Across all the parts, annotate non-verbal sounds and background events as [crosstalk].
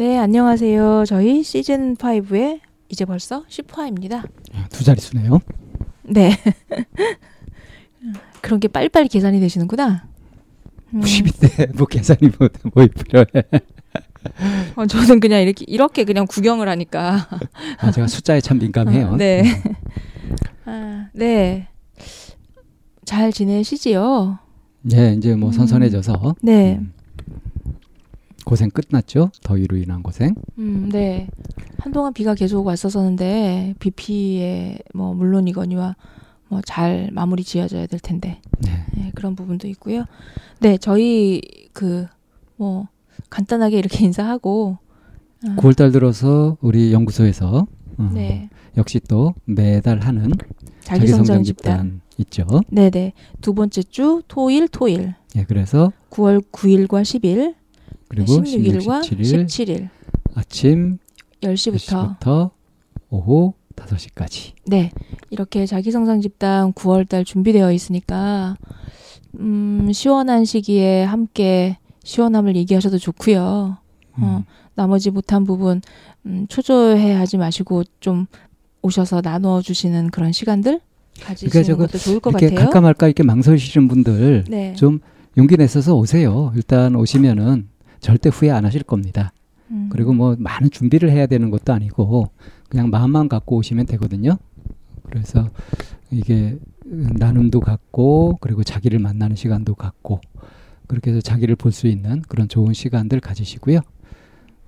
네, 안녕하세요. 저희 시즌 5의 이제 벌써 10화입니다. 두 자릿수네요. 네. [laughs] 그런 게 빨리빨리 계산이 되시는구나. 음. 10인데 [laughs] 뭐 계산이 뭐, 뭐 필요해. [laughs] 어, 저는 그냥 이렇게 이렇게 그냥 구경을 하니까. 아, 제가 숫자에 참 민감해요. 아, 네. 아, 네. 잘 지내시지요? 네, 이제 뭐 선선해져서. 음. 네. 음. 고생 끝났죠? 더위로 인한 고생. 음, 네. 한동안 비가 계속 왔었었는데 비 피해 뭐 물론이거니와 뭐 잘 마무리 지어져야 될 텐데. 네. 네. 그런 부분도 있고요. 네, 저희 그 뭐 간단하게 이렇게 [laughs] 인사하고 9월 어. 달 들어서 우리 연구소에서 어, 네. 역시 또 매달 하는 자기성장 집단 있죠. 네, 네. 두 번째 주 토일 토일. 예, 그래서 9월 9일과 10일 그리고 16일과 17일, 17일 아침 10시부터, 10시부터 오후 5시까지. 네. 이렇게 자기성장 집단 9월 달 준비되어 있으니까 음, 시원한 시기에 함께 시원함을 얘기하셔도 좋고요. 어, 음. 어, 나머지 못한 부분 음, 초조해 하지 마시고 좀 오셔서 나눠 주시는 그런 시간들 가지시는 그러니까 것도 좋을 것 이렇게 같아요. 갈까 말까 이렇게 망설이시는 분들 네. 좀 용기 내셔서 오세요. 일단 오시면은 절대 후회 안 하실 겁니다. 음. 그리고 뭐 많은 준비를 해야 되는 것도 아니고 그냥 마음만 갖고 오시면 되거든요. 그래서 이게 나눔도 갖고 그리고 자기를 만나는 시간도 갖고 그렇게 해서 자기를 볼 수 있는 그런 좋은 시간들 가지시고요.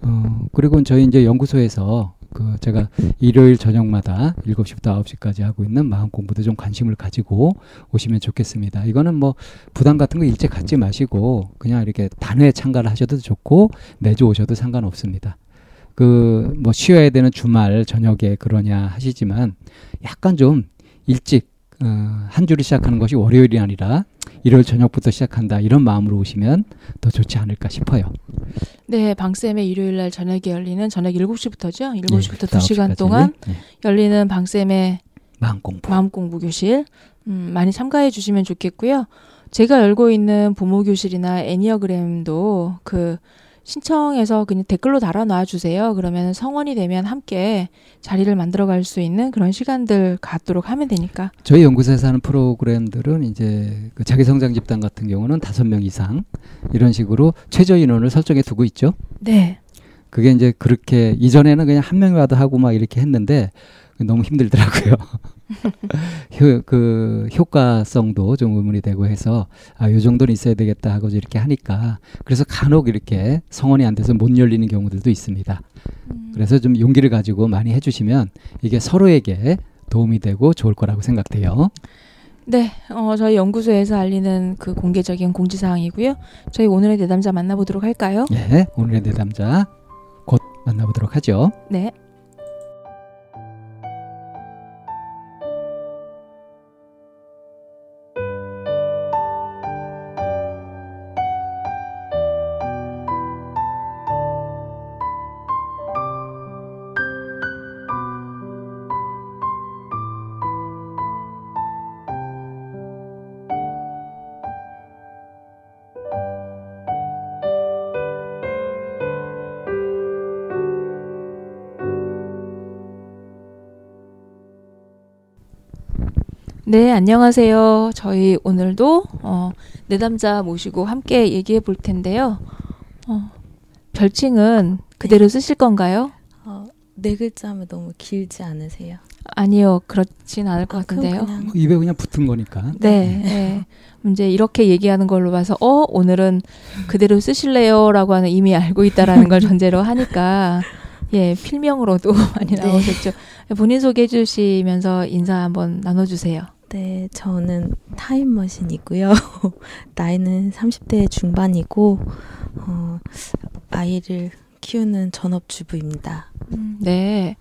어, 그리고 저희 이제 연구소에서 그 제가 일요일 저녁마다 7시부터 9시까지 하고 있는 마음 공부도 좀 관심을 가지고 오시면 좋겠습니다. 이거는 뭐 부담 같은 거 일찍 갖지 마시고 그냥 이렇게 단회에 참가를 하셔도 좋고 매주 오셔도 상관없습니다. 그 뭐 쉬어야 되는 주말 저녁에 그러냐 하시지만 약간 좀 일찍 어, 한 주를 시작하는 것이 월요일이 아니라 일요일 저녁부터 시작한다 이런 마음으로 오시면 더 좋지 않을까 싶어요. 네, 방쌤의 일요일 날 저녁에 열리는 저녁 7시부터죠. 7시부터 네, 2시간 동안 네. 열리는 방쌤의 마음 공부 마음 공부 교실 음, 많이 참가해 주시면 좋겠고요. 제가 열고 있는 부모 교실이나 애니어그램도 그 신청해서 그냥 댓글로 달아놔 주세요. 그러면 성원이 되면 함께 자리를 만들어 갈 수 있는 그런 시간들 갖도록 하면 되니까. 저희 연구소에서 하는 프로그램들은 이제 그 자기 성장 집단 같은 경우는 다섯 명 이상 이런 식으로 최저 인원을 설정해 두고 있죠. 네. 그게 이제 그렇게 이전에는 그냥 한 명이라도 하고 막 이렇게 했는데 너무 힘들더라고요. [laughs] 효, 그 효과성도 좀 의문이 되고 해서 아, 요 정도는 있어야 되겠다 하고 이렇게 하니까 그래서 간혹 이렇게 성원이 안 돼서 못 열리는 경우들도 있습니다. 음. 그래서 좀 용기를 가지고 많이 해주시면 이게 서로에게 도움이 되고 좋을 거라고 생각돼요. 네, 어, 저희 연구소에서 알리는 그 공개적인 공지사항이고요. 저희 오늘의 내담자 만나보도록 할까요? 네, 오늘의 내담자 곧 만나보도록 하죠. 네. 네, 안녕하세요. 저희 오늘도 어, 내담자 모시고 함께 얘기해 볼 텐데요. 어, 별칭은 그대로 네. 쓰실 건가요? 어, 네 글자면 너무 길지 않으세요? 아니요, 그렇진 않을 것 아, 같은데요. 그냥... 입에 그냥 붙은 거니까. 네, 네. 이제 이렇게 얘기하는 걸로 봐서 어 오늘은 그대로 쓰실래요라고 하는 이미 알고 있다라는 걸 전제로 하니까 예 필명으로도 [laughs] 많이 네. 나오셨죠. 본인 소개해 주시면서 인사 한번 나눠주세요. 네, 저는 타임머신이고요. [laughs] 나이는 30대 중반이고 어, 아이를 키우는 전업주부입니다. 음, 네.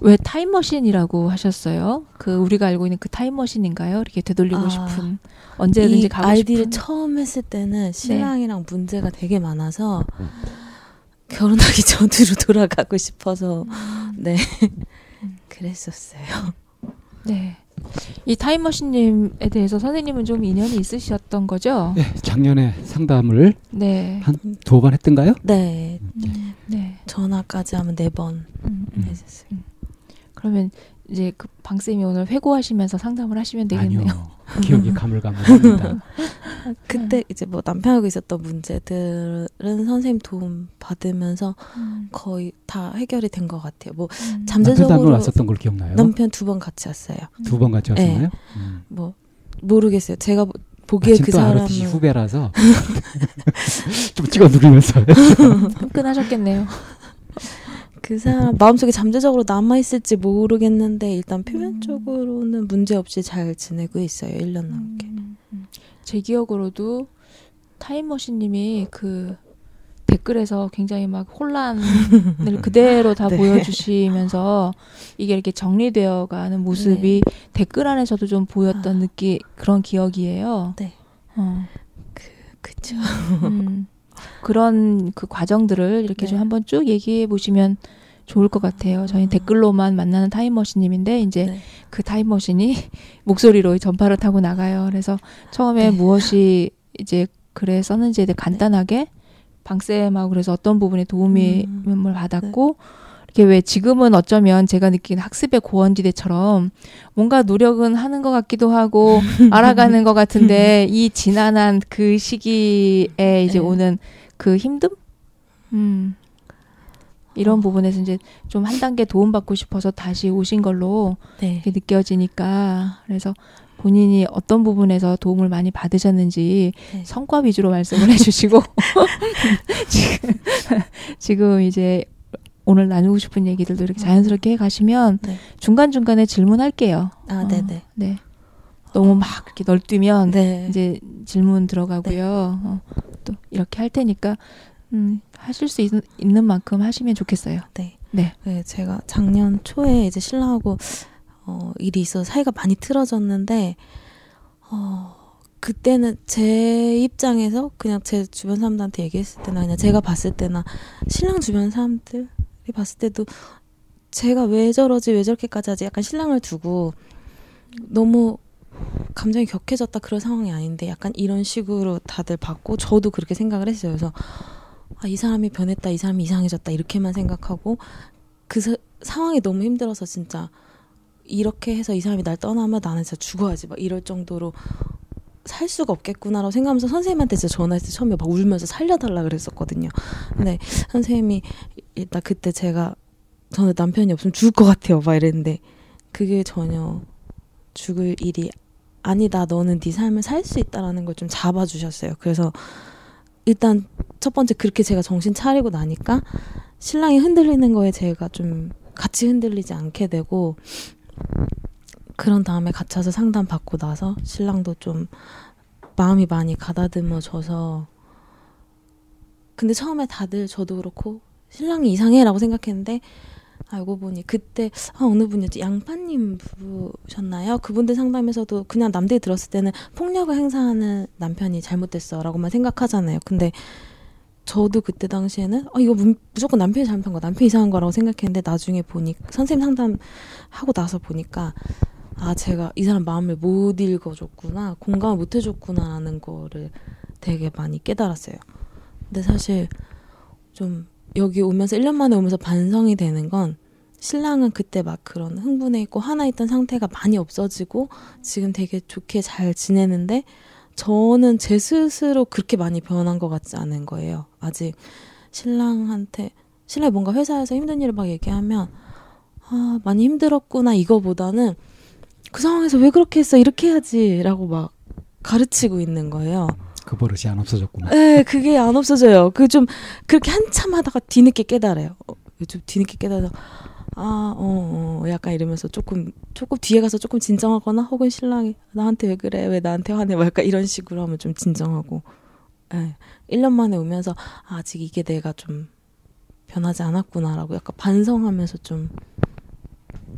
왜 타임머신이라고 하셨어요? 그 우리가 알고 있는 그 타임머신인가요? 이렇게 되돌리고 아, 싶은 언제든지 가고 아이디를 싶은. 처음 했을 때는 네. 신랑이랑 네. 문제가 되게 많아서 결혼하기 [laughs] 전으로 돌아가고 싶어서 음. 네 [laughs] 그랬었어요. 네. 이 타임머신님에 대해서 선생님은 좀 인연이 있으셨던 거죠? 네, 작년에 상담을 네. 한 두 번 했던가요? 네. 음, 네. 전화까지 하면 네번 음, 음, 했었어요. 음. 그러면 이제 그 방쌤이 오늘 회고하시면서 상담을 하시면 되겠네요. 아니요. 기억이 가물가물합니다. [laughs] 그때 이제 뭐 남편하고 있었던 문제들은 선생님 도움 받으면서 음. 거의 다 해결이 된 것 같아요. 뭐 음. 잠재적으로 남편 왔었던 걸 기억나요? 남편 두 번 같이 왔어요. 두번 같이 왔었나요? 네. 음. 뭐 모르겠어요. 제가 보기에 그 사람은 후배라서 [laughs] 좀 찍어 누르면서 [laughs] 끈하셨겠네요. 그 사람 마음속에 잠재적으로 남아 있을지 모르겠는데 일단 표면적으로는 문제 없이 잘 지내고 있어요. 1년 넘게. 음, 음. 제 기억으로도 타임머신님이 그 댓글에서 굉장히 막 혼란을 [laughs] 그대로 다 네. 보여주시면서 이게 이렇게 정리되어 가는 모습이 네. 댓글 안에서도 좀 보였던 아. 느낌 그런 기억이에요. 네. 어. 그 그죠. 음. 그런 그 과정들을 이렇게 네. 좀 한번 쭉 얘기해 보시면 좋을 것 같아요. 저희 음. 댓글로만 만나는 타임머신님인데 이제 네. 그 타임머신이 [laughs] 목소리로 전파를 타고 나가요. 그래서 처음에 네. 무엇이 이제 글에 썼는지에 대해 간단하게 방쌤하고 그래서 어떤 부분에 도움을 음. 받았고 네. 이렇게 왜 지금은 어쩌면 제가 느끼는 학습의 고원지대처럼 뭔가 노력은 하는 것 같기도 하고 [laughs] 알아가는 것 같은데 [laughs] 이 지난한 그 시기에 이제 네. 오는 그 힘듦? 음. 이런 어. 부분에서 이제 좀 한 단계 도움받고 싶어서 다시 오신 걸로 네. 느껴지니까 그래서 본인이 어떤 부분에서 도움을 많이 받으셨는지 네. 성과 위주로 말씀을 [laughs] 해주시고 [laughs] 지금 지금 이제 오늘 나누고 싶은 얘기들도 이렇게 자연스럽게 해 가시면 네. 중간 중간에 질문할게요. 아, 어, 네네. 네. 너무 막 이렇게 널뛰면 네. 이제 질문 들어가고요. 네. 어, 또 이렇게 할 테니까 음, 하실 수 있, 는 만큼 하시면 좋겠어요. 네. 네. 네. 제가 작년 초에 이제 신랑하고 어, 일이 있어서 사이가 많이 틀어졌는데 어, 그때는 제 입장에서 그냥 제 주변 사람들한테 얘기했을 때나 그냥 제가 봤을 때나 신랑 주변 사람들 봤을 때도 제가 왜 저러지 왜 저렇게까지 하지 약간 신랑을 두고 너무 감정이 격해졌다 그런 상황이 아닌데 약간 이런 식으로 다들 봤고 저도 그렇게 생각을 했어요. 그래서 아, 이 사람이 변했다, 이 사람이 이상해졌다 이렇게만 생각하고 그 사, 상황이 너무 힘들어서 진짜 이렇게 해서 이 사람이 날 떠나면 나는 진짜 죽어야지 막 이럴 정도로 살 수가 없겠구나라고 생각하면서 선생님한테 진짜 전화했을 때 처음에 막 울면서 살려달라 그랬었거든요. 근데 선생님이 일단 그때 제가 저는 남편이 없으면 죽을 것 같아요. 막 이랬는데 그게 전혀 죽을 일이 아니다. 너는 네 삶을 살 수 있다라는 걸 좀 잡아주셨어요. 그래서 일단 첫 번째 그렇게 제가 정신 차리고 나니까 신랑이 흔들리는 거에 제가 좀 같이 흔들리지 않게 되고 그런 다음에 같이 와서 상담 받고 나서 신랑도 좀 마음이 많이 가다듬어져서 근데 처음에 다들 저도 그렇고 신랑이 이상해라고 생각했는데 알고 보니 그때 아, 어느 분이었지 양파님 부부셨나요? 그분들 상담에서도 그냥 남들이 들었을 때는 폭력을 행사하는 남편이 잘못됐어라고만 생각하잖아요. 근데 저도 그때 당시에는 아 이거 무조건 남편이 잘못한 거 남편이 이상한 거라고 생각했는데 나중에 보니 선생님 상담 하고 나서 보니까 아 제가 이 사람 마음을 못 읽어줬구나 공감을 못 해줬구나라는 거를 되게 많이 깨달았어요. 근데 사실 좀 여기 오면서 1년 만에 오면서 반성이 되는 건 신랑은 그때 막 그런 흥분해 있고 하나 있던 상태가 많이 없어지고 지금 되게 좋게 잘 지내는데 저는 제 스스로 그렇게 많이 변한 것 같지 않은 거예요. 아직 신랑한테 신랑이 뭔가 회사에서 힘든 일을 막 얘기하면 아 많이 힘들었구나 이거보다는 그 상황에서 왜 그렇게 했어 이렇게 해야지라고 막 가르치고 있는 거예요. 그 버릇이 안 없어졌구나. 네, 그게 안 없어져요. 그 좀 그렇게 한참 하다가 뒤늦게 깨달아요. 어, 좀 뒤늦게 깨달아서 아, 어, 어, 약간 이러면서 조금, 조금 뒤에 가서 조금 진정하거나 혹은 신랑이 나한테 왜 그래? 왜 나한테 화내? 뭐 약간 이런 식으로 하면 좀 진정하고. 예. 1년 만에 오면서 아, 아직 이게 내가 좀 변하지 않았구나라고 약간 반성하면서 좀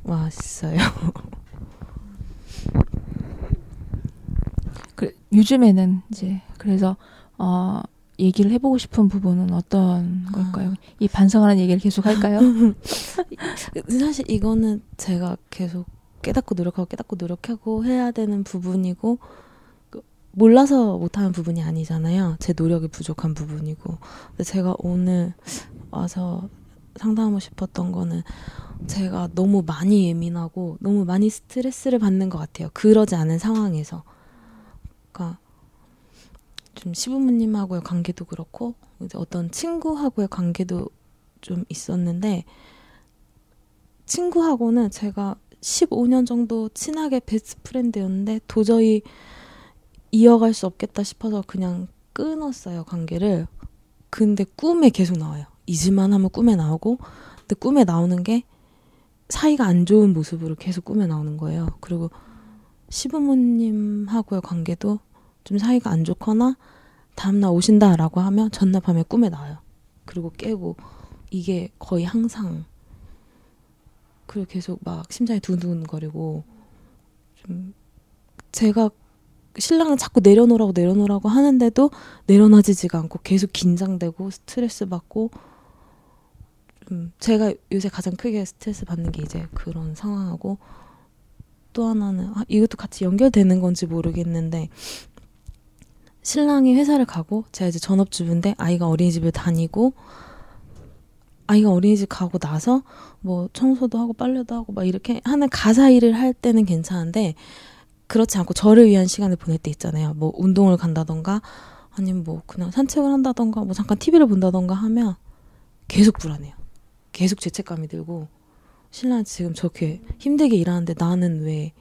왔어요. [laughs] 그, 요즘에는 이제 그래서 어 얘기를 해보고 싶은 부분은 어떤 걸까요? 이 반성하는 얘기를 계속 할까요? [laughs] 사실 이거는 제가 계속 깨닫고 노력하고 깨닫고 노력하고 해야 되는 부분이고 그 몰라서 못하는 부분이 아니잖아요. 제 노력이 부족한 부분이고. 근데 제가 오늘 와서 상담하고 싶었던 거는 제가 너무 많이 예민하고 너무 많이 스트레스를 받는 것 같아요. 그러지 않은 상황에서. 그러니까 좀 시부모님하고의 관계도 그렇고 이제 어떤 친구하고의 관계도 좀 있었는데 친구하고는 제가 15년 정도 친하게 베스트 프렌드였는데 도저히 이어갈 수 없겠다 싶어서 그냥 끊었어요 관계를. 근데 꿈에 계속 나와요. 잊을만 하면 꿈에 나오고 근데 꿈에 나오는 게 사이가 안 좋은 모습으로 계속 꿈에 나오는 거예요. 그리고 시부모님하고의 관계도 좀 사이가 안 좋거나 다음날 오신다라고 하면 전날 밤에 꿈에 나와요. 그리고 깨고 이게 거의 항상 그리고 계속 막 심장이 두근두근거리고 좀 제가 신랑은 자꾸 내려놓으라고 내려놓으라고 하는데도 내려놔지지가 않고 계속 긴장되고 스트레스 받고 좀 제가 요새 가장 크게 스트레스 받는 게 이제 그런 상황하고 또 하나는 아, 이것도 같이 연결되는 건지 모르겠는데 신랑이 회사를 가고 제가 이제 전업주부인데 아이가 어린이집을 다니고 아이가 어린이집 가고 나서 뭐 청소도 하고 빨래도 하고 막 이렇게 하는 가사 일을 할 때는 괜찮은데 그렇지 않고 저를 위한 시간을 보낼 때 있잖아요. 뭐 운동을 간다던가 아니면 뭐 그냥 산책을 한다던가 뭐 잠깐 TV를 본다던가 하면 계속 불안해요. 계속 죄책감이 들고 신랑 지금 저렇게 힘들게 일하는데 나는 왜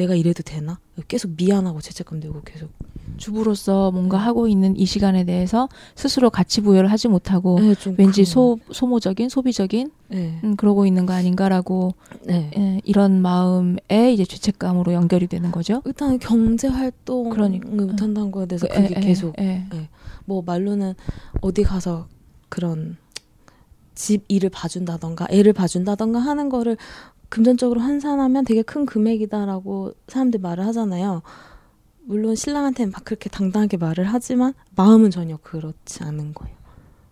내가 이래도 되나? 계속 미안하고 죄책감 들고 계속 주부로서 뭔가 네. 하고 있는 이 시간에 대해서 스스로 가치 부여를 하지 못하고 네, 왠지 소, 소모적인 소비적인 네. 음, 그러고 있는 거 아닌가라고 네. 예, 이런 마음에 이제 죄책감으로 연결이 되는 거죠. 일단 경제 활동을 그러니까. 못한다는 거에 대해서 그, 그게 에, 계속 에, 에. 뭐 말로는 어디 가서 그런 집 일을 봐준다던가 애를 봐준다던가 하는 거를 금전적으로 환산하면 되게 큰 금액이다라고 사람들이 말을 하잖아요. 물론 신랑한테는 막 그렇게 당당하게 말을 하지만 마음은 전혀 그렇지 않은 거예요.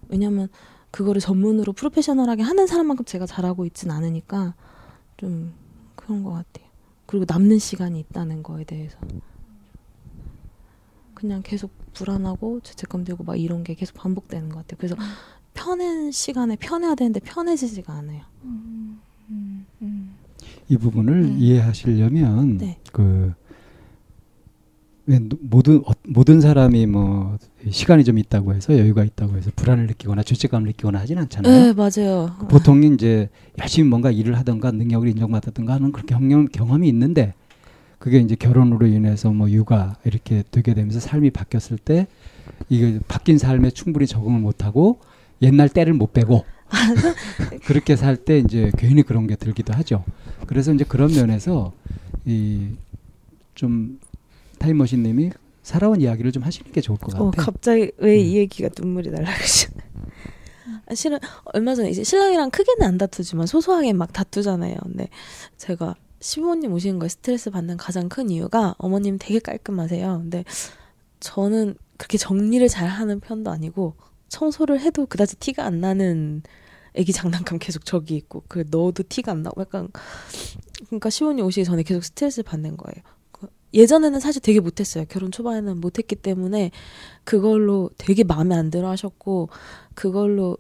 왜냐면 그거를 전문으로 프로페셔널하게 하는 사람만큼 제가 잘하고 있진 않으니까 좀 그런 것 같아요. 그리고 남는 시간이 있다는 거에 대해서 그냥 계속 불안하고 죄책감 들고 막 이런 게 계속 반복되는 것 같아요. 그래서 음. 편한 시간에 편해야 되는데 편해지지가 않아요. 음, 음, 음. 이 부분을 음. 이해하시려면 네. 그 모든 어, 모든 사람이 뭐 시간이 좀 있다고 해서 여유가 있다고 해서 불안을 느끼거나 죄책감을 느끼거나 하진 않잖아요. 네, 맞아요. 보통 이제 열심히 뭔가 일을 하던가 능력을 인정받았던가 하는 그런 경험 경험이 있는데 그게 이제 결혼으로 인해서 뭐 육아 이렇게 되게 되면서 삶이 바뀌었을 때 이게 바뀐 삶에 충분히 적응을 못하고 옛날 때를 못 빼고 그렇게 살 때 이제 괜히 그런 게 들기도 하죠. 그래서 이제 그런 면에서 이 좀 타임머신님이 살아온 이야기를 좀 하시는 게 좋을 것 어, 같아요. 어, 갑자기 왜이 음. 얘기가 눈물이 날라가시? 아, 실은 얼마 전에 이제 신랑이랑 크게는 안 다투지만 소소하게 막 다투잖아요. 근데 제가 시부모님 오시는 거에 스트레스 받는 가장 큰 이유가 어머님 되게 깔끔하세요. 근데 저는 그렇게 정리를 잘 하는 편도 아니고 청소를 해도 그다지 티가 안 나는 애기 장난감 계속 저기 있고 그 넣어도 티가 안 나고 약간 그러니까 시부모님 오시기 전에 계속 스트레스 받는 거예요. 예전에는 사실 되게 못했어요. 결혼 초반에는 못했기 때문에 그걸로 되게 마음에 안 들어 하셨고, 그걸로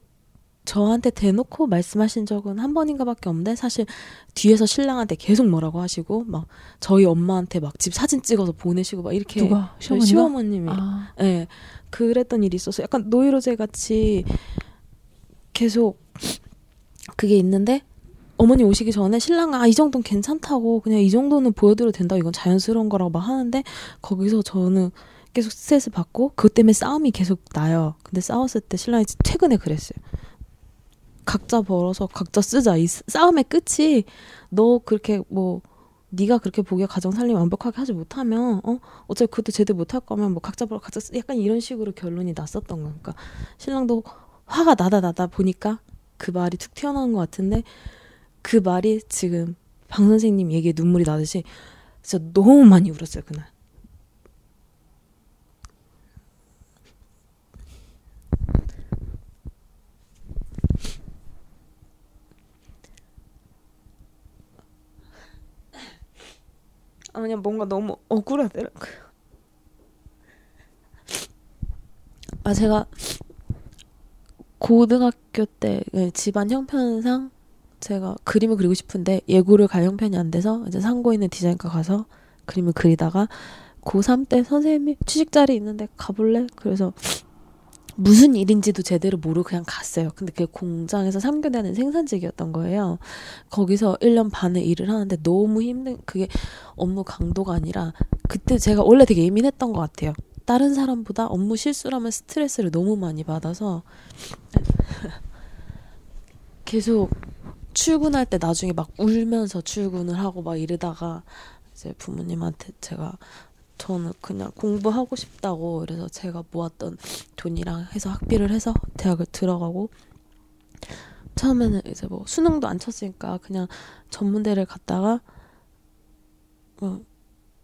저한테 대놓고 말씀하신 적은 한 번인가밖에 없는데 사실 뒤에서 신랑한테 계속 뭐라고 하시고 막 저희 엄마한테 막 집 사진 찍어서 보내시고 막 이렇게 누가 시어머니? 시어머님이 아. 네, 그랬던 일이 있어서 약간 노이로제 같이 계속 그게 있는데 어머니 오시기 전에 신랑은 아, 이 정도는 괜찮다고 그냥 이 정도는 보여드려도 된다 이건 자연스러운 거라고 막 하는데 거기서 저는 계속 스트레스 받고 그것 때문에 싸움이 계속 나요. 근데 싸웠을 때 신랑이 최근에 그랬어요. 각자 벌어서 각자 쓰자. 이 싸움의 끝이 너 그렇게 뭐 네가 그렇게 보기에 가정 살림 완벽하게 하지 못하면 어 어차피 그것도 제대로 못할 거면 뭐 각자 벌어 각자 쓰 약간 이런 식으로 결론이 났었던 거니까 그러니까 신랑도 화가 나다 나다 보니까 그 말이 툭 튀어나온 것 같은데 그 말이 지금 방 선생님 얘기에 눈물이 나듯이 진짜 너무 많이 울었어요 그날. 그냥 뭔가 너무 억울하더라고요. 아 제가 고등학교 때 네, 집안 형편상 제가 그림을 그리고 싶은데 예고를 갈 형편이 안 돼서 이제 상고 있는 디자인과 가서 그림을 그리다가 고3 때 선생님이 취직 자리 있는데 가볼래? 그래서 무슨 일인지도 제대로 모르고 그냥 갔어요. 근데 그게 공장에서 3교대 하는 생산직이었던 거예요. 거기서 1년 반을 일을 하는데 너무 힘든, 그게 업무 강도가 아니라, 그때 제가 원래 되게 예민했던 것 같아요. 다른 사람보다 업무 실수라면 스트레스를 너무 많이 받아서, [laughs] 계속 출근할 때 나중에 막 울면서 출근을 하고 막 이러다가, 이제 부모님한테 제가 저는 그냥 공부하고 싶다고 그래서 제가 모았던 돈이랑 해서 학비를 해서 대학을 들어가고 처음에는 이제 뭐 수능도 안 쳤으니까 그냥 전문대를 갔다가 뭐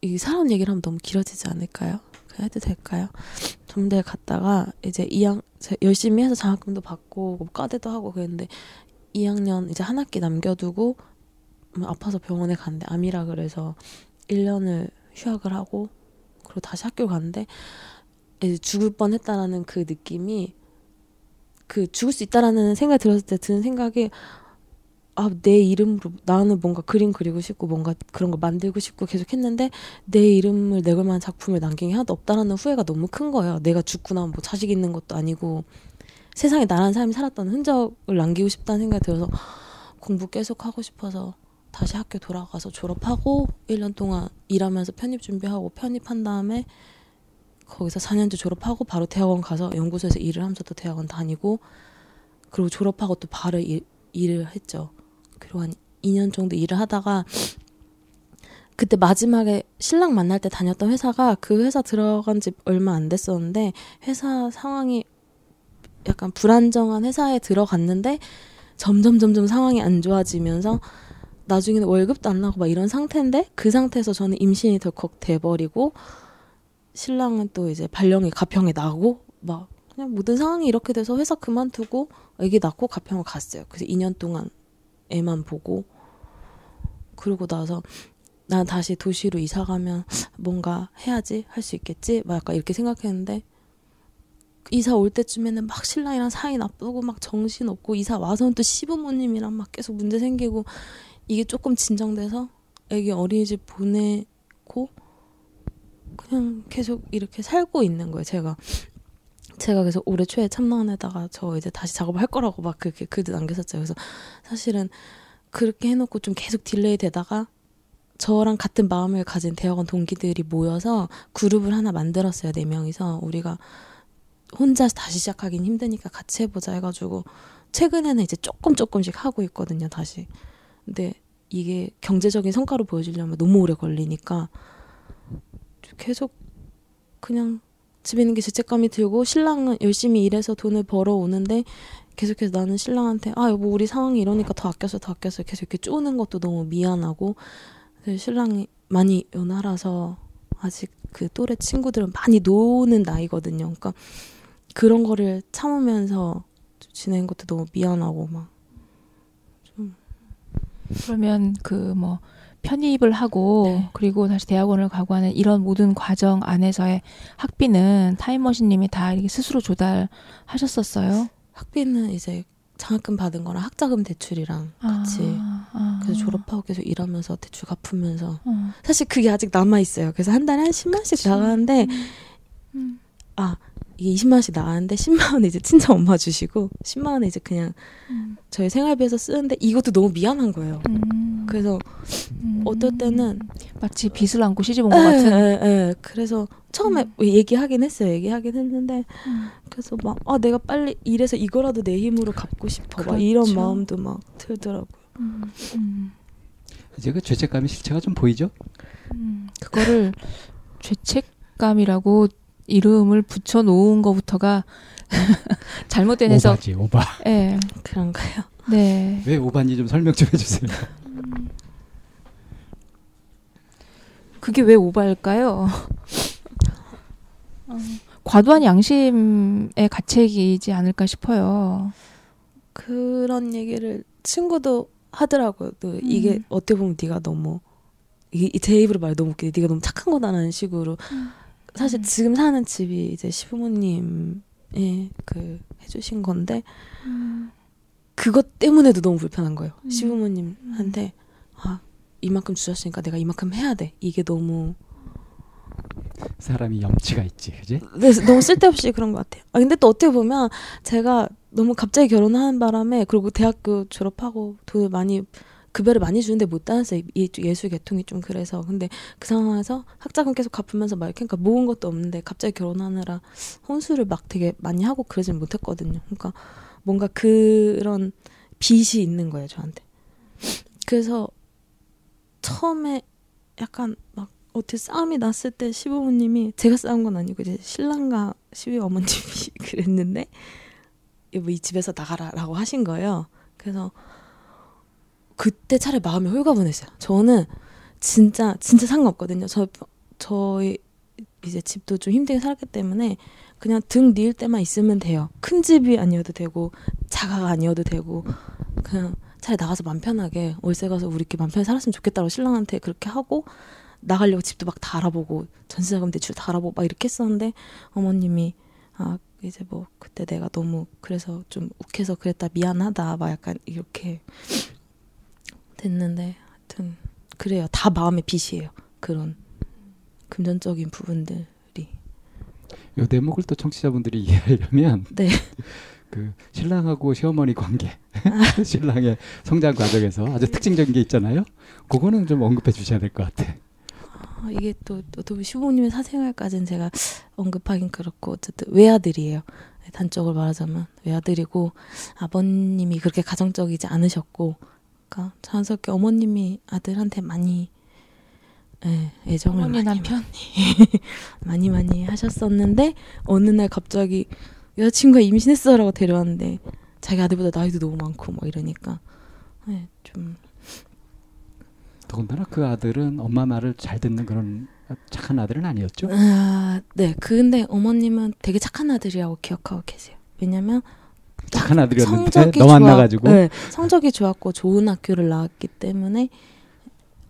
이 사람 얘기를 하면 너무 길어지지 않을까요? 그냥 해도 될까요? 전문대에 갔다가 이제 2학 열심히 해서 장학금도 받고 뭐 과대도 하고 그랬는데 2학년 이제 한 학기 남겨두고 뭐 아파서 병원에 갔는데 암이라 그래서 1년을 휴학을 하고 그리고 다시 학교 갔는데 이제 죽을 뻔했다라는 그 느낌이 그 죽을 수 있다라는 생각이 들었을 때 드는 생각이 아, 내 이름으로 나는 뭔가 그림 그리고 싶고 뭔가 그런 거 만들고 싶고 계속 했는데 내 이름을 내걸 만한 작품을 남긴 게 하나도 없다라는 후회가 너무 큰 거예요. 내가 죽고 나면 뭐 자식 있는 것도 아니고 세상에 나란 사람이 살았던 흔적을 남기고 싶다는 생각이 들어서 공부 계속 하고 싶어서 다시 학교 돌아가서 졸업하고 1년 동안 일하면서 편입 준비하고 편입한 다음에 거기서 4년째 졸업하고 바로 대학원 가서 연구소에서 일을 하면서 또 대학원 다니고 그리고 졸업하고 또 바로 일, 일을 했죠. 그리고 한 2년 정도 일을 하다가 그때 마지막에 신랑 만날 때 다녔던 회사가 그 회사 들어간 지 얼마 안 됐었는데 회사 상황이 약간 불안정한 회사에 들어갔는데 점점 점점 상황이 안 좋아지면서 나중에는 월급도 안 나고 막 이런 상태인데 그 상태에서 저는 임신이 덜컥 돼버리고 신랑은 또 이제 발령이 가평에 나고 막 그냥 모든 상황이 이렇게 돼서 회사 그만두고 애기 낳고 가평을 갔어요. 그래서 2년 동안 애만 보고 그러고 나서 난 다시 도시로 이사 가면 뭔가 해야지 할 수 있겠지 막 약간 이렇게 생각했는데 이사 올 때쯤에는 막 신랑이랑 사이 나쁘고 막 정신 없고 이사 와서는 또 시부모님이랑 막 계속 문제 생기고 이게 조금 진정돼서 애기 어린이집 보내고 그냥 계속 이렇게 살고 있는 거예요. 제가 제가 그래서 올해 초에 참나원에다가 저 이제 다시 작업을 할 거라고 막 그렇게 글도 남겼었죠. 그래서 사실은 그렇게 해놓고 좀 계속 delay 되다가 저랑 같은 마음을 가진 대학원 동기들이 모여서 그룹을 하나 만들었어요. 네 명이서 우리가 혼자 다시 시작하긴 힘드니까 같이 해보자 해가지고 최근에는 이제 조금 조금씩 하고 있거든요. 다시. 근데 이게 경제적인 성과로 보여주려면 너무 오래 걸리니까 계속 그냥 집에 있는 게 죄책감이 들고 신랑은 열심히 일해서 돈을 벌어 오는데 계속해서 나는 신랑한테 아 여보 우리 상황이 이러니까 더 아껴서 더 아껴서 계속 이렇게 쪼는 것도 너무 미안하고 신랑이 많이 연하라서 아직 그 또래 친구들은 많이 노는 나이거든요. 그러니까 그런 거를 참으면서 지내는 것도 너무 미안하고 막 그러면 그 뭐 편입을 하고 네. 그리고 다시 대학원을 가고 하는 이런 모든 과정 안에서의 학비는 타임머신님이 다 이렇게 스스로 조달하셨었어요? 학비는 이제 장학금 받은 거랑 학자금 대출이랑 같이 아, 아. 그래서 졸업하고 계속 일하면서 대출 갚으면서 어. 사실 그게 아직 남아 있어요. 그래서 한 달에 한 10만씩 그치. 나가는데 음. 음. 아 이게 20만 원씩 나가는데 10만 원은 이제 친정 엄마 주시고 10만 원은 이제 그냥 음. 저희 생활비에서 쓰는데 이것도 너무 미안한 거예요. 음. 그래서 음. 어떨 때는 마치 빚을 안고 시집 온 것 같은. 에, 에, 그래서 처음에 음. 얘기하긴 했어요. 얘기하긴 했는데 음. 그래서 막 아 내가 빨리 일해서 이거라도 내 힘으로 갚고 싶어. 그렇죠. 막 이런 마음도 막 들더라고요. 이제 그 죄책감의 실체가 좀 보이죠? 그거를 죄책감이라고 이름을 붙여 놓은 것부터가 [laughs] 잘못된 해석. 오바지, 오바. 예. 네. 그런가요? 네. 왜 오바인지 좀 설명 좀 해주세요. 그게 왜 오바일까요? 어, 과도한 양심의 가책이지 않을까 싶어요. 그런 얘기를 친구도 하더라고요. 음. 이게 어떻게 보면 네가 너무 이게 제 입으로 말해 너무 웃기네. 네가 너무 착한 거다라는 식으로 음. 사실 음. 지금 사는 집이 이제 시부모님이 그 해주신 건데 음. 그것 때문에도 너무 불편한 거예요. 음. 시부모님한테 아 이만큼 주셨으니까 내가 이만큼 해야 돼. 이게 너무 사람이 염치가 있지, 그지? 네, 너무 쓸데없이 그런 것 같아요. 아 근데 또 어떻게 보면 제가 너무 갑자기 결혼하는 바람에 그리고 대학교 졸업하고 돈 많이 급여를 많이 주는데 못 따랐어요. 이 예술 계통이 좀 그래서. 근데 그 상황에서 학자금 계속 갚으면서 막 그러니까 모은 것도 없는데 갑자기 결혼하느라 혼수를 막 되게 많이 하고 그러진 못했거든요. 그러니까 뭔가 그런 빚이 있는 거예요, 저한테. 그래서 처음에 약간 막 어떻게 싸움이 났을 때 시부모님이 제가 싸운 건 아니고 이제 신랑과 시부 어머님이 [laughs] 그랬는데 뭐 이 집에서 나가라라고 하신 거예요. 그래서 그때 차라리 마음이 홀가분했어요. 저는 진짜 진짜 상관없거든요. 저 저희 이제 집도 좀 힘들게 살았기 때문에 그냥 등 뉘을 때만 있으면 돼요. 큰 집이 아니어도 되고 자가가 아니어도 되고 그냥 차라리 나가서 맘 편하게 월세 가서 우리끼리 맘 편하게 살았으면 좋겠다고 신랑한테 그렇게 하고 나가려고 집도 막 다 알아보고 전세자금 대출 다 알아보고 막 이렇게 했었는데 어머님이 아 이제 뭐 그때 내가 너무 그래서 좀 욱해서 그랬다 미안하다 막 약간 이렇게 됐는데 하여튼 그래요. 다 마음의 빚이에요. 그런 금전적인 부분들이. 요 대목을 또 청취자분들이 이해하려면 [laughs] 네. 그 신랑하고 시어머니 관계, 아. [laughs] 신랑의 성장 과정에서 아주 특징적인 게 있잖아요. 그거는 좀 언급해 주셔야 될 것 같아. 아, 이게 또, 또 시부모님의 사생활까지는 제가 언급하긴 그렇고 어쨌든 외아들이에요. 단적으로 말하자면 외아들이고 아버님이 그렇게 가정적이지 않으셨고 않을까. 자연스럽게 어머님이 아들한테 많이 예, 애정을 많이 남편 [laughs] 많이 많이 하셨었는데 어느 날 갑자기 여자친구가 임신했어라고 데려왔는데 자기 아들보다 나이도 너무 많고 뭐 이러니까 예, 좀 더군다나 그 아들은 엄마 말을 잘 듣는 그런 착한 아들은 아니었죠? 아, 네. 근데 어머님은 되게 착한 아들이라고 기억하고 계세요. 왜냐면 착한 아들이었는데 너 만나가지고 네, 성적이 좋았고 좋은 학교를 나왔기 때문에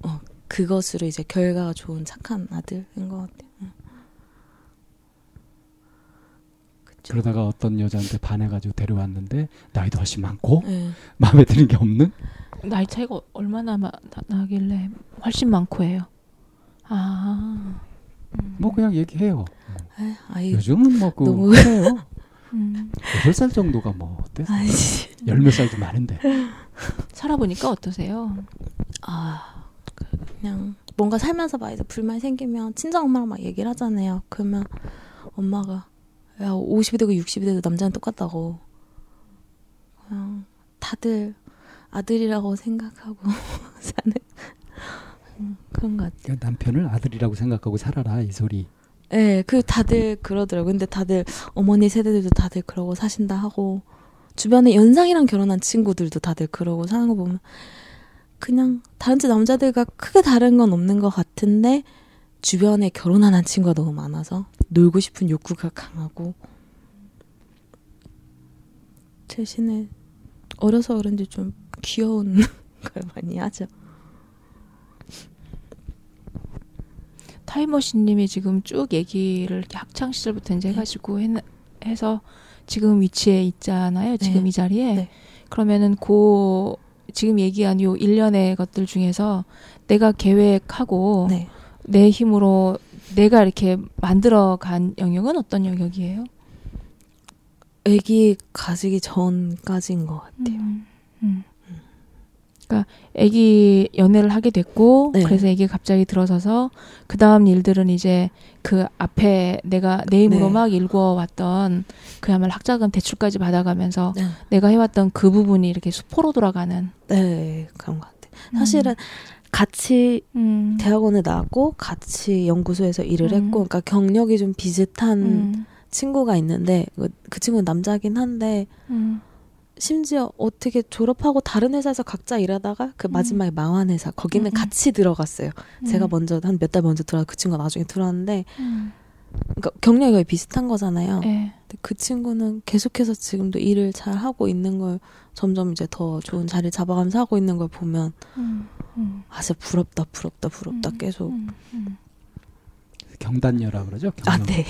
어, 그것으로 이제 결과가 좋은 착한 아들인 것 같아요. 그러다가 어떤 여자한테 반해가지고 데려왔는데 나이도 훨씬 많고 네. 마음에 드는 게 없는 나이 차이가 얼마나 마, 나, 길래 훨씬 많고 해요. 아, 음. 뭐 그냥 얘기해요. 아, 아이, 요즘은 뭐그 너무... 그래요. [laughs] 음. 8살 정도가 뭐 어때? 열몇 살도 많은데. 살아보니까 어떠세요? 아, 그냥 뭔가 살면서 막 이제 불만 생기면 친정 엄마랑 막 얘기를 하잖아요. 그러면 엄마가 야 50이 되고 60이 돼도 남자는 똑같다고. 그냥 다들 아들이라고 생각하고 [laughs] 사는 그런 것 같아요. 그러니까 남편을 아들이라고 생각하고 살아라 이 소리. 네, 그 다들 그러더라고요. 근데 다들 어머니 세대들도 다들 그러고 사신다 하고 주변에 연상이랑 결혼한 친구들도 다들 그러고 사는 거 보면 그냥 다른 집 남자들과 크게 다른 건 없는 것 같은데 주변에 결혼한 한 친구가 너무 많아서 놀고 싶은 욕구가 강하고 대신에 어려서 그런지 좀 귀여운 [laughs] 걸 많이 하죠. 타임머신님이 지금 쭉 얘기를 학창 시절부터 이제 네. 해가지고 해, 해서 지금 위치에 있잖아요. 지금 네. 이 자리에. 네. 그러면은 고 지금 얘기한 요 1년의 것들 중에서 내가 계획하고 네. 내 힘으로 내가 이렇게 만들어 간 영역은 어떤 영역이에요? 아기 가지기 전까지인 것 같아요. 음, 음. 그러니까 아기 연애를 하게 됐고 네. 그래서 아기 갑자기 들어서서 그 다음 일들은 이제 그 앞에 내가 내 힘으로 네. 막 읽어왔던 그야말로 학자금 대출까지 받아가면서 네. 내가 해왔던 그 부분이 이렇게 수포로 돌아가는. 네 그런 것 같아요. 사실은 음. 같이 음. 대학원에 나왔고 같이 연구소에서 일을 음. 했고 그러니까 경력이 좀 비슷한 음. 친구가 있는데 그, 그 친구는 남자긴 한데 음. 심지어 어떻게 졸업하고 다른 회사에서 각자 일하다가 그 음. 마지막에 망한 회사 거기는 음. 같이 들어갔어요. 음. 제가 먼저 한 몇 달 먼저 들어가 그 친구가 나중에 들어왔는데 음. 그러니까 경력이 거의 비슷한 거잖아요. 네. 근데 그 친구는 계속해서 지금도 일을 잘 하고 있는 걸 점점 이제 더 좋은 자리를 잡아가면서 하고 있는 걸 보면 음. 음. 아 진짜 부럽다 부럽다 부럽다 계속 경단녀라 그러죠. 아 네.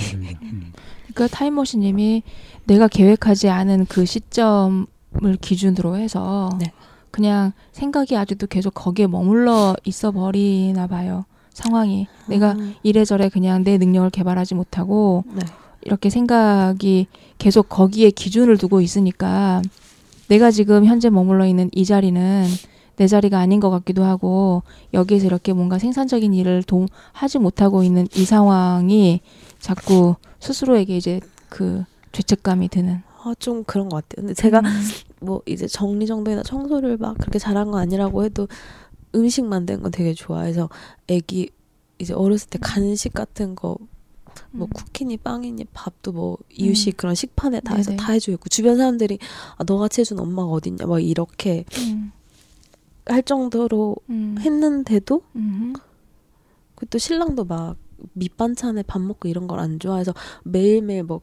그러니까 타임머신님이 내가 계획하지 않은 그 시점 을 기준으로 해서 네. 그냥 생각이 아직도 계속 거기에 머물러 있어 버리나 봐요. 상황이 음. 내가 이래저래 그냥 내 능력을 개발하지 못하고 네. 이렇게 생각이 계속 거기에 기준을 두고 있으니까 내가 지금 현재 머물러 있는 이 자리는 내 자리가 아닌 것 같기도 하고 여기에서 이렇게 뭔가 생산적인 일을 도, 하지 못하고 있는 이 상황이 자꾸 스스로에게 이제 그 죄책감이 드는 아, 좀 그런 것 같아요. 근데 제가 음. 뭐 이제 정리정돈이나 청소를 막 그렇게 잘한 거 아니라고 해도 음식 만드는 거 되게 좋아해서 애기 이제 어렸을 때 간식 같은 거뭐 쿠키니 빵이니 밥도 뭐 이유식 음. 그런 식판에 다 해서 네네. 다 해주고 있고 주변 사람들이 아 너같이 해준 엄마가 어딨냐 막 이렇게 음. 할 정도로 음. 했는데도 그또 신랑도 막 밑반찬에 밥 먹고 이런 걸 안 좋아해서 매일매일 뭐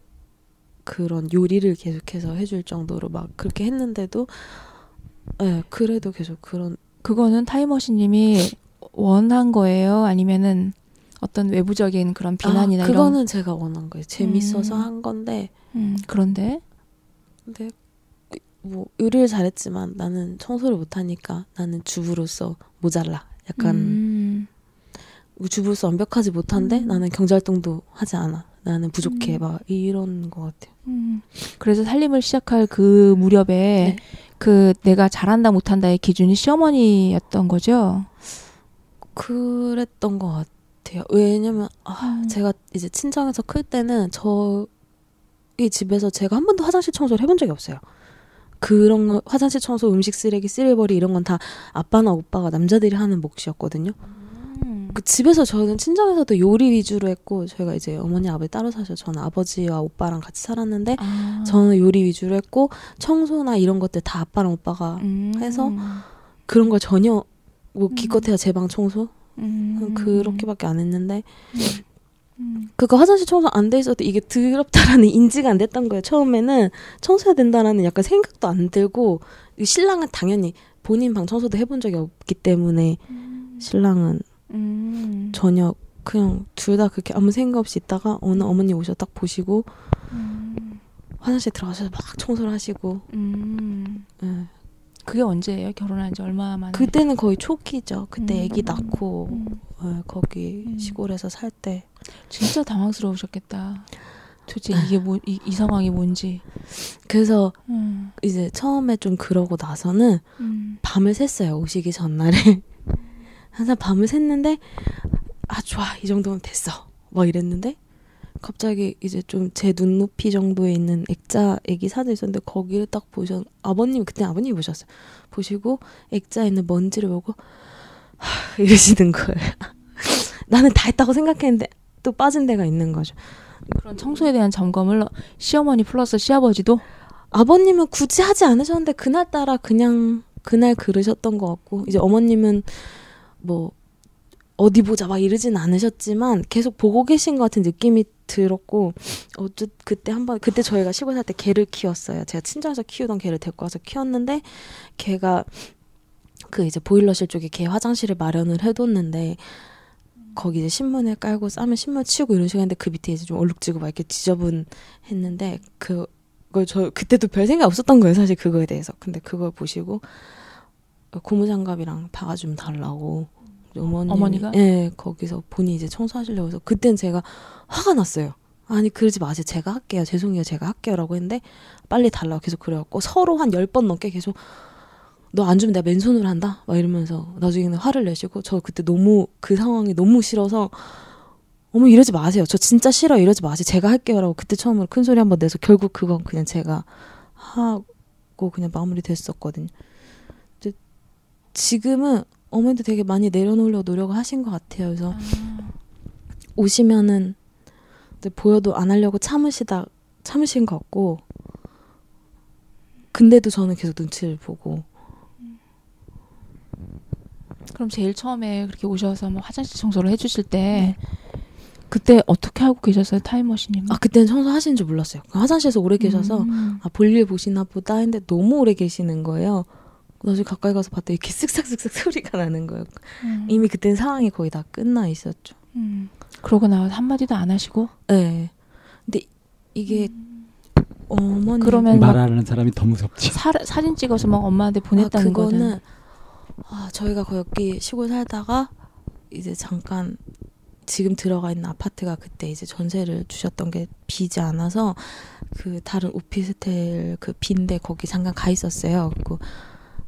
그런 요리를 계속해서 해줄 정도로 막 그렇게 했는데도 예, 네, 그래도 계속 그런 그거는 타이머신님이 원한 거예요? 아니면은 어떤 외부적인 그런 비난이나 아, 그거는 이런... 제가 원한 거예요. 재밌어서 음. 한 건데. 음, 그런데 근데 뭐 요리를 잘했지만 나는 청소를 못하니까 나는 주부로서 모자라. 약간 음. 주부로서 완벽하지 못한데 음. 나는 경제활동도 하지 않아. 나는 부족해. 음. 막 이런 것 같아요. 음. 그래서 살림을 시작할 그 무렵에 네. 그 내가 잘한다 못한다의 기준이 시어머니였던 거죠. 그랬던 것 같아요. 왜냐면 아, 음. 제가 이제 친정에서 클 때는 저희 집에서 제가 한 번도 화장실 청소를 해본 적이 없어요. 그런 거 화장실 청소, 음식 쓰레기, 쓰레버리 이런 건 다 아빠나 오빠가 남자들이 하는 몫이었거든요. 그 집에서 저는 친정에서도 요리 위주로 했고 저희가 이제 어머니 아버지 따로 사셔 저는 아버지와 오빠랑 같이 살았는데 아. 저는 요리 위주로 했고 청소나 이런 것들 다 아빠랑 오빠가 음. 해서 그런 걸 전혀 뭐 음. 기껏해야 제 방 청소 음. 그렇게밖에 안 했는데 음. 그거 화장실 청소 안 돼 있어도 이게 더럽다라는 [laughs] 인지가 안 됐던 거예요 처음에는 청소해야 된다라는 약간 생각도 안 들고 신랑은 당연히 본인 방 청소도 해본 적이 없기 때문에 음. 신랑은 음. 전혀 그냥 둘 다 그렇게 아무 생각 없이 있다가 어느 어머니 오셔 딱 보시고 음. 화장실 들어가셔서 막 청소를 하시고 음. 네. 그게 언제예요? 결혼한 지 얼마 만에? 그때는 거의 초기죠. 그때 음. 아기 낳고 네, 거기 음. 시골에서 살 때. 진짜 당황스러우셨겠다. 도대체 이게 뭐, 이, 이 상황이 뭔지. 그래서 음. 이제 처음에 좀 그러고 나서는 음. 밤을 샜어요. 오시기 전날에. 항상 밤을 샜는데 아 좋아 이 정도면 됐어. 막 이랬는데 갑자기 이제 좀 제 눈높이 정도에 있는 액자 애기 사진 있었는데 거기를 딱 보셨 아버님 그때 아버님이 보셨어요. 보시고 액자에 있는 먼지를 보고 하, 이러시는 거예요. [laughs] 나는 다 했다고 생각했는데 또 빠진 데가 있는 거죠. 그런 청소에 대한 점검을 시어머니 플러스 시아버지도? 아버님은 굳이 하지 않으셨는데 그날따라 그냥 그날 그러셨던 것 같고 이제 어머님은 뭐 어디 보자 막 이러진 않으셨지만 계속 보고 계신 것 같은 느낌이 들었고 어쩌 그때 한번 그때 저희가 시골 살 때 개를 키웠어요. 제가 친정에서 키우던 개를 데리고 와서 키웠는데 개가 그 이제 보일러실 쪽에 개 화장실을 마련을 해뒀는데 거기 이제 신문을 깔고 싸면 신문 치우고 이런 식이었는데 그 밑에 이제 좀 얼룩지고 막 이렇게 지저분했는데 그그저 그때도 별 생각 없었던 거예요 사실 그거에 대해서 근데 그걸 보시고 고무장갑이랑 바가 좀 달라고. 어머니 어머니가? 예 거기서 본인이 이제 청소하시려고 해서 그땐 제가 화가 났어요. 아니 그러지 마세요. 제가 할게요. 죄송해요. 제가 할게요라고 했는데 빨리 달라고 계속 그래갖고 서로 한 열 번 넘게 계속 너 안 주면 내가 맨손으로 한다? 막 이러면서 나중에는 화를 내시고 저 그때 너무 그 상황이 너무 싫어서 어머 이러지 마세요. 저 진짜 싫어. 이러지 마세요. 제가 할게요라고 그때 처음으로 큰 소리 한번 내서 결국 그건 그냥 제가 하고 그냥 마무리 됐었거든요. 지금은 어머니도 되게 많이 내려놓으려고 노력을 하신 것 같아요. 그래서 아. 오시면은 보여도 안 하려고 참으시다 참으신 것 같고 근데도 저는 계속 눈치를 보고 그럼 제일 처음에 그렇게 오셔서 뭐 화장실 청소를 해주실 때 네. 그때 어떻게 하고 계셨어요 타임머신님? 아 그때는 청소하시는 줄 몰랐어요. 화장실에서 오래 계셔서 음. 아 볼일 보시나 보다 했는데 너무 오래 계시는 거예요. 나중에 가까이 가서 봤더니 이렇게 쓱싹쓱싹 소리가 나는 거예요. 음. 이미 그땐 상황이 거의 다 끝나 있었죠. 음. 그러고 나서 한마디도 안 하시고? 네. 근데 이게 음. 어머니 그러면 말하는 사람이 더 무섭지. 사, 사진 찍어서 막 엄마한테 보냈다는 아, 그거는 거는 아 저희가 거기 시골 살다가 이제 잠깐 지금 들어가 있는 아파트가 그때 이제 전세를 주셨던 게 비지 않아서 그 다른 오피스텔 그 빈데 거기 잠깐 가 있었어요. 그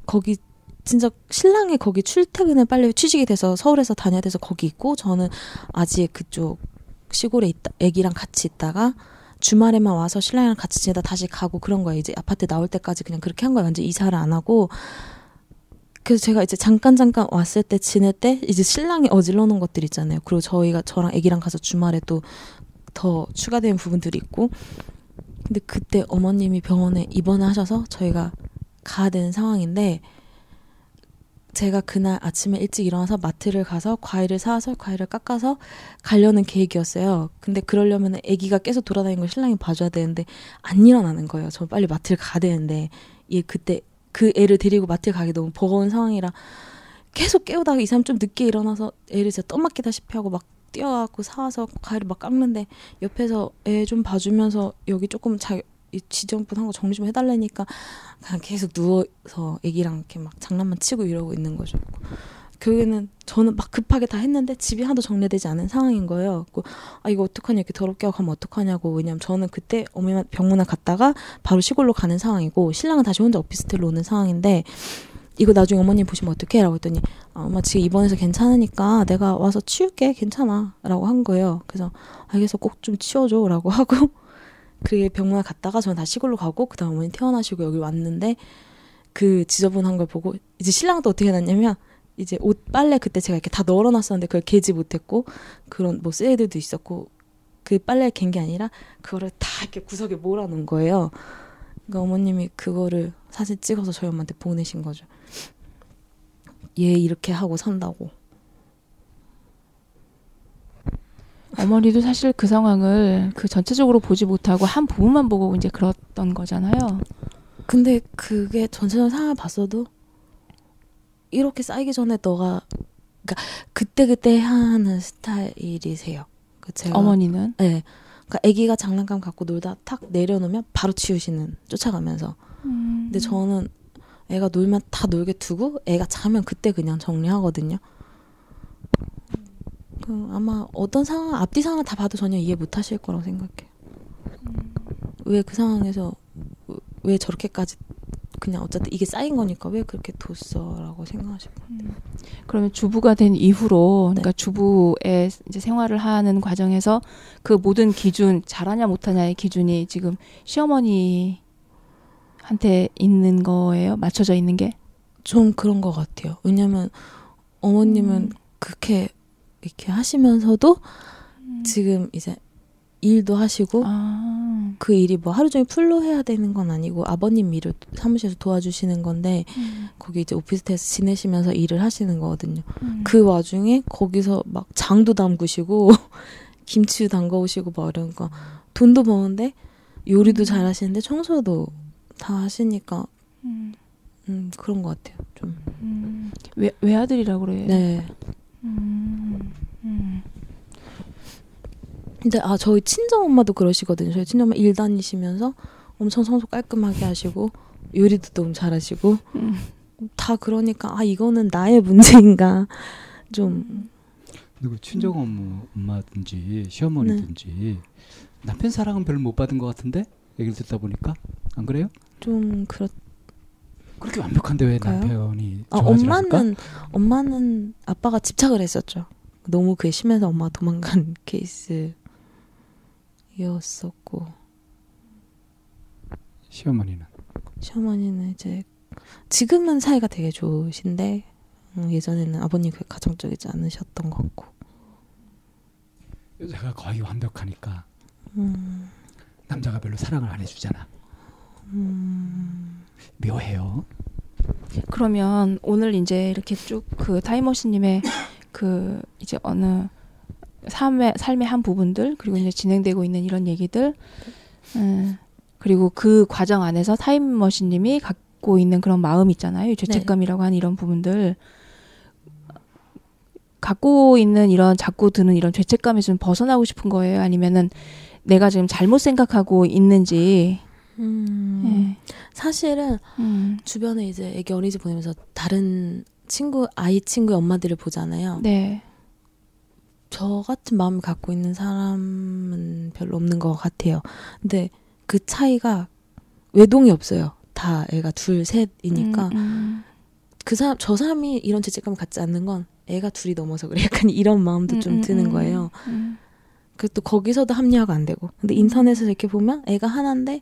거기 진짜 신랑이 거기 출퇴근을 빨리 취직이 돼서 서울에서 다녀야 돼서 거기 있고 저는 아직 그쪽 시골에 있다 애기랑 같이 있다가 주말에만 와서 신랑이랑 같이 지내다 다시 가고 그런 거예요. 이제 아파트 나올 때까지 그냥 그렇게 한 거예요. 완전 이사를 안 하고 그래서 제가 이제 잠깐 잠깐 왔을 때 지낼 때 이제 신랑이 어질러 놓은 것들 있잖아요. 그리고 저희가 저랑 아기랑 가서 주말에 또 더 추가된 부분들이 있고 근데 그때 어머님이 병원에 입원하셔서 저희가 가야 되는 상황인데 제가 그날 아침에 일찍 일어나서 마트를 가서 과일을 사서 과일을 깎아서 가려는 계획이었어요. 근데 그러려면 아기가 계속 돌아다니는 걸 신랑이 봐줘야 되는데 안 일어나는 거예요. 저 빨리 마트를 가야 되는데 얘 그때 그 애를 데리고 마트에 가기 너무 버거운 상황이라 계속 깨우다가 이 사람 좀 늦게 일어나서 애를 진짜 떠맡기다시피 하고 막 뛰어가고 사와서 과일을 막 깎는데 옆에서 애 좀 봐주면서 여기 조금 자 지정분 한 거 정리 좀 해달라니까 그냥 계속 누워서 애기랑 이렇게 막 장난만 치고 이러고 있는 거죠. 결국에는 저는 막 급하게 다 했는데 집이 하나도 정리되지 않은 상황인 거예요. 그, 아 이거 어떡하냐 이렇게 더럽게 하고 가면 어떡하냐고 왜냐면 저는 그때 어머니 병문안 갔다가 바로 시골로 가는 상황이고 신랑은 다시 혼자 오피스텔로 오는 상황인데 이거 나중에 어머님 보시면 어떡해? 라고 했더니 아, 엄마 지금 입원해서 괜찮으니까 내가 와서 치울게 괜찮아 라고 한 거예요. 그래서 알겠어 꼭 좀 치워줘 라고 [laughs] 하고 그게 병문안 갔다가 저는 다시 시골로 가고 그 다음 어머니 퇴원하시고 여기 왔는데 그 지저분한 걸 보고 이제 신랑도 어떻게 해놨냐면 이제 옷 빨래 그때 제가 이렇게 다 널어놨었는데 그걸 개지 못했고 그런 뭐 쓰레기들도 있었고 그 빨래 갠 게 아니라 그거를 다 이렇게 구석에 몰아놓은 거예요. 그러니까 어머님이 그거를 사진 찍어서 저희 엄마한테 보내신 거죠. 얘 이렇게 하고 산다고. 어머니도 사실 그 상황을 그 전체적으로 보지 못하고 한 부분만 보고 이제 그랬던 거잖아요. 근데 그게 전체적인 상황을 봤어도 이렇게 쌓이기 전에 너가 그러니까 그때 그때 하는 스타일이세요. 그 제가 어머니는 네. 그러니까 아기가 장난감 갖고 놀다 탁 내려놓으면 바로 치우시는 쫓아가면서. 음. 근데 저는 애가 놀면 다 놀게 두고 애가 자면 그때 그냥 정리하거든요. 그 아마 어떤 상황 앞뒤 상황을 다 봐도 전혀 이해 못 하실 거라고 생각해요. 음. 왜그 상황에서 왜 저렇게까지 그냥 어쨌든 이게 쌓인 거니까 왜 그렇게 뒀어라고 같아요. 음. 그러면 주부가 된 이후로 네. 그러니까 주부의 이제 생활을 하는 과정에서 그 모든 기준 잘하냐 못하냐의 기준이 지금 시어머니한테 있는 거예요? 맞춰져 있는 게? 좀 그런 것 같아요. 왜냐면 어머님은 음. 그렇게 이렇게 하시면서도 음. 지금 이제 일도 하시고 아. 그 일이 뭐 하루 종일 풀로 해야 되는 건 아니고 아버님 일을 사무실에서 도와주시는 건데 음. 거기 이제 오피스텔에서 지내시면서 일을 하시는 거거든요. 음. 그 와중에 거기서 막 장도 담그시고 [laughs] 김치도 담궈오시고 막 이런 거 돈도 버는데 요리도 음. 잘 하시는데 청소도 다 하시니까 음, 음 그런 것 같아요. 좀 음. 외 외아들이라고 그래요. 네. 음. 근데 아 저희 친정 엄마도 그러시거든요. 저희 친정 엄마 일 다니시면서 엄청 청소 깔끔하게 하시고 요리도 너무 잘하시고 음. 다 그러니까 아 이거는 나의 문제인가 좀 그리고 친정 엄마, 엄마든지 시어머니든지 네. 남편 사랑은 별로 못 받은 것 같은데 얘기를 듣다 보니까 안 그래요? 좀 그렇. 그렇게 완벽한데 왜 남편이 아, 엄마는? 엄마는 아빠가 집착을 했었죠. 너무 그게 심해서 엄마 도망간 [laughs] 케이스였었고 시어머니는 시어머니는 이제 지금은 사이가 되게 좋으신데 음, 예전에는 아버님 그 가정적이지 않으셨던 것 같고 여자가 거의 완벽하니까 음. 남자가 별로 사랑을 안 해주잖아. 음. 묘해요. 그러면 오늘 이제 이렇게 쭉 그 타이머신님의 그 이제 어느 삶의 삶의 한 부분들 그리고 이제 진행되고 있는 이런 얘기들, 음, 그리고 그 과정 안에서 타임머신님이 갖고 있는 그런 마음 있잖아요. 죄책감이라고 네. 하는 이런 부분들. 갖고 있는 이런 자꾸 드는 이런 죄책감에서 좀 벗어나고 싶은 거예요? 아니면은 내가 지금 잘못 생각하고 있는지. 음, 네. 사실은 음. 주변에 이제 애기 어린이집 보내면서 다른 친구 아이 친구의 엄마들을 보잖아요. 네. 저 같은 마음을 갖고 있는 사람은 별로 없는 것 같아요. 근데 그 차이가 외동이 없어요. 다 애가 둘, 셋이니까 음, 음. 그 사람 저 사람이 이런 죄책감을 갖지 않는 건 애가 둘이 넘어서 그래. [laughs] 약간 이런 마음도 좀 음, 음, 드는 음, 거예요. 그또 거기서도 합리화가 안 되고. 근데 인터넷에서 이렇게 보면 애가 하나인데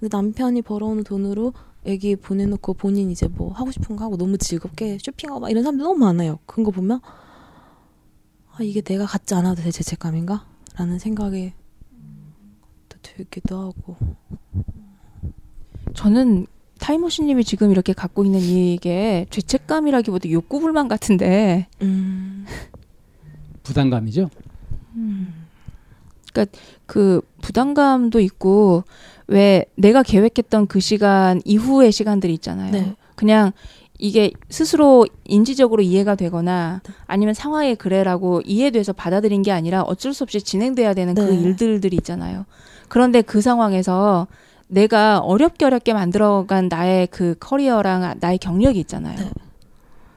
근데 남편이 벌어오는 돈으로 애기 보내놓고 본인 이제 뭐 하고 싶은 거 하고 너무 즐겁게 쇼핑하고 막 이런 사람들 너무 많아요. 그런 거 보면 아 이게 내가 갖지 않아도 될 죄책감인가? 라는 생각이 또 들기도 하고. 저는 타이머신님이 지금 이렇게 갖고 있는 이게 죄책감이라기보다 욕구 불만 같은데. 음. [laughs] 부담감이죠. 음. 그러니까 그 부담감도 있고 왜 내가 계획했던 그 시간 이후의 시간들이 있잖아요. 네. 그냥 이게 스스로 인지적으로 이해가 되거나 네. 아니면 상황에 그래라고 이해돼서 받아들인 게 아니라 어쩔 수 없이 진행돼야 되는 그 네. 그 일들들이 있잖아요. 그런데 그 상황에서 내가 어렵게 어렵게 만들어간 나의 그 커리어랑 나의 경력이 있잖아요. 네.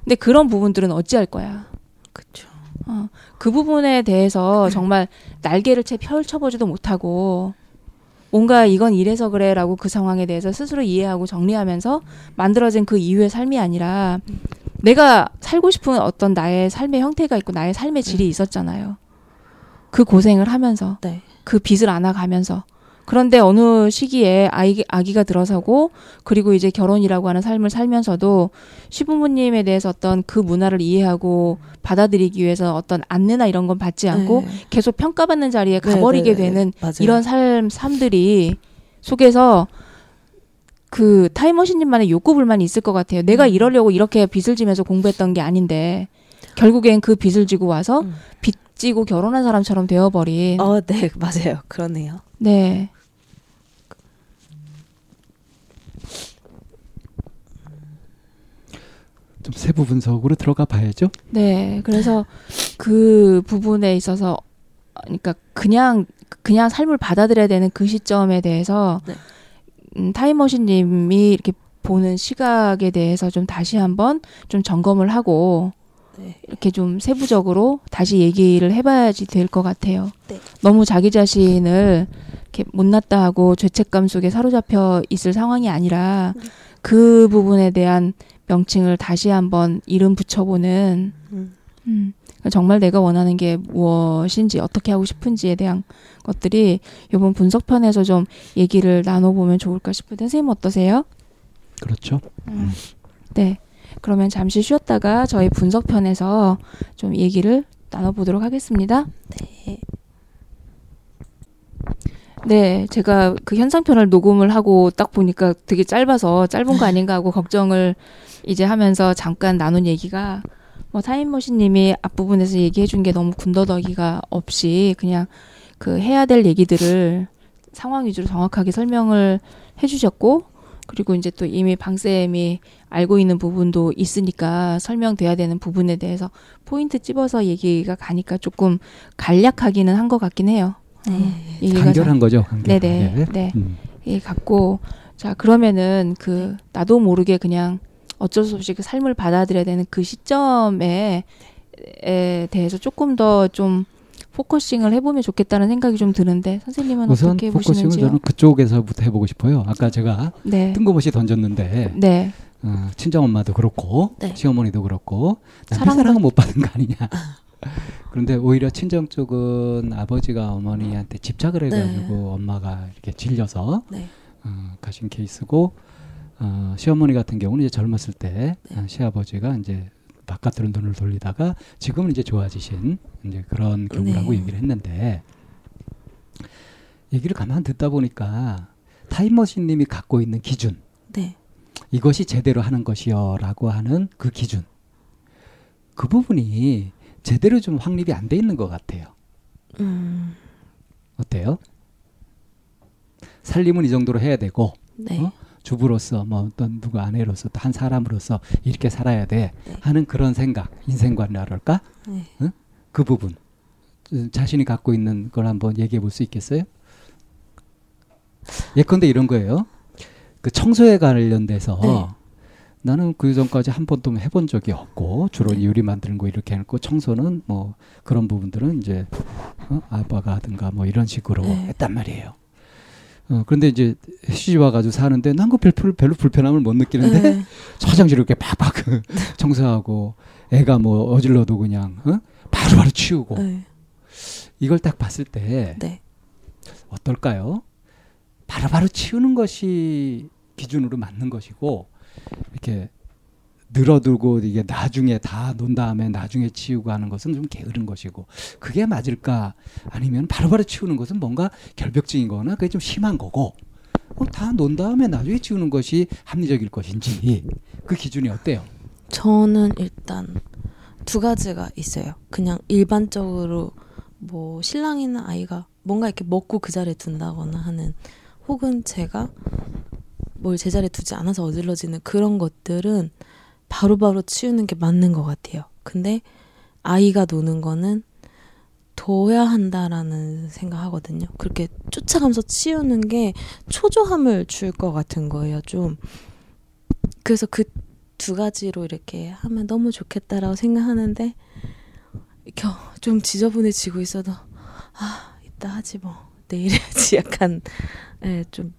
근데 그런 부분들은 어찌할 거야. 그렇죠. 어, 그 부분에 대해서 [laughs] 정말 날개를 채 펼쳐보지도 못하고 뭔가 이건 이래서 그래라고 그 상황에 대해서 스스로 이해하고 정리하면서 만들어진 그 이후의 삶이 아니라 내가 살고 싶은 어떤 나의 삶의 형태가 있고 나의 삶의 질이 네. 있었잖아요. 그 고생을 하면서 네. 그 빚을 안아가면서 그런데 어느 시기에 아이, 아기가 들어서고 그리고 이제 결혼이라고 하는 삶을 살면서도 시부모님에 대해서 어떤 그 문화를 이해하고 받아들이기 위해서 어떤 안내나 이런 건 받지 않고 네. 계속 평가받는 자리에 네, 가버리게 네, 네, 되는 이런 삶, 삶들이 속에서 그 타임머신님만의 욕구 불만이 있을 것 같아요. 내가 음. 이러려고 이렇게 빚을 지면서 공부했던 게 아닌데 결국엔 그 빚을 지고 와서 음. 빚 지고 결혼한 사람처럼 되어버린. 어, 네, [laughs] 맞아요. 그러네요. 네. 좀 세부 분석으로 들어가 봐야죠. 네, 그래서 그 부분에 있어서 그러니까 그냥 그냥 삶을 받아들여야 되는 그 시점에 대해서 네. 음, 타임머신님이 이렇게 보는 시각에 대해서 좀 다시 한번 좀 점검을 하고 네. 이렇게 좀 세부적으로 다시 얘기를 해봐야지 될 것 같아요. 네. 너무 자기 자신을 이렇게 못났다 하고 죄책감 속에 사로잡혀 있을 상황이 아니라 네. 그 부분에 대한 명칭을 다시 한번 이름 붙여보는 음. 음. 정말 내가 원하는 게 무엇인지 어떻게 하고 싶은지에 대한 것들이 이번 분석편에서 좀 얘기를 나눠보면 좋을까 싶은데 선생님 어떠세요? 그렇죠. 음. 네. 그러면 잠시 쉬었다가 저희 분석편에서 좀 얘기를 나눠보도록 하겠습니다. 네. 네, 제가 그 현상편을 녹음을 하고 딱 보니까 되게 짧아서 짧은 거 아닌가 하고 걱정을 이제 하면서 잠깐 나눈 얘기가 뭐 타임머신님이 앞부분에서 얘기해 준 게 너무 군더더기가 없이 그냥 그 해야 될 얘기들을 상황 위주로 정확하게 설명을 해주셨고 그리고 이제 또 이미 방쌤이 알고 있는 부분도 있으니까 설명돼야 되는 부분에 대해서 포인트 찝어서 얘기가 가니까 조금 간략하기는 한 것 같긴 해요. 네. 어, 간결한 거죠. 간결. 네네. 네. 네. 음. 예, 갖고 자 그러면은 그 나도 모르게 그냥 어쩔 수 없이 그 삶을 받아들여야 되는 그 시점에 에 대해서 조금 더 좀 focusing을 해보면 좋겠다는 생각이 좀 드는데 선생님은 우선 어떻게 focusing은 보시는지요? 저는 그쪽에서부터 해보고 싶어요. 아까 제가 네. 뜬금없이 던졌는데 네. 어, 친정 엄마도 그렇고 네. 시어머니도 그렇고 남편 사랑받- 사랑은 못 받은 거 아니냐. [laughs] 그런데 오히려 친정 쪽은 아버지가 어머니한테 집착을 해가지고 네. 엄마가 이렇게 질려서 네. 어, 가신 케이스고 어, 시어머니 같은 경우는 이제 젊었을 때 네. 어, 시아버지가 이제 바깥으로 눈을 돌리다가 지금은 이제 좋아지신 이제 그런 경우라고 네. 얘기를 했는데 얘기를 가만 듣다 보니까 타임머신님이 갖고 있는 기준 네. 이것이 제대로 하는 것이여라고 하는 그 기준 그 부분이 제대로 좀 확립이 안 돼 있는 것 같아요. 음. 어때요? 살림은 이 정도로 해야 되고 네. 어? 주부로서 뭐 어떤 누구 아내로서 또한 사람으로서 이렇게 살아야 돼 네. 하는 그런 생각 인생관이랄까 네. 그 부분 음, 자신이 갖고 있는 걸 한번 얘기해 볼 수 있겠어요? 예컨대 이런 거예요. 그 청소에 관련돼서 네. 나는 그 전까지 한 번도 해본 적이 없고 주로 네. 요리 만드는 거 이렇게 해놓고 청소는 뭐 그런 부분들은 이제 어? 아빠가 하든가 뭐 이런 식으로 네. 했단 말이에요. 어, 그런데 이제 시집 와가지고 사는데 난 그 별로, 별로 불편함을 못 느끼는데 네. 화장실 이렇게 팍팍 그 [laughs] 청소하고 애가 뭐 어질러도 그냥 어? 바로바로 치우고 네. 이걸 딱 봤을 때 네. 어떨까요? 바로바로 치우는 것이 기준으로 맞는 것이고 이렇게 늘어두고 이게 나중에 다 논 다음에 나중에 치우고 하는 것은 좀 게으른 것이고 그게 맞을까 아니면 바로바로 치우는 것은 뭔가 결벽증인 거나 그게 좀 심한 거고 어, 다논 다음에 나중에 치우는 것이 합리적일 것인지 그 기준이 어때요? 저는 일단 두 가지가 있어요. 그냥 일반적으로 뭐 신랑이나 아이가 뭔가 이렇게 먹고 그 자리에 둔다거나 하는 혹은 제가 뭘 제자리에 두지 않아서 어질러지는 그런 것들은 바로 바로 치우는 게 맞는 것 같아요. 근데 아이가 노는 거는 둬야 한다라는 생각하거든요. 그렇게 쫓아가면서 치우는 게 초조함을 줄 것 같은 거예요. 좀 그래서 그 두 가지로 이렇게 하면 너무 좋겠다라고 생각하는데 이렇게 좀 지저분해지고 있어도 아 이따 하지 뭐 내일 해야지 [laughs] 약간 예, 좀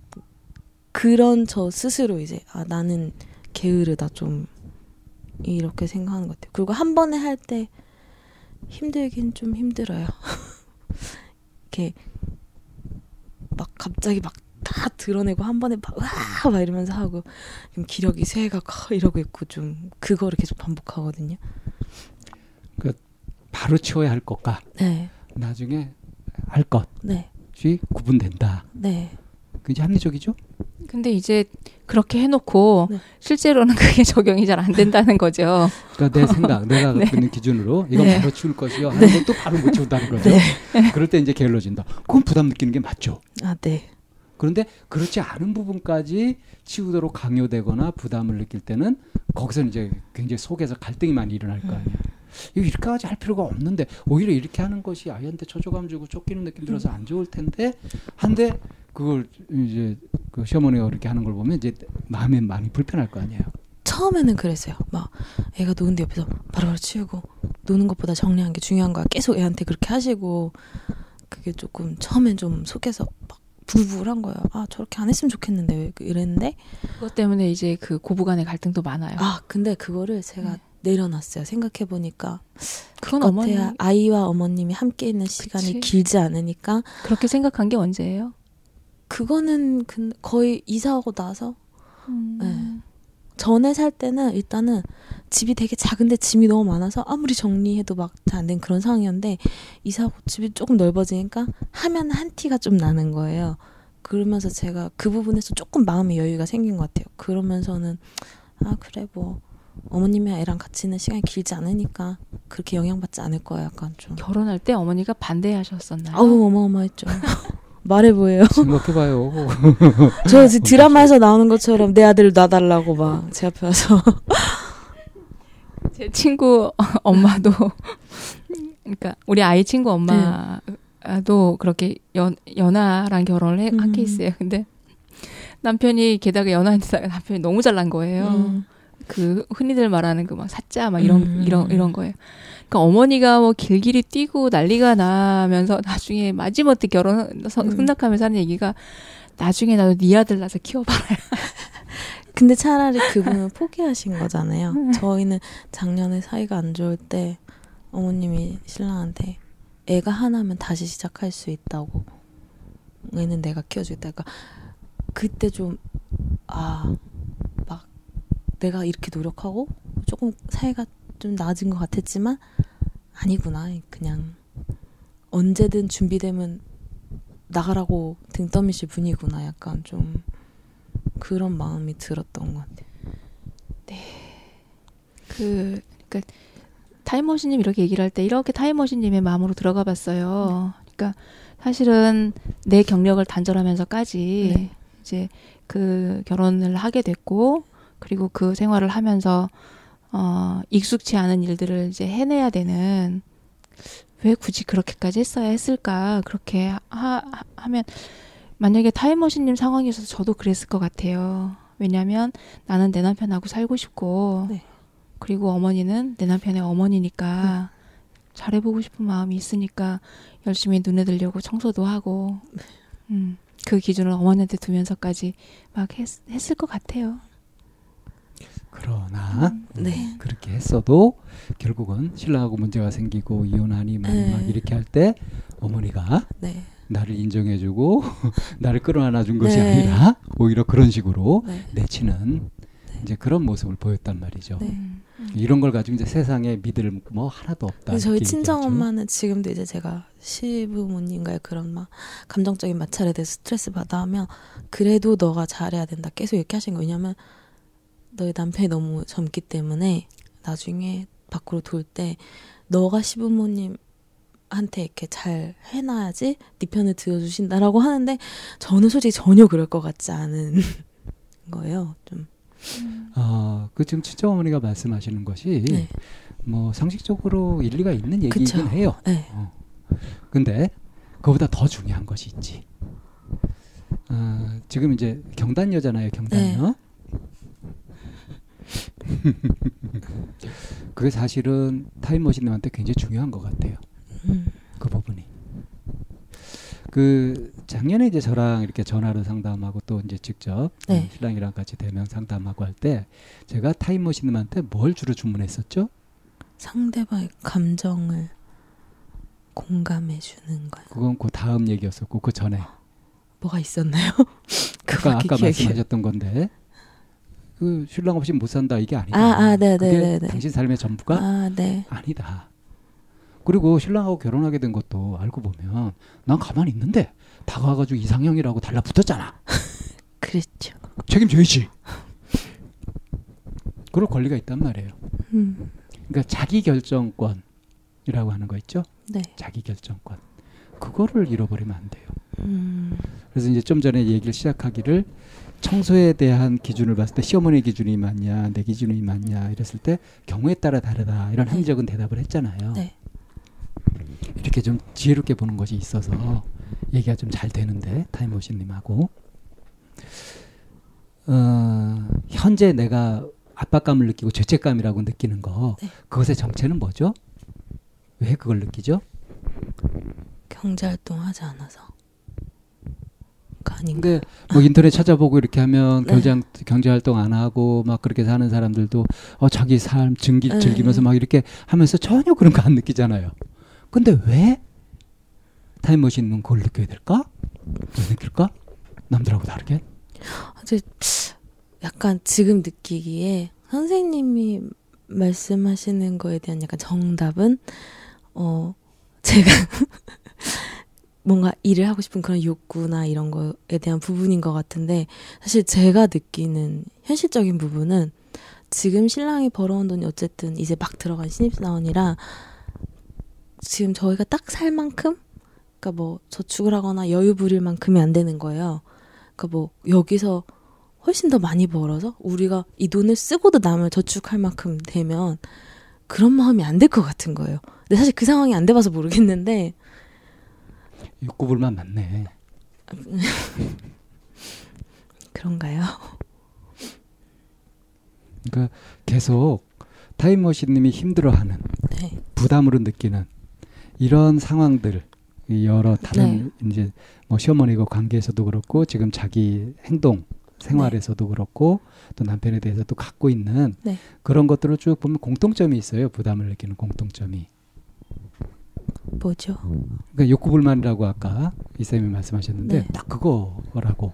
그런 저 스스로 이제 아 나는 게으르다 좀 이렇게 생각하는 것 같아요. 그리고 한 번에 할 때 힘들긴 좀 힘들어요. [laughs] 이렇게 막 갑자기 막 다 드러내고 한 번에 막, 와! 막 이러면서 하고 좀 기력이 쇠가 커 이러고 있고 좀 그거를 계속 반복하거든요. 바로 치워야 할 것과 네, 나중에 할 것이 네, 구분된다. 네, 굉장히 합리적이죠? 근데 이제 그렇게 해놓고 네. 실제로는 그게 [laughs] 적용이 잘 안 된다는 거죠. 그러니까 내 생각, [laughs] 내가 갖고 네. 있는 기준으로 이건 네. 바로 치울 것이요 하는 것도 바로 못 치운다는 거죠. 네. 그럴 때 이제 게을러진다. 그건 부담 느끼는 게 맞죠. 아, 네, 그런데 그렇지 않은 부분까지 치우도록 강요되거나 부담을 느낄 때는 거기서 이제 굉장히 속에서 갈등이 많이 일어날 거 아니에요. 이거 이렇게까지 할 필요가 없는데 오히려 이렇게 하는 것이 아이한테 초조감 주고 쫓기는 느낌 들어서 안 좋을 텐데 한데 그걸 이제 그 시어머니가 그렇게 하는 걸 보면 이제 마음에 많이 불편할 거 아니에요. 처음에는 그랬어요. 막 애가 노는데 옆에서 바로바로 치우고 노는 것보다 정리하는 게 중요한 거야. 계속 애한테 그렇게 하시고 그게 조금 처음엔 좀 속에서 막 불불한 거예요. 아 저렇게 안 했으면 좋겠는데 왜 이랬는데 그것 때문에 이제 그 고부간의 갈등도 많아요. 아 근데 그거를 제가 네. 내려놨어요. 생각해 보니까 그건 어머니 아이와 어머님이 함께 있는 시간이 그치. 길지 않으니까 그렇게 생각한 게 언제예요? 그거는 근 거의 이사하고 나서 음. 네. 전에 살 때는 일단은 집이 되게 작은데 짐이 너무 많아서 아무리 정리해도 막 잘 안 된 그런 상황이었는데 이사하고 집이 조금 넓어지니까 하면 한 티가 좀 나는 거예요. 그러면서 제가 그 부분에서 조금 마음의 여유가 생긴 것 같아요. 그러면서는 아 그래 뭐 어머님이 애랑 같이 있는 시간이 길지 않으니까 그렇게 영향받지 않을 거야 약간 좀 결혼할 때 어머니가 반대하셨었나요? 아우 어마어마했죠. [laughs] 말해 보여요. 생각해봐요. 저 지금 드라마에서 나오는 것처럼 내 아들을 놔달라고 막 제 앞에 와서 [laughs] 제 친구 엄마도 그러니까 우리 아이 친구 엄마도 그렇게 연 연하랑 결혼을 해, 한 음. 케이스예요. 근데 남편이 게다가 연하인데 남편이 너무 잘난 거예요. 음. 그 흔히들 말하는 그 막 사자 막 이런 음. 이런 이런 거예요. 그러니까 어머니가 뭐 길길이 뛰고 난리가 나면서 나중에 마지못해 결혼 음. 승낙하면서 하는 얘기가 나중에 나도 네 아들 낳아서 키워봐라. [laughs] 근데 차라리 그분은 [laughs] 포기하신 거잖아요. 음. 저희는 작년에 사이가 안 좋을 때 어머님이 신랑한테 애가 하나면 다시 시작할 수 있다고. 얘는 내가 키워주겠다. 그러니까 그때 좀, 아, 막 내가 이렇게 노력하고 조금 사이가 좀 나아진 것 같았지만 아니구나. 그냥 언제든 준비되면 나가라고 등 떠미실 분이구나. 약간 좀 그런 마음이 들었던 것 같아요. 네. 그, 그니까 타임머신님 이렇게 얘기를 할 때 이렇게 타임머신님의 마음으로 들어가 봤어요. 네. 그러니까 사실은 내 경력을 단절하면서까지 네. 이제 그 결혼을 하게 됐고 그리고 그 생활을 하면서 어 익숙치 않은 일들을 이제 해내야 되는 왜 굳이 그렇게까지 했어야 했을까 그렇게 하, 하 면 만약에 타임머신님 상황이어서 저도 그랬을 것 같아요. 왜냐하면 나는 내 남편하고 살고 싶고 네. 그리고 어머니는 내 남편의 어머니니까 네. 잘해보고 싶은 마음이 있으니까 열심히 눈에 들려고 청소도 하고 네. 음, 그 기준을 어머니한테 두면서까지 막 했, 했을 것 같아요. 그러나 음, 네. 그렇게 했어도 결국은 신랑하고 문제가 생기고 이혼하니 뭐막 네. 이렇게 할 때 어머니가 네. 나를 인정해주고 [laughs] 나를 끌어안아 준 것이 네. 아니라 오히려 그런 식으로 네. 내치는 네. 이제 그런 모습을 보였단 말이죠. 네. 음. 이런 걸 가지고 이제 세상에 믿을 뭐 하나도 없다. 저희 친정 엄마는 지금도 이제 제가 시부모님과의 그런 막 감정적인 마찰에 대해서 스트레스 받아 하면 그래도 너가 잘해야 된다. 계속 이렇게 하신 거 왜냐면 너희 남편이 너무 젊기 때문에 나중에 밖으로 돌 때 너가 시부모님 한테 이렇게 잘 해놔야지 네 편을 들어주신다라고 하는데 저는 솔직히 전혀 그럴 것 같지 않은 [laughs] 거예요. 좀. 음. 어, 그 지금 친정 어머니가 말씀하시는 것이 네. 뭐 상식적으로 일리가 있는 얘기이긴 그쵸. 해요. 네. 어. 근데 그보다 더 중요한 것이 있지. 어, 지금 이제 경단녀잖아요, 경단녀. 네. [laughs] 그게 사실은 타임머신님한테 굉장히 중요한 것 같아요. 음. 그 부분이. 그 작년에 이제 저랑 이렇게 전화로 상담하고 또 이제 직접 네. 신랑이랑 같이 대면 상담하고 할 때 제가 타임머신님한테 뭘 주로 주문했었죠? 상대방의 감정을 공감해 주는 거요. 그건 그 다음 얘기였었고 그 전에 뭐가 있었나요? [laughs] 아까 아까 말씀하셨던 건데 그 신랑 없이 못 산다 이게 아니다. 아, 아, 네, 네, 네, 네. 당신 삶의 전부가 아, 네. 아니다. 그리고 신랑하고 결혼하게 된 것도 알고 보면 난 가만히 있는데 다가와가지고 이상형이라고 달라붙었잖아. [laughs] 그랬죠. 책임져야지. 그럴 권리가 있단 말이에요. 음. 그러니까 자기 결정권이라고 하는 거 있죠. 네. 자기 결정권. 그거를 잃어버리면 안 돼요. 음. 그래서 이제 좀 전에 얘기를 시작하기를 청소에 대한 기준을 봤을 때 시어머니 기준이 맞냐, 내 기준이 맞냐 이랬을 때 경우에 따라 다르다 이런 네. 합리적인 대답을 했잖아요. 네. 이렇게 좀 지혜롭게 보는 것이 있어서 얘기가 좀 잘 되는데 타임머신님하고 어, 현재 내가 압박감을 느끼고 죄책감이라고 느끼는 거 네. 그것의 정체는 뭐죠? 왜 그걸 느끼죠? 경제 활동 하지 않아서 아닌가? 뭐 인터넷 찾아보고 이렇게 하면 네. 경제 경제 활동 안 하고 막 그렇게 사는 사람들도 어 자기 삶 즐기, 네. 즐기면서 막 이렇게 하면서 전혀 그런 거 안 느끼잖아요. 근데 왜 타임머신은 그걸 느껴야 될까? 왜 느낄까? 남들하고 다르게? 아주 약간 지금 느끼기에 선생님이 말씀하시는 거에 대한 약간 정답은 어 제가 뭔가 일을 하고 싶은 그런 욕구나 이런 거에 대한 부분인 것 같은데 사실 제가 느끼는 현실적인 부분은 지금 신랑이 벌어온 돈이 어쨌든 이제 막 들어간 신입사원이라 지금 저희가 딱 살 만큼 그러니까 뭐 저축을 하거나 여유 부릴 만큼이 안 되는 거예요. 그러니까 뭐 여기서 훨씬 더 많이 벌어서 우리가 이 돈을 쓰고도 남을 저축할 만큼 되면 그런 마음이 안 될 것 같은 거예요. 근데 사실 그 상황이 안 돼봐서 모르겠는데 육구불만 맞네. 그런가요? 그러니까 계속 타임머신님이 힘들어하는 네. 부담으로 느끼는 이런 상황들 여러 다른 네. 이제 뭐 시어머니가 관계에서도 그렇고 지금 자기 행동 생활에서도 네. 그렇고 또 남편에 대해서도 갖고 있는 네. 그런 것들을 쭉 보면 공통점이 있어요. 부담을 느끼는 공통점이. 뭐죠? 그러니까 욕구 불만이라고 아까 이쌤이 말씀하셨는데 네. 딱 그거라고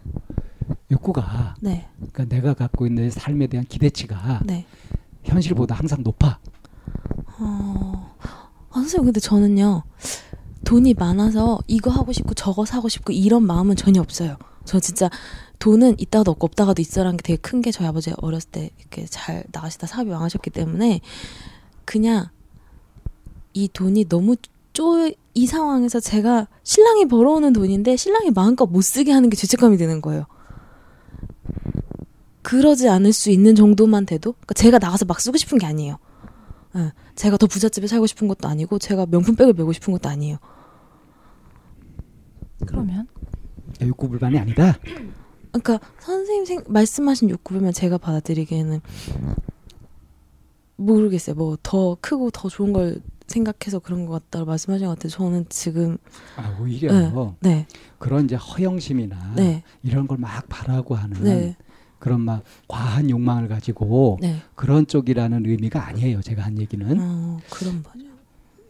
욕구가 네. 그러니까 내가 갖고 있는 삶에 대한 기대치가 네. 현실보다 항상 높아. 어, 아, 선생님 근데 저는요 돈이 많아서 이거 하고 싶고 저거 사고 싶고 이런 마음은 전혀 없어요. 저 진짜 돈은 있다가도 없고 없다가도 있어라는 게 되게 큰 게 저희 아버지 어렸을 때 이렇게 잘 나가시다 사업이 망하셨기 때문에 그냥 이 돈이 너무 쪼 이 상황에서 제가 신랑이 벌어오는 돈인데 신랑이 마음껏 못 쓰게 하는 게 죄책감이 드는 거예요. 그러지 않을 수 있는 정도만 돼도 그러니까 제가 나가서 막 쓰고 싶은 게 아니에요. 네. 제가 더 부잣집에 살고 싶은 것도 아니고 제가 명품백을 메고 싶은 것도 아니에요. 그러면 욕구불만이 아니다. 그러니까 선생님 생, 말씀하신 욕구불만 제가 받아들이기에는 모르겠어요. 뭐 더 크고 더 좋은 걸 생각해서 그런 것 같다고 말씀하신 것 같아요. 저는 지금 아 오히려 네, 네. 그런 이제 허영심이나 네. 이런 걸 막 바라고 하는 네. 그런 막 과한 욕망을 가지고 네. 그런 쪽이라는 의미가 아니에요. 제가 한 얘기는. 어, 그런 거죠.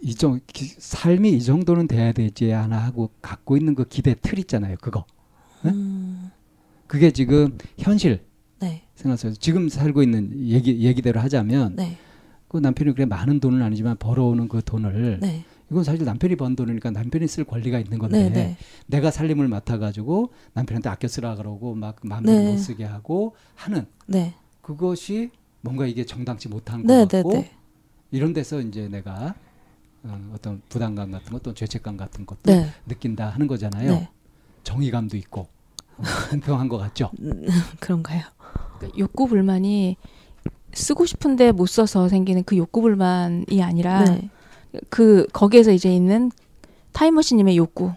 이정 삶이 이 정도는 돼야 되지 않아 하고 갖고 있는 그 기대 틀 있잖아요. 그거. 네? 음. 그게 지금 현실. 네. 생각하세요. 지금 살고 있는 얘기 얘기대로 하자면 네. 그 남편이 그래 많은 돈은 아니지만 벌어오는 그 돈을 네. 이건 사실 남편이 번 돈이니까 남편이 쓸 권리가 있는 건데 네네. 네. 내가 살림을 맡아가지고 남편한테 아껴 쓰라 그러고 막 마음대로 네. 못 쓰게 하고 하는 네. 그것이 뭔가 이게 정당치 못한 것 네, 네 같고 네. 이런 데서 이제 내가 어, 어떤 부담감 같은 것, 또 죄책감 같은 것도 네. 느낀다 하는 거잖아요. 정의감도 있고 [laughs] 어, 공평한 것 같죠. 음, 그런가요? 그러니까 욕구 불만이 쓰고 싶은데 못 써서 생기는 그 욕구 불만이 아니라 그 거기에서 이제 있는 타임머신님의 욕구.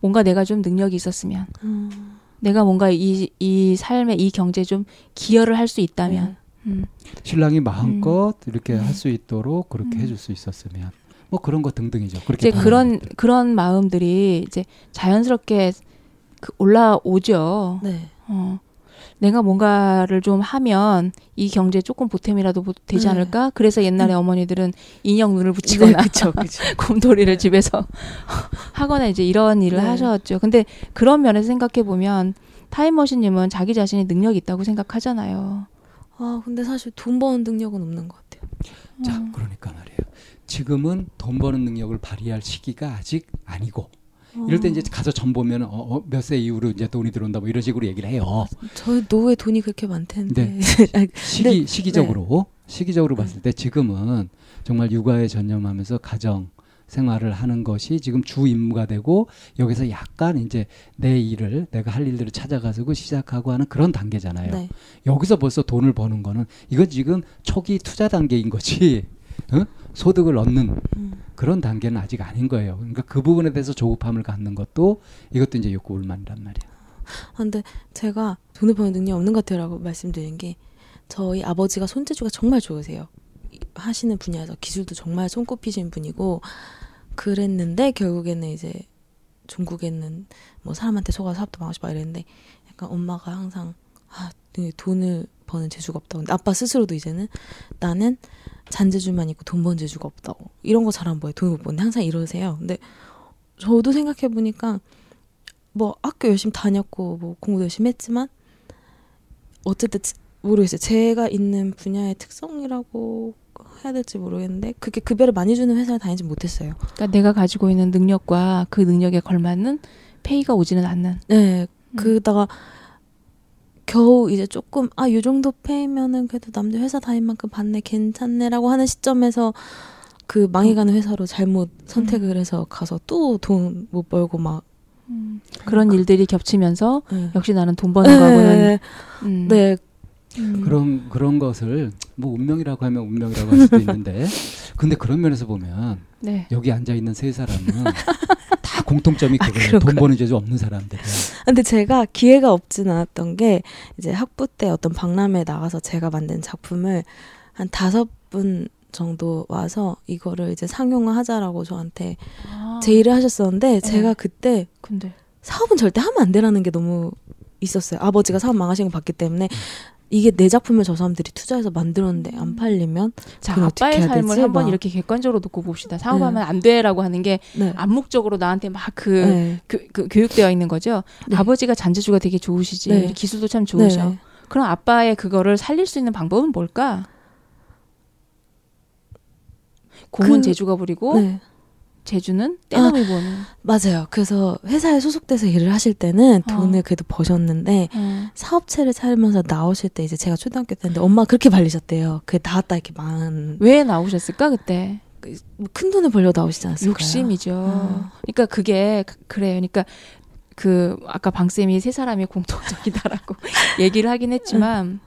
뭔가 내가 좀 능력이 있었으면, 음. 내가 뭔가 이, 이 삶에 이 경제에 좀 기여를 할 수 있다면. 음. 음. 신랑이 마음껏 음. 이렇게 할 수 있도록 그렇게 음. 해줄 수 있었으면. 뭐 그런 거 등등이죠. 그렇게 이제 그런 그런 마음들이 이제 자연스럽게 그 올라오죠. 네. 어. 내가 뭔가를 좀 하면 이 경제에 조금 보탬이라도 되지 네. 않을까? 그래서 옛날에 음. 어머니들은 인형 눈을 붙이거나 네, 그쵸, [laughs] 그쵸. 곰돌이를 집에서 [laughs] 하거나 이제 이런 일을 네. 하셨죠. 근데 그런 면에서 생각해 보면 타임머신님은 자기 자신이 능력이 있다고 생각하잖아요. 아 근데 사실 돈 버는 능력은 없는 것 같아요. 자, 음. 그러니까 말이에요. 지금은 돈 버는 능력을 발휘할 시기가 아직 아니고 이럴 때 이제 가서 점 보면 어, 어, 몇세 이후로 이제 돈이 들어온다 뭐 이런 식으로 얘기를 해요. 저희 노후에 돈이 그렇게 많텐데. 네. [laughs] 시기 네. 시기적으로 네. 시기적으로 봤을 때 지금은 정말 육아에 전념하면서 가정 생활을 하는 것이 지금 주 임무가 되고 여기서 약간 이제 내 일을 내가 할 일들을 찾아가지고 시작하고 하는 그런 단계잖아요. 네. 여기서 벌써 돈을 버는 거는 이건 지금 초기 투자 단계인 거지. 어? 소득을 얻는 음. 그런 단계는 아직 아닌 거예요. 그러니까 그 부분에 대해서 조급함을 갖는 것도 이것도 이제 욕구 불만이란 말이에요. 아, 근데 제가 돈을 버는 능력 없는 것 같아요라고 말씀드린 게 저희 아버지가 손재주가 정말 좋으세요. 하시는 분야에서 기술도 정말 손꼽히신 분이고 그랬는데 결국에는 이제 중국에는 뭐 사람한테 속아 사업도 망하고 막 이랬는데 약간 엄마가 항상 아 돈을 버는 재주가 없다고 근데 아빠 스스로도 이제는 나는 잔재주만 있고 돈 번 재주가 없다고. 이런 거 잘하면 뭐해 돈을 못 버는데. 항상 이러세요. 근데 저도 생각해 보니까 뭐 학교 열심히 다녔고 뭐 공부도 열심히 했지만 어쨌든 모르겠어요. 제가 있는 분야의 특성이라고 해야 될지 모르겠는데 그게 급여를 많이 주는 회사를 다니지 못했어요. 그러니까 내가 가지고 있는 능력과 그 능력에 걸맞는 페이가 오지는 않는. 네. 음. 그다가 겨우 이제 조금 아 요 정도 페이면은 그래도 남들 회사 다닌 만큼 받네 괜찮네라고 하는 시점에서 그 망해가는 회사로 잘못 선택을 해서 가서 또 돈 못 벌고 막 음, 그런 일들이 겹치면서 네. 역시 나는 돈 버는 거고는 네. 음. 네. 음. 그런 그런 것을 뭐 운명이라고 하면 운명이라고 할 수도 있는데 근데 그런 면에서 보면 네. 여기 앉아 있는 세 사람은 다 공통점이 그거예요. 아, 돈 버는 재주 없는 사람들이야. 근데 제가 기회가 없진 않았던 게 이제 학부 때 어떤 박람회 나가서 제가 만든 작품을 한 다섯 분 정도 와서 이거를 이제 상용화하자라고 저한테 아. 제의를 하셨었는데 네. 제가 그때 근데 사업은 절대 하면 안 되라는 게 너무 있었어요. 아버지가 사업 망하신 거 봤기 때문에 이게 내 작품을 저 사람들이 투자해서 만들었는데 안 팔리면 자 아빠의 삶을 한번 이렇게 객관적으로 놓고 봅시다. 사업하면 네. 안 돼라고 하는 게 네. 암묵적으로 나한테 막그 네. 그, 그, 교육되어 있는 거죠. 네. 아버지가 잔재주가 되게 좋으시지 네. 기술도 참 좋으셔. 네. 그럼 아빠의 그거를 살릴 수 있는 방법은 뭘까? 공은 그, 제주가 부리고 제주는 떼놈이 아, 버는. 맞아요. 그래서 회사에 소속돼서 일을 하실 때는 어. 돈을 그래도 버셨는데 어. 사업체를 차리면서 나오실 때 이제 제가 초등학교 때인데 엄마 그렇게 발리셨대요. 그게 나왔다 이렇게 만. 왜 나오셨을까 그때? 그, 뭐큰 돈을 벌려 나오시지 않았을까요? 욕심이죠. 어. 그러니까 그게 그래요. 그러니까 그 아까 방 쌤이 세 사람이 공통적이다라고 [laughs] 얘기를 하긴 했지만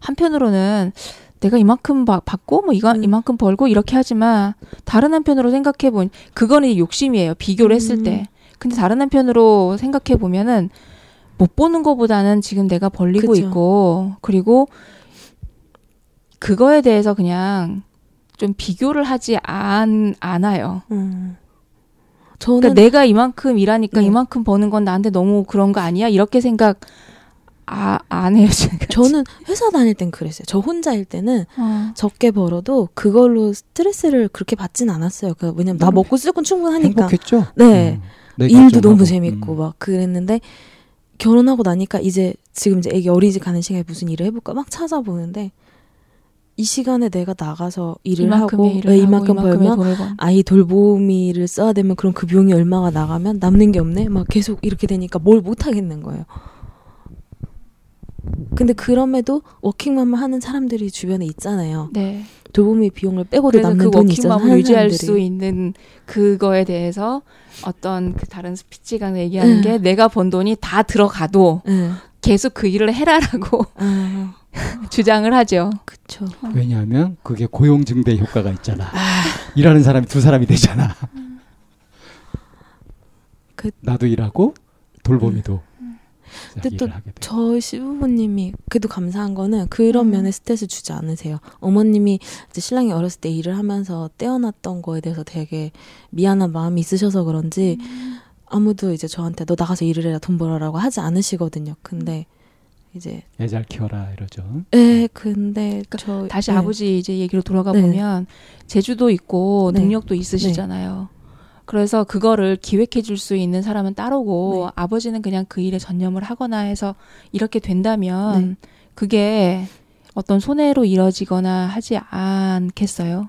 한편으로는 내가 이만큼 바, 받고 뭐 이거 음. 이만큼 벌고 이렇게 하지만 다른 한편으로 생각해 보니 그거는 욕심이에요. 비교를 했을 때. 음. 근데 다른 한편으로 생각해 보면은 못 보는 것보다는 지금 내가 벌리고 그쵸. 있고 그리고 그거에 대해서 그냥 좀 비교를 하지 않, 않아요. 음. 저는 그러니까 내가 이만큼 일하니까 네. 이만큼 버는 건 나한테 너무 그런 거 아니야? 이렇게 생각 아, 안 해요, 지금. 저는 회사 다닐 땐 그랬어요. 저 혼자일 때는 어. 적게 벌어도 그걸로 스트레스를 그렇게 받진 않았어요. 그 왜냐면 나 먹고 쓸 건 충분하니까. 행복했죠? 네. 음, 일도 너무 하고. 재밌고 음. 막 그랬는데 결혼하고 나니까 이제 지금 이제 애기 어린이집 가는 시간에 무슨 일을 해볼까 막 찾아보는데 이 시간에 내가 나가서 일을 하고 일을 네, 이만큼 벌면 아이 돌보미를 써야 되면 그럼 그 비용이 얼마가 나가면 남는 게 없네 막 계속 이렇게 되니까 뭘 못 하겠는 거예요. 근데 그럼에도 워킹맘을 하는 사람들이 주변에 있잖아요. 네. 돌보미 비용을 빼고도 남는 그 돈이 있어서 워킹맘을 유지할 사람들이. 수 있는 그거에 대해서 어떤 그 다른 스피치가 얘기하는 네. 게 내가 번 돈이 다 들어가도 네. 계속 그 일을 해라라고 아. [laughs] 주장을 하죠. 그렇죠. 왜냐하면 그게 고용 증대 효과가 있잖아. 아. 일하는 사람이 두 사람이 되잖아. 그, 나도 일하고 돌보미도. 음. 근데 또 저희 시부모님이 그래도 감사한 거는 그런 음. 면에 스트레스 주지 않으세요. 어머님이 이제 신랑이 어렸을 때 일을 하면서 떼어놨던 거에 대해서 되게 미안한 마음이 있으셔서 그런지 음. 아무도 이제 저한테 너 나가서 일을 해라 돈 벌어라고 하지 않으시거든요. 근데 이제 애 잘 키워라 이러죠. 네, 근데 그러니까 저 다시 네. 아버지 이제 얘기로 돌아가 네. 보면 제주도 있고 네. 능력도 있으시잖아요. 그래서 그거를 기획해 줄 수 있는 사람은 따로고 네. 아버지는 그냥 그 일에 전념을 하거나 해서 이렇게 된다면 네. 그게 어떤 손해로 이뤄지거나 하지 않겠어요?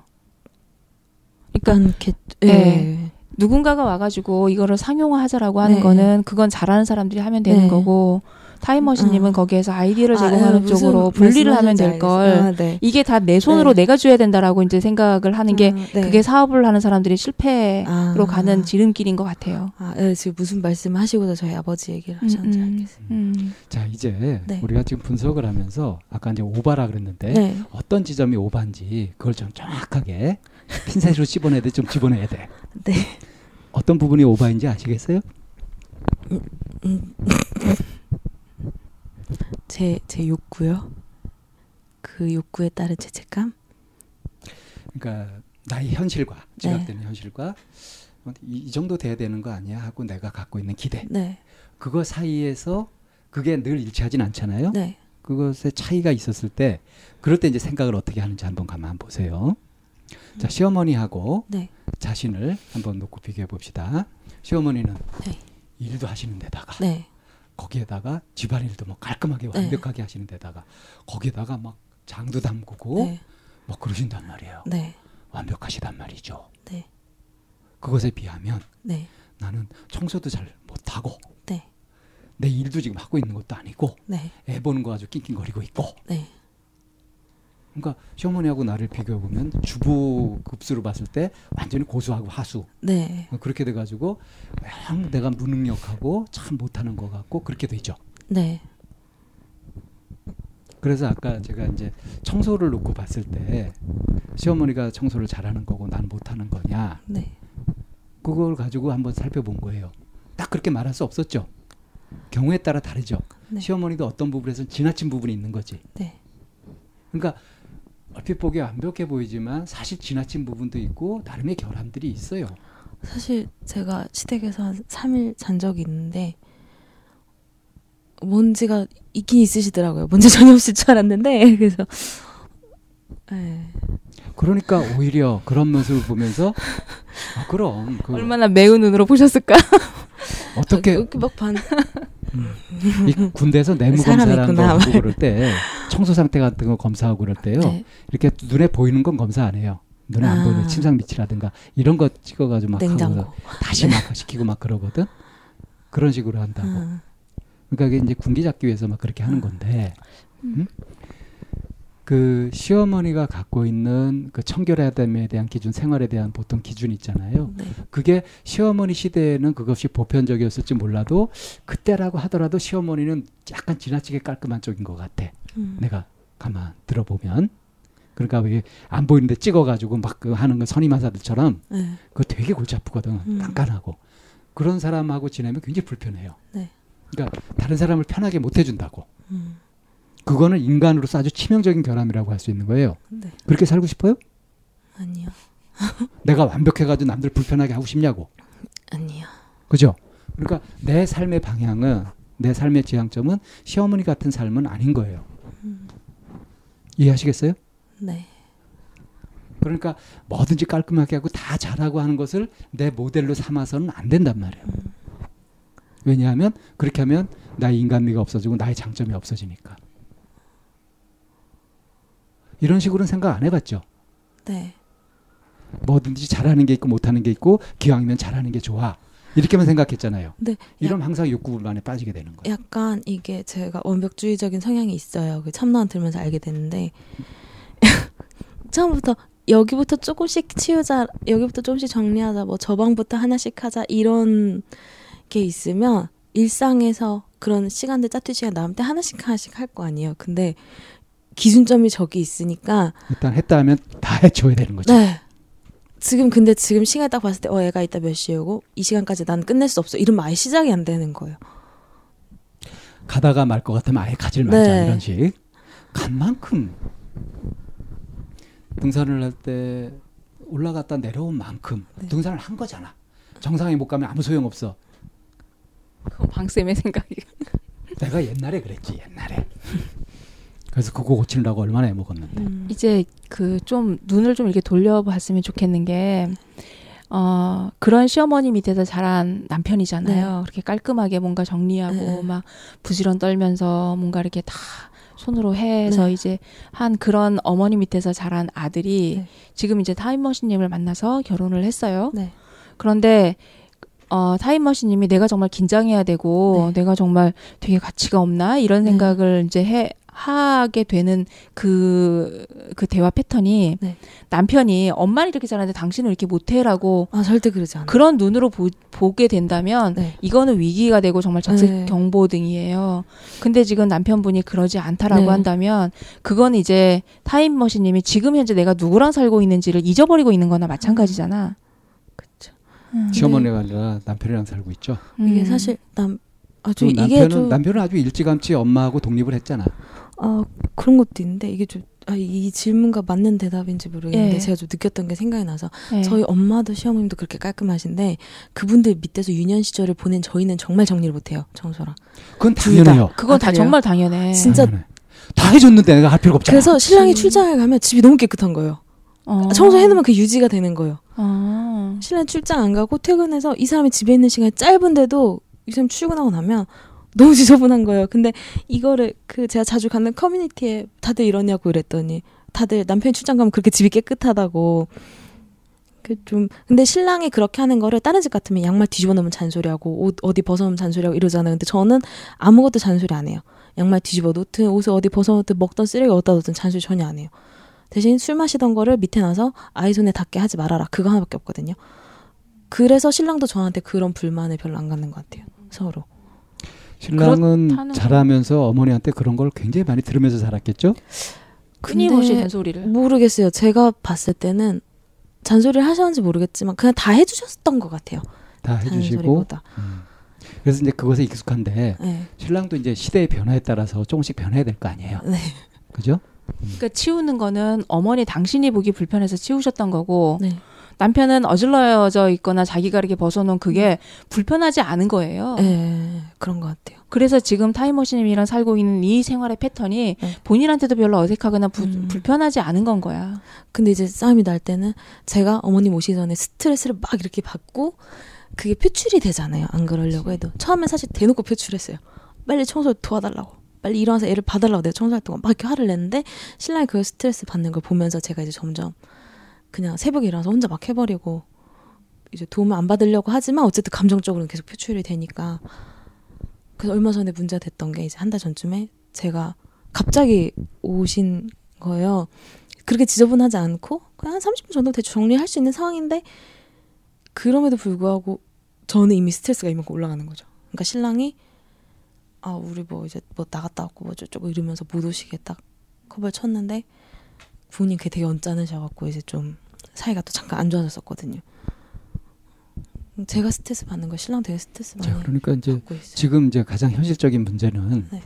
그러니까 않겠, 네. 네. 누군가가 와가지고 이거를 상용화하자라고 하는 네. 거는 그건 잘하는 사람들이 하면 되는 네. 거고 타임머신님은 아. 거기에서 아이디어를 제공하는 아, 쪽으로 분리를 하면 될 걸. 아, 네. 이게 다 내 손으로 네. 내가 줘야 된다라고 이제 생각을 하는 게 아, 네. 그게 사업을 하는 사람들이 실패로 아. 가는 지름길인 것 같아요. 아, 네, 지금 무슨 말씀 하시고서 저희 아버지 얘기를 하셨는지 음, 음, 알겠습니다. 음. 자, 이제 네. 우리가 지금 분석을 하면서 아까 이제 오바라 그랬는데 네. 어떤 지점이 오바인지 그걸 좀 정확하게 핀셋으로 집어내야 돼, 좀 집어내야 돼. [laughs] 네. 어떤 부분이 오바인지 아시겠어요? 제, 제 욕구요? 그 욕구에 따른 죄책감? 그러니까 나의 현실과 지각되는 네. 현실과 이, 이, 정도 돼야 되는 거 아니야 하고 내가 갖고 있는 기대. 네. 그거 사이에서 그게 늘 일치하진 않잖아요. 네. 그것에 차이가 있었을 때 그럴 때 이제 생각을 어떻게 하는지 한번 가만 보세요. 자 시어머니하고 네. 자신을 한번 놓고 비교해 봅시다. 시어머니는 네. 일도 하시는 데다가 네. 거기에다가 집안일도 뭐 깔끔하게 네. 완벽하게 하시는 데다가 거기에다가 막 장도 담그고 네. 뭐 그러신단 말이에요. 네. 완벽하시단 말이죠. 네. 그것에 비하면 네. 나는 청소도 잘 못하고 네. 내 일도 지금 하고 있는 것도 아니고 네. 애 보는 거 아주 낑낑거리고 있고 그러니까 시어머니하고 나를 비교해 보면 주부 급수로 봤을 때 완전히 고수하고 하수. 네. 그렇게 돼 가지고 내가 무능력하고 참 못하는 것 같고 그렇게 되죠. 네. 그래서 아까 제가 이제 청소를 놓고 봤을 때 시어머니가 청소를 잘하는 거고 난 못하는 거냐. 네. 그걸 가지고 한번 살펴본 거예요. 딱 그렇게 말할 수 없었죠. 경우에 따라 다르죠. 네. 시어머니도 어떤 부분에서는 지나친 부분이 있는 거지. 네. 그러니까 얼핏 보기 완벽해 보이지만 사실 지나친 부분도 있고 나름의 결함들이 있어요. 사실 제가 시댁에서 한 3일 잔 적이 있는데 먼지가 있긴 있으시더라고요. 먼지 [laughs] 전혀 없을 줄 알았는데 [laughs] 그래서 네. 그러니까 오히려 그런 모습을 보면서 아, 그럼 그 얼마나 매운 눈으로 보셨을까? [laughs] 어떻게 막 반. 음. 이 군대에서 내무 검사라는 거 하고 그럴 때 청소 상태 같은 거 검사하고 그럴 때요. 네. 이렇게 눈에 보이는 건 검사 안 해요. 눈에 아. 안 보이는 침상 밑이라든가 이런 거 찍어가지고 막 냉장고. 하고 다시 막 시키고 막 그러거든. 그런 식으로 한다고. 음. 그러니까 이게 이제 군기 잡기 위해서 막 그렇게 하는 건데. 음? 음? 그 시어머니가 갖고 있는 그 청결함에 대한 기준, 생활에 대한 보통 기준이 있잖아요. 네. 그게 시어머니 시대에는 그것이 보편적이었을지 몰라도 그때라고 하더라도 시어머니는 약간 지나치게 깔끔한 쪽인 것 같아. 음. 내가 가만 들어보면. 그러니까 왜 안 보이는데 찍어가지고 막 그 하는 거 선임하사들처럼 네. 그거 되게 골치 아프거든. 음. 깐깐하고. 그런 사람하고 지내면 굉장히 불편해요. 네. 그러니까 다른 사람을 편하게 못 해준다고. 음. 그거는 인간으로서 아주 치명적인 결함이라고 할 수 있는 거예요. 네. 그렇게 살고 싶어요? 아니요. [laughs] 내가 완벽해가지고 남들 불편하게 하고 싶냐고. 아니요. 그죠? 그러니까 내 삶의 방향은 내 삶의 지향점은 시어머니 같은 삶은 아닌 거예요. 음. 이해하시겠어요? 네. 그러니까 뭐든지 깔끔하게 하고 다 잘하고 하는 것을 내 모델로 삼아서는 안 된단 말이에요. 음. 왜냐하면 그렇게 하면 나의 인간미가 없어지고 나의 장점이 없어지니까. 이런 식으로는 생각 안 해봤죠. 네. 뭐든지 잘하는 게 있고 못하는 게 있고 기왕이면 잘하는 게 좋아. 이렇게만 생각했잖아요. 네. 이러면 항상 욕구불만에 빠지게 되는 거예요. 약간 이게 제가 완벽주의적인 성향이 있어요. 그 참나원 들면서 알게 됐는데 [laughs] 처음부터 여기부터 조금씩 치우자, 여기부터 조금씩 정리하자, 뭐 저 방부터 하나씩 하자 이런 게 있으면 일상에서 그런 시간들 짜투 시간 남을 때 하나씩 하나씩 할 거 아니에요. 근데 기준점이 저기 있으니까 일단 했다 하면 다 해줘야 되는 거죠. 네. 지금 근데 지금 시간 딱 봤을 때 어 애가 이따 몇 시에 오고 이 시간까지 난 끝낼 수 없어. 이러면 아예 시작이 안 되는 거예요. 가다가 말 것 같으면 아예 가질 말자 네. 이런 식. 간 만큼 등산을 할 때 올라갔다 내려온 만큼 네. 등산을 한 거잖아. 정상에 못 가면 아무 소용 없어. 그건 방쌤의 생각이. 내가 옛날에 그랬지 옛날에. 그래서 그거 고치려고 얼마나 애먹었는데. 음. 이제 그 좀 눈을 좀 이렇게 돌려봤으면 좋겠는 게, 어, 그런 시어머니 밑에서 자란 남편이잖아요. 네. 그렇게 깔끔하게 뭔가 정리하고 네. 막 부지런 떨면서 뭔가 이렇게 다 손으로 해서 네. 이제 한 그런 어머니 밑에서 자란 아들이 네. 지금 이제 타임머신님을 만나서 결혼을 했어요. 네. 그런데 어, 타임머신님이 내가 정말 긴장해야 되고 네. 내가 정말 되게 가치가 없나 이런 생각을 이제 해 하게 되는 그, 그 대화 패턴이 네. 남편이 엄마는 이렇게 잘하는데 당신은 이렇게 못해라고. 아, 절대 그러지 않아. 그런 눈으로 보, 보게 된다면 네. 이거는 위기가 되고 정말 적색 네. 경보등이에요. 근데 지금 남편분이 그러지 않다라고 네. 한다면 그건 이제 타임머신님이 지금 현재 내가 누구랑 살고 있는지를 잊어버리고 있는 거나 마찬가지잖아. 그쵸. 음. 시어머니가 아니라 남편이랑 살고 있죠. 이게 음. 사실 남, 아주 남편은, 이게 좀 남편은 아주 일찌감치 엄마하고 독립을 했잖아. 아 그런 것도 있는데 이게 좀 아, 이 질문과 맞는 대답인지 모르겠는데 예. 제가 좀 느꼈던 게 생각이 나서 예. 저희 엄마도 시어머님도 그렇게 깔끔하신데 그분들 밑에서 유년 시절을 보낸 저희는 정말 정리를 못해요 청소랑. 그건 당연해요. 그건 아, 다 정말 당연해. 진짜 당연해. 다 해줬는데 내가 할 필요가 없잖아. 그래서 신랑이 출장을 가면 집이 너무 깨끗한 거예요. 어. 청소해놓으면 그 유지가 되는 거예요. 어. 신랑 출장 안 가고 퇴근해서 이 사람이 집에 있는 시간이 짧은데도 이 사람 출근하고 나면 너무 지저분한 거예요. 근데 이거를 그 제가 자주 가는 커뮤니티에 다들 이러냐고 이랬더니 다들 남편 출장 가면 그렇게 집이 깨끗하다고. 그좀 근데 신랑이 그렇게 하는 거를 다른 집 같으면 양말 뒤집어 놓으면 잔소리하고 옷 어디 벗어놓으면 잔소리하고 이러잖아요. 근데 저는 아무것도 잔소리 안 해요. 양말 뒤집어 놓든 옷을 어디 벗어 놓든 먹던 쓰레기 어디다 놓든 잔소리 전혀 안 해요. 대신 술 마시던 거를 밑에 놔서 아이 손에 닿게 하지 말아라. 그거 하나밖에 없거든요. 그래서 신랑도 저한테 그런 불만을 별로 안 갖는 것 같아요. 서로. 신랑은 잘하면서 어머니한테 그런 걸 굉장히 많이 들으면서 자랐겠죠? 끊임없이 잔소리를. 모르겠어요. 제가 봤을 때는 잔소리를 하셨는지 모르겠지만 그냥 다 해주셨던 것 같아요. 다 해주시고. 음. 그래서 이제 그것에 익숙한데 네. 신랑도 이제 시대의 변화에 따라서 조금씩 변해야 될 거 아니에요. 네. 그죠? 그러니까 치우는 거는 어머니 당신이 보기 불편해서 치우셨던 거고 네. 남편은 어질러져 있거나 자기가 이렇게 벗어놓은 그게 불편하지 않은 거예요. 네, 그런 것 같아요. 그래서 지금 타임머신님이랑 살고 있는 이 생활의 패턴이 네. 본인한테도 별로 어색하거나 부, 음. 불편하지 않은 건 거야. 근데 이제 싸움이 날 때는 제가 어머님 오시기 전에 스트레스를 막 이렇게 받고 그게 표출이 되잖아요. 안 그러려고 해도. 처음엔 사실 대놓고 표출했어요. 빨리 청소 도와달라고. 빨리 일어나서 애를 받으려고 내가 청소할 동안 막 이렇게 화를 냈는데 신랑이 그 스트레스 받는 걸 보면서 제가 이제 점점 그냥 새벽에 일어나서 혼자 막 해버리고 이제 도움을 안 받으려고 하지만 어쨌든 감정적으로는 계속 표출이 되니까 그래서 얼마 전에 문제가 됐던 게 이제 한 달 전쯤에 제가 갑자기 오신 거예요. 그렇게 지저분하지 않고 그냥 한 30분 정도 대충 정리할 수 있는 상황인데 그럼에도 불구하고 저는 이미 스트레스가 이만큼 올라가는 거죠. 그러니까 신랑이 아 우리 뭐 이제 뭐 나갔다 왔고 뭐 저쩌고 이러면서 못 오시게 딱 컵을 쳤는데 부모님 그게 되게 언짢으셔갖고 이제 좀 사이가 또 잠깐 안 좋아졌었거든요. 제가 스트레스 받는 거 신랑 되게 스트레스 많이 자, 그러니까 이제 지금 이제 가장 현실적인 문제는 네.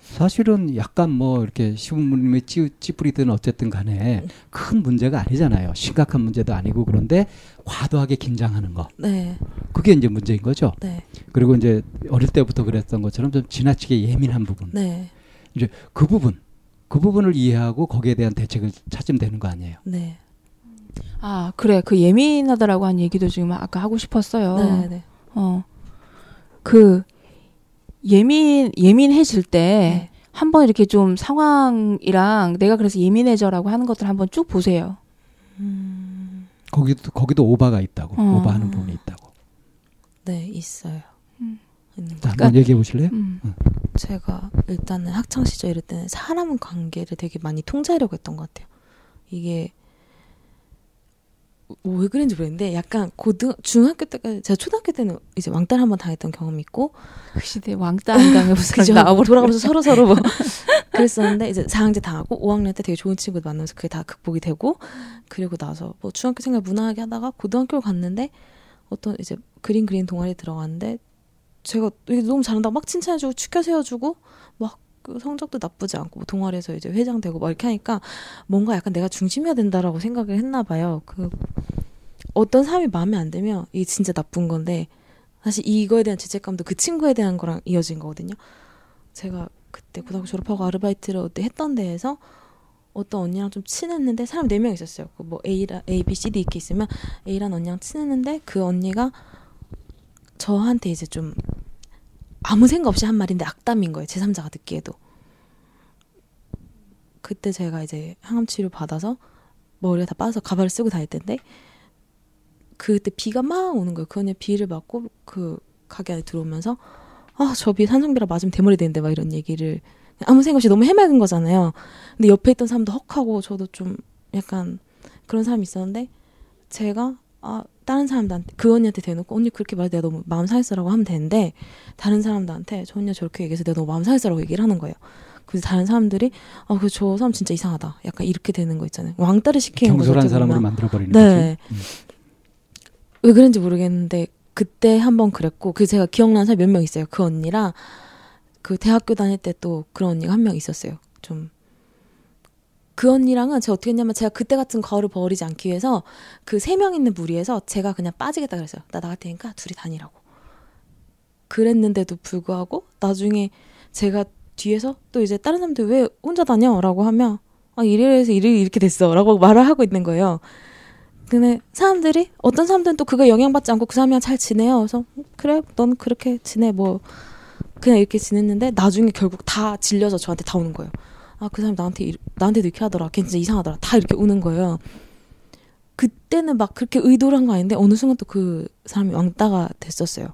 사실은 약간 뭐 이렇게 시부모님이 찌, 찌뿌리든 어쨌든 간에 큰 문제가 아니잖아요. 심각한 문제도 아니고 그런데 과도하게 긴장하는 거. 네. 그게 이제 문제인 거죠. 네. 그리고 이제 어릴 때부터 그랬던 것처럼 좀 지나치게 예민한 부분. 네. 이제 그 부분, 그 부분을 이해하고 거기에 대한 대책을 찾으면 되는 거 아니에요. 네. 아 그래 그 예민하다라고 한 얘기도 지금 아까 하고 싶었어요. 네. 네. 어그 예민 예민해질 때 네. 한번 이렇게 좀 상황이랑 내가 그래서 예민해져라고 하는 것들 한번 쭉 보세요. 음... 거기도 거기도 오바가 있다고 어... 오바하는 부분이 있다고. 네 있어요. 음. 자, 한번 얘기해 보실래요? 음. 응. 제가 일단은 학창 시절 이럴 때는 사람 관계를 되게 많이 통제하려고 했던 것 같아요. 이게 왜 그런지 모르겠는데 약간 고등 중학교 때까지 제가 초등학교 때는 이제 왕따를 한번 당했던 경험이 있고 그 시대 왕따 안 [laughs] 나오고 돌아가면서 서로 서로 뭐 [laughs] 그랬었는데 이제 4학년 당하고 5학년 때 되게 좋은 친구들 만나면서 그게 다 극복이 되고 그리고 나서 뭐 중학교 생활 무난하게 하다가 고등학교를 갔는데 어떤 이제 그림 그린 동아리 들어갔는데 제가 너무 잘한다고 막 칭찬해주고 축켜 세워주고 막 그 성적도 나쁘지 않고 뭐 동아리에서 이제 회장 되고 막 이렇게 하니까 뭔가 약간 내가 중심이어야 된다라고 생각을 했나 봐요. 그 어떤 사람이 마음에 안 들면 이게 진짜 나쁜 건데 사실 이거에 대한 죄책감도 그 친구에 대한 거랑 이어진 거거든요. 제가 그때 고등학교 졸업하고 아르바이트를 그때 했던 데에서 어떤 언니랑 좀 친했는데 사람 네 명 있었어요. 그 뭐 A라 A, B, C, D 이렇게 있으면 A란 언니랑 친했는데 그 언니가 저한테 이제 좀 아무 생각 없이 한 말인데 악담인 거예요. 제3자가 듣기에도. 그때 제가 이제 항암 치료 받아서 머리가 다 빠져서 가발을 쓰고 다닐 텐데 그때 비가 막 오는 거예요. 그 언니 비를 맞고 그 가게 안에 들어오면서 아 저 비 산성비라 맞으면 대머리 되는데 막 이런 얘기를 아무 생각 없이 너무 해맑은 거잖아요. 근데 옆에 있던 사람도 헉하고 저도 좀 약간 그런 사람이 있었는데 제가 아 다른 사람들한테 그 언니한테 대놓고 언니 그렇게 말해 내가 너무 마음 상했어라고 하면 되는데 다른 사람들한테 저 언니 저렇게 얘기해서 내가 너무 마음 상했어라고 얘기를 하는 거예요. 그래서 다른 사람들이 아 그 저 사람 진짜 이상하다. 약간 이렇게 되는 거 있잖아요. 왕따를 시키는 거죠. 경솔한 사람으로 만들어 버리는 네. 음. 왜 그런지 모르겠는데 그때 한 번 그랬고 그 제가 기억나는 사람 몇 명 있어요. 그 언니랑 그 대학교 다닐 때 또 그런 언니가 한 명 있었어요. 좀 그 언니랑은 제가 어떻게 했냐면 제가 그때 같은 거를 버리지 않기 위해서 그 세 명 있는 무리에서 제가 그냥 빠지겠다 그랬어요. 나 나갈 테니까 둘이 다니라고. 그랬는데도 불구하고 나중에 제가 뒤에서 또 이제 다른 사람들 왜 혼자 다녀? 라고 하면 아 이래서 이래 이렇게 됐어 라고 말을 하고 있는 거예요. 근데 사람들이 어떤 사람들은 또 그거 영향받지 않고 그 사람이랑 잘 지내요. 그래서 그래 넌 그렇게 지내 뭐 그냥 이렇게 지냈는데 나중에 결국 다 질려서 저한테 다 오는 거예요. 아, 그 사람 나한테, 나한테도 이렇게 하더라. 걔 진짜 이상하더라. 다 이렇게 우는 거예요. 그때는 막 그렇게 의도를 한 거 아닌데, 어느 순간 또 그 사람이 왕따가 됐었어요.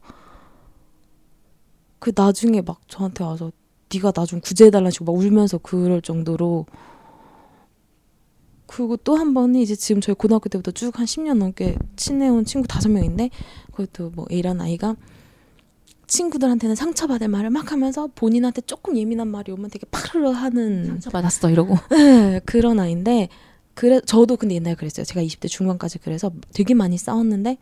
그 나중에 막 저한테 와서, 네가 나 좀 구제해달라는 식으로 막 울면서 그럴 정도로, 그리고 또 한 번이 이제 지금 저희 고등학교 때부터 쭉 한 10년 넘게 친해온 친구 다섯 명인데, 그것도 뭐 A라는 아이가 친구들한테는 상처받을 말을 막 하면서 본인한테 조금 예민한 말이 오면 되게 파르르 하는 상처받았어 이러고 [laughs] 네, 그런 아이인데 그래 저도 근데 옛날에 그랬어요. 제가 20대 중반까지 그래서 되게 많이 싸웠는데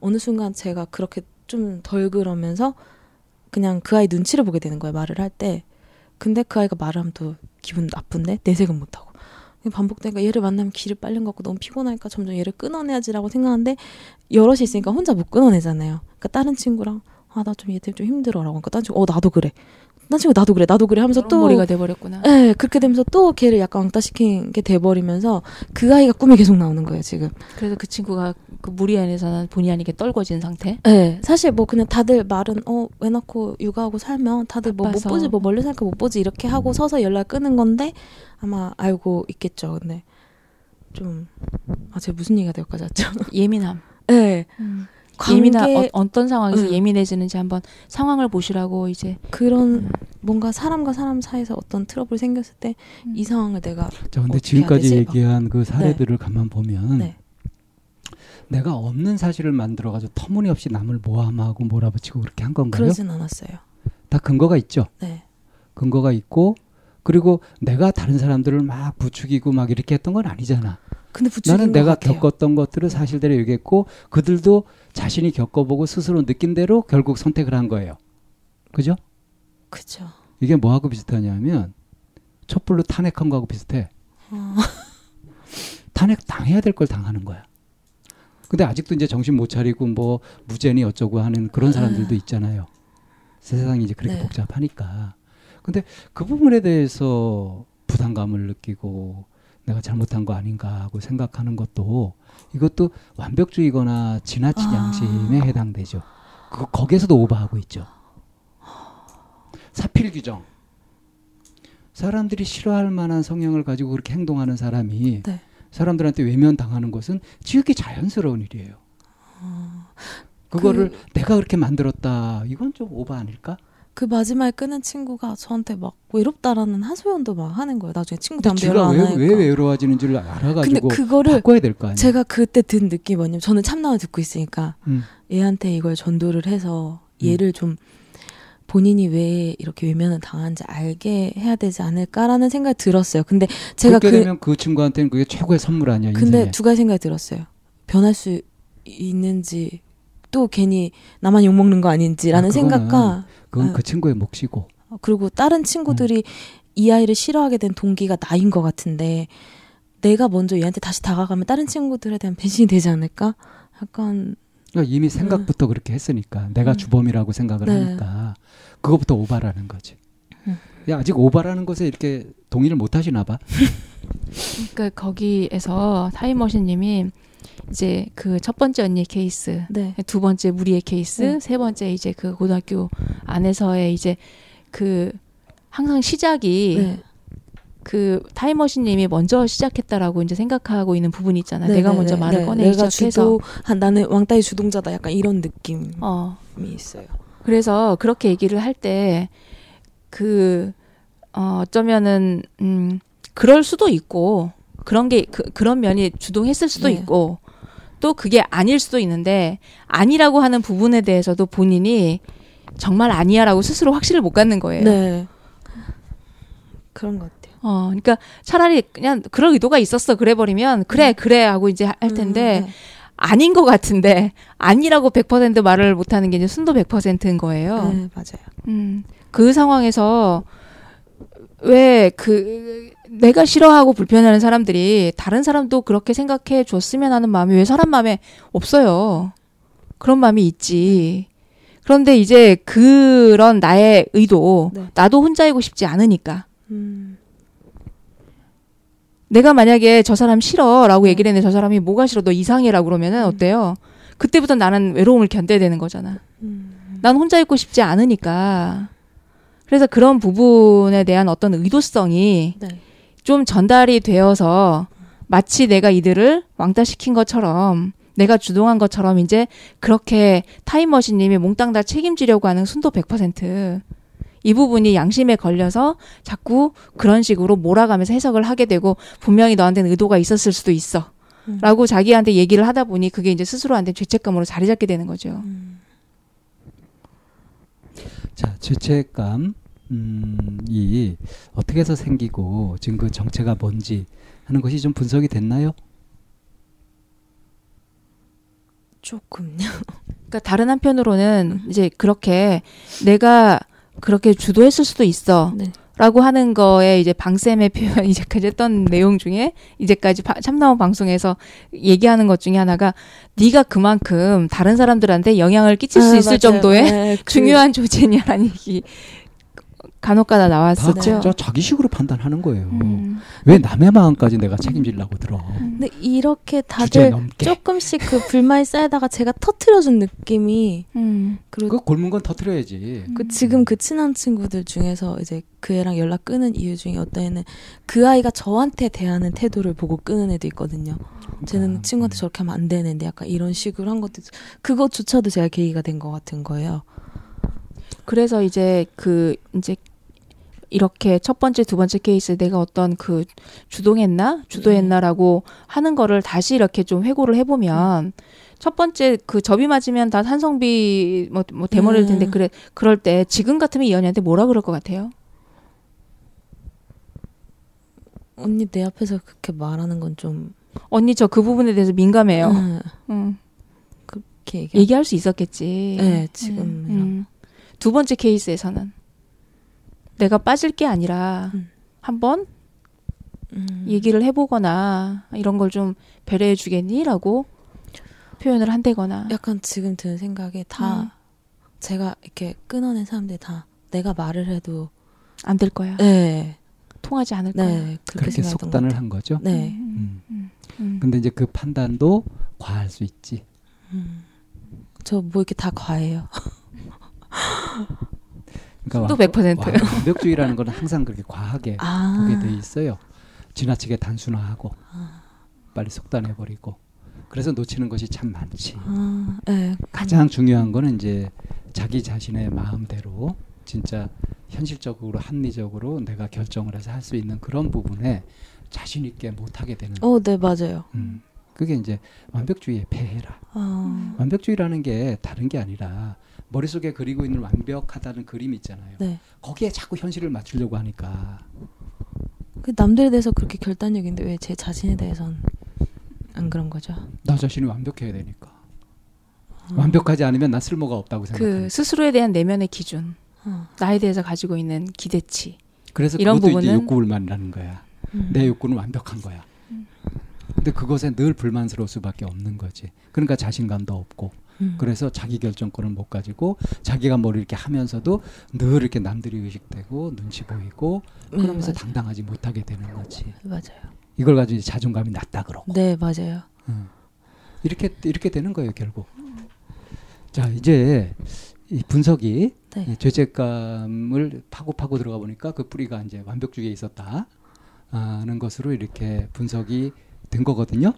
어느 순간 제가 그렇게 좀 덜 그러면서 그냥 그 아이 눈치를 보게 되는 거예요. 말을 할 때. 근데 그 아이가 말을 하면 또 기분 나쁜데 내색은 못 하고. 반복되니까 얘를 만나면 길을 빨린 것 같고 너무 피곤하니까 점점 얘를 끊어내야지라고 생각하는데 여럿이 있으니까 혼자 못 끊어내잖아요. 그러니까 다른 친구랑 아 나 좀 얘들 좀 힘들어라고 그러니까 다른 친구 어 나도 그래 난 친구 나도 그래 나도 그래 하면서 또 머리가 돼버렸구나. 네 그렇게 되면서 또 걔를 약간 왕따시킨 게 돼버리면서 그 아이가 꿈에 계속 나오는 거예요 지금. 그래서 그 친구가 그 무리 안에서는 본의 아니게 떨궈진 상태. 네 사실 뭐 그냥 다들 말은 어왜 낳고 육아하고 살면 다들 뭐 못 보지 뭐 멀리 살까 못 보지 이렇게 하고 서서 연락 끊은 건데 아마 알고 있겠죠. 근데 좀 아 제가 무슨 얘기가 될까지 왔죠? 예민함. 네. 음. 예민한 어, 떤 상황에서 응. 예민해지는지 한번 상황을 보시라고 이제 그런 음. 뭔가 사람과 사람 사이에서 어떤 트러블 생겼을 때이 음. 상황을 내가 자 근데 지금까지 얘기한 그 사례들을 네. 가만 보면 네. 내가 없는 사실을 만들어 가지고 터무니없이 남을 모함하고 몰아붙이고 그렇게 한 건가요? 그러진 않았어요. 다 근거가 있죠. 네. 근거가 있고 그리고 내가 다른 사람들을 막 부추기고 막 이렇게 했던 건 아니잖아. 나는 내가 겪었던 것들을 사실대로 얘기했고 그들도 자신이 겪어보고 스스로 느낀 대로 결국 선택을 한 거예요. 그죠? 그죠. 이게 뭐하고 비슷하냐면 촛불로 탄핵한 거하고 비슷해. 어. [laughs] 탄핵 당해야 될 걸 당하는 거야. 근데 아직도 이제 정신 못 차리고 뭐 무죄니 어쩌고 하는 그런 사람들도 네. 있잖아요. 세상이 이제 그렇게 네. 복잡하니까. 근데 그 부분에 대해서 부담감을 느끼고 내가 잘못한 거 아닌가 하고 생각하는 것도 이것도 완벽주의거나 지나친 아. 양심에 해당되죠. 그 거기에서도 오버하고 있죠. 사필 규정. 사람들이 싫어할 만한 성향을 가지고 그렇게 행동하는 사람이 네. 사람들한테 외면 당하는 것은 지극히 자연스러운 일이에요. 어, 그거를 그, 내가 그렇게 만들었다. 이건 좀 오버 아닐까? 그 마지막에 끊은 친구가 저한테 막 외롭다라는 하소연도 막 하는 거예요. 나중에 친구들 연락 안 하니까. 왜, 왜 외로워지는지를 알아가지고 근데 그거를 바꿔야 될 거 아니에요. 제가 그때 든 느낌이 뭐냐면 저는 참나을 듣고 있으니까 음. 얘한테 이걸 전도를 해서 음. 얘를 음. 좀 본인이 왜 이렇게 외면을 당한지 알게 해야 되지 않을까라는 생각이 들었어요. 근데 제가 그렇게 그, 되면 그 친구한테는 그게 최고의 선물 아니야. 근데 인생에. 두 가지 생각이 들었어요. 변할 수 있는지 또 괜히 나만 욕 먹는 거 아닌지라는 아, 생각과 그건 네. 그 친구의 몫이고. 어, 그리고 다른 친구들이 음. 이 아이를 싫어하게 된 동기가 나인 것 같은데 내가 먼저 얘한테 다시 다가가면 다른 친구들에 대한 배신이 되지 않을까? 약간 그러니까 이미 생각부터 음. 그렇게 했으니까 내가 음. 주범이라고 생각을 네. 하니까 그것부터 오바라는 거지. 음. 야, 아직 오바라는 것에 이렇게 동의를 못 하시나 봐. [laughs] 그러니까 거기에서 타임머신님이 이제 그 첫 번째 언니 케이스, 네. 두 번째 무리의 케이스, 네. 세 번째 이제 그 고등학교 안에서의 이제 그 항상 시작이 네. 그 타임머신님이 먼저 시작했다라고 이제 생각하고 있는 부분이 있잖아. 요 네, 내가 네, 먼저 네, 말을 꺼내기 시작해서 한 나는 왕따의 주동자다. 약간 이런 느낌이 어. 있어요. 그래서 그렇게 얘기를 할 때 그 어, 어쩌면은 음 그럴 수도 있고 그런 게 그, 그런 면이 주동했을 수도 네. 있고 또 그게 아닐 수도 있는데 아니라고 하는 부분에 대해서도 본인이 정말 아니야라고 스스로 확신을 못 갖는 거예요. 네. 그런 것 같아요. 어, 그러니까 차라리 그냥 그런 의도가 있었어 그래 버리면 그래 음. 그래 하고 이제 할 텐데 음, 네. 아닌 것 같은데 아니라고 100% 말을 못 하는 게 이제 순도 100%인 거예요. 네, 맞아요. 음. 그 상황에서 왜 그 내가 싫어하고 불편해하는 사람들이 다른 사람도 그렇게 생각해 줬으면 하는 마음이 왜 사람 마음에 없어요. 그런 마음이 있지. 그런데 이제 그런 나의 의도, 네. 나도 혼자이고 싶지 않으니까. 음. 내가 만약에 저 사람 싫어라고 네. 얘기를 했는데 저 사람이 뭐가 싫어 너 이상해라고 그러면은 음. 어때요? 그때부터 나는 외로움을 견뎌야 되는 거잖아. 음. 난 혼자 있고 싶지 않으니까. 그래서 그런 부분에 대한 어떤 의도성이 네. 좀 전달이 되어서 마치 내가 이들을 왕따시킨 것처럼 내가 주동한 것처럼 이제 그렇게 타임머신님이 몽땅 다 책임지려고 하는 순도 100%. 이 부분이 양심에 걸려서 자꾸 그런 식으로 몰아가면서 해석을 하게 되고 분명히 너한테는 의도가 있었을 수도 있어. 음. 라고 자기한테 얘기를 하다 보니 그게 이제 스스로한테 죄책감으로 자리 잡게 되는 거죠. 음. 자, 죄책감. 음, 이 어떻게 해서 생기고 지금 그 정체가 뭔지 하는 것이 좀 분석이 됐나요? 조금요. [laughs] 그러니까 다른 한편으로는 이제 그렇게 내가 그렇게 주도했을 수도 있어. 네. 라고 하는 거에 이제 방쌤의 표현 [laughs] 이제까지 했던 내용 중에 이제까지 참나원 방송에서 얘기하는 것 중에 하나가 네가 그만큼 다른 사람들한테 영향을 끼칠 수 아, 있을 맞아요. 정도의 네, [laughs] 그 중요한 [laughs] 조제냐라는 얘기 간혹가다 나왔었죠. 다 자기식으로 판단하는 거예요. 음. 왜 남의 마음까지 내가 책임지려고 들어? 근데 이렇게 다들 조금씩 그 불만이 쌓이다가 제가 터트려준 느낌이. 음. 그리고 그 골문 건 터트려야지. 그 지금 그 친한 친구들 중에서 이제 그 애랑 연락 끊은 이유 중에 어떤 애는 그 아이가 저한테 대하는 태도를 보고 끊은 애도 있거든요. 쟤는 아, 친구한테 음. 저렇게 하면 안 되는데 약간 이런 식으로 한 것도 그것조차도 제가 계기가 된 것 같은 거예요. 그래서 이제 그 이제 이렇게 첫 번째, 두 번째 케이스 내가 어떤 그 주동했나, 주도했나라고 네. 하는 거를 다시 이렇게 좀 회고를 해보면 첫 번째 그 접이 맞으면 다 한성비 뭐, 뭐 대머리일 네. 텐데 그래 그럴 때 지금 같으면 이 언니한테 뭐라 그럴 것 같아요? 언니 내 앞에서 그렇게 말하는 건 좀 언니 저 그 부분에 대해서 민감해요. 응. 응. 그렇게 얘기 얘기할 수 있었겠지. 네, 지금 음, 음. 두 번째 케이스에서는 내가 빠질 게 아니라 음. 한번 음. 얘기를 해보거나 이런 걸 좀 배려해 주겠니라고 표현을 한다거나 약간 지금 드는 생각에 다 음. 제가 이렇게 끊어낸 사람들 다 내가 말을 해도 안 될 거야. 네. 통하지 않을 네, 거야. 그렇게 속단을 한 거죠. 네. 음. 음. 음. 근데 이제 그 판단도 과할 수 있지. 저 뭐 이렇게 다 과해요. [laughs] 그러니까 또 100%. 완벽주의라는 건 항상 그렇게 과하게 아. 보게 돼 있어요. 지나치게 단순화하고 아. 빨리 속단해 버리고 그래서 놓치는 것이 참 많지. 아, 네. 가장 중요한 거는 이제 자기 자신의 마음대로 진짜 현실적으로 합리적으로 내가 결정을 해서 할 수 있는 그런 부분에 자신 있게 못 하게 되는. 어, 네 맞아요. 음, 그게 이제 완벽주의의 폐해라. 아. 완벽주의라는 게 다른 게 아니라 머릿속에 그리고 있는 완벽하다는 그림 있잖아요. 네. 거기에 자꾸 현실을 맞추려고 하니까. 그 남들에 대해서 그렇게 결단력인데 왜 제 자신에 대해서는 안 그런 거죠? 나 자신이 완벽해야 되니까. 어. 완벽하지 않으면 난 쓸모가 없다고 생각해. 그 스스로에 대한 내면의 기준, 어. 나에 대해서 가지고 있는 기대치. 그래서 이런 부분은 이제 욕구불만이라는 거야. 음. 내 욕구는 완벽한 거야. 음. 근데 그것에 늘 불만스러울 수밖에 없는 거지. 그러니까 자신감도 없고. 음. 그래서 자기 결정권을 못 가지고 자기가 뭘 이렇게 하면서도 늘 이렇게 남들이 의식되고 눈치 보이고 네, 그러면서 네, 당당하지 못하게 되는 거지. 맞아요. 이걸 가지고 자존감이 낮다 그러고. 네, 맞아요. 음. 이렇게 이렇게 되는 거예요, 결국. 자, 이제 이 분석이 네. 죄책감을 파고 파고 들어가 보니까 그 뿌리가 이제 완벽주의에 있었다는 것으로 이렇게 분석이 된 거거든요.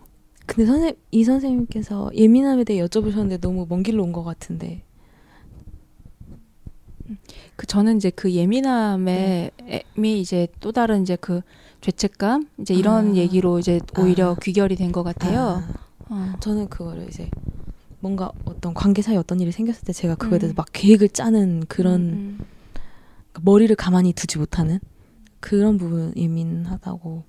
근데 선생 이 선생님께서 예민함에 대해 여쭤보셨는데 너무 먼 길로 온 것 같은데. 그 저는 이제 그 예민함에 네. 이제 또 다른 이제 그 죄책감 이제 이런 아. 얘기로 이제 오히려 아. 귀결이 된 것 같아요. 아. 어. 저는 그거를 이제 뭔가 어떤 관계사에 어떤 일이 생겼을 때 제가 그거에 대해서 음. 막 계획을 짜는 그런 음, 음. 그러니까 머리를 가만히 두지 못하는 그런 부분 예민하다고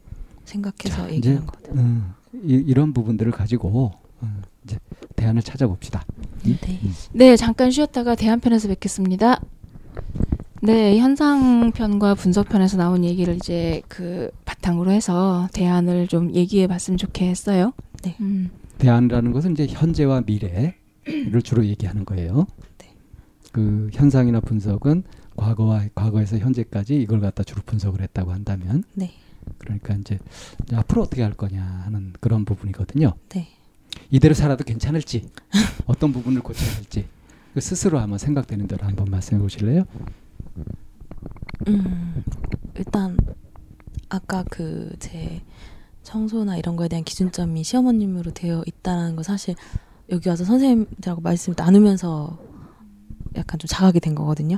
생각해서 자, 얘기한 것 같아요. 음. 이, 런 부분들을 가지고 어, 이제 대안을 찾아봅시다. 네. 음. 네, 잠깐 쉬었다가 대안편에서 뵙겠습니다. 네, 현상편과 분석편에서 나온 얘기를 이제 그 바탕으로 해서 대안을 좀 얘기해 봤으면 좋겠어요. 네. 음. 대안이라는 것은 이제 현재와 미래를 주로 얘기하는 거예요. 네. 그 현상이나 분석은 과거와 과거에서 현재까지 이걸 갖다 주로 분석을 했다고 한다면 네. 그러니까 이제 앞으로 어떻게 할 거냐 하는 그런 부분이거든요. 네. 이대로 살아도 괜찮을지 어떤 부분을 고쳐야 할지 그 스스로 한번 생각되는 대로 한번 말씀해 보실래요? 음, 일단 아까 그 제 청소나 이런 거에 대한 기준점이 시어머님으로 되어 있다는 거 사실 여기 와서 선생님들하고 말씀 나누면서 약간 좀 자각이 된 거거든요.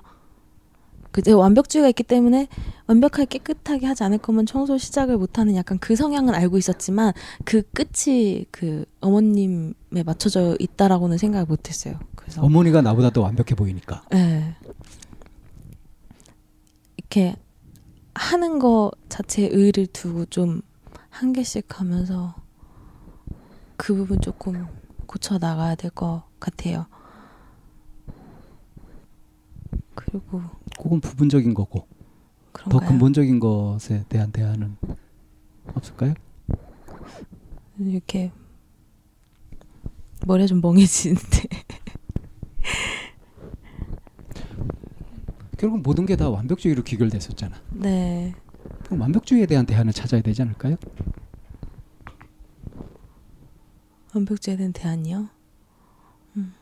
그제 완벽주의가 있기 때문에 완벽하게 깨끗하게 하지 않을 거면 청소 시작을 못하는 약간 그 성향은 알고 있었지만 그 끝이 그 어머님에 맞춰져 있다라고는 생각을 못했어요. 그래서 어머니가 나보다 더 완벽해 보이니까. 네. 이렇게 하는 거 자체에 의의를 두고 좀 한 개씩 하면서 그 부분 조금 고쳐 나가야 될 것 같아요. 그리고 그건 부분적인 거고 그런가요? 더 근본적인 것에 대한 대안은 없을까요? 이렇게 머리가 좀 멍해지는데 [laughs] 결국 모든 게 다 완벽주의로 귀결됐었잖아. 네. 그럼 완벽주의에 대한 대안을 찾아야 되지 않을까요? 완벽주의에 대한 대안이요? 음.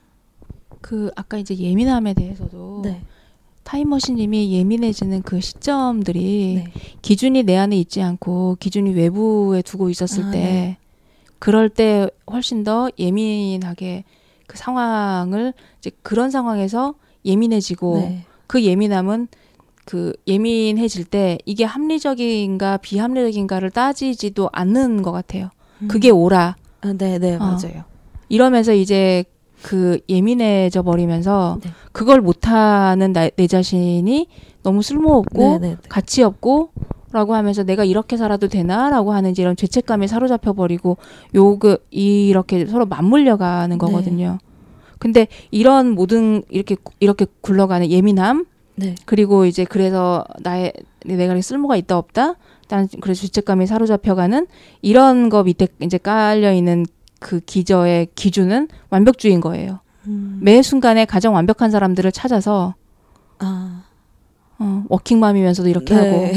그 아까 이제 예민함에 대해서도 네. 타임머신님이 예민해지는 그 시점들이 네. 기준이 내 안에 있지 않고 기준이 외부에 두고 있었을 아, 때 네. 그럴 때 훨씬 더 예민하게 그 상황을 이제 그런 상황에서 예민해지고 네. 그 예민함은 그 예민해질 때 이게 합리적인가 비합리적인가를 따지지도 않는 것 같아요. 음. 그게 오라. 아, 네, 네, 어. 맞아요. 이러면서 이제 그 예민해져 버리면서 네. 그걸 못하는 나, 내 자신이 너무 쓸모없고 네, 네, 네. 가치 없고 라고 하면서 내가 이렇게 살아도 되나라고 하는 이런 죄책감에 사로잡혀 버리고 요그 이렇게 서로 맞물려 가는 네. 거거든요. 근데 이런 모든 이렇게 이렇게 굴러가는 예민함 네. 그리고 이제 그래서 나의 내가 쓸모가 있다 없다 난 그래서 죄책감에 사로잡혀가는 이런 거 밑에 이제 깔려 있는 그 기저의 기준은 완벽주의인 거예요. 음. 매 순간에 가장 완벽한 사람들을 찾아서 아. 어, 워킹맘이면서도 이렇게 네. 하고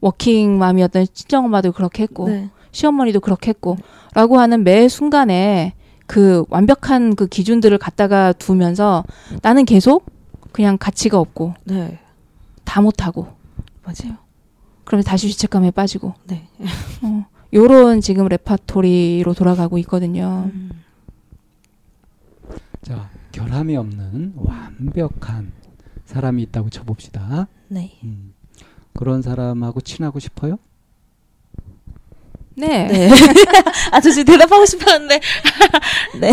워킹맘이었던 친정엄마도 그렇게 했고 네. 시어머니도 그렇게 했고 라고 하는 매 순간에 그 완벽한 그 기준들을 갖다가 두면서 나는 계속 그냥 가치가 없고 네. 다 못하고 맞아요. 그러면 다시 죄책감에 빠지고 네. 어. 요런 지금 레파토리로 돌아가고 있거든요. 음. 자, 결함이 없는 완벽한 사람이 있다고 쳐봅시다. 네. 음. 그런 사람하고 친하고 싶어요? 네. 네. [laughs] 아, 저 지금 대답하고 싶었는데. [laughs] 네.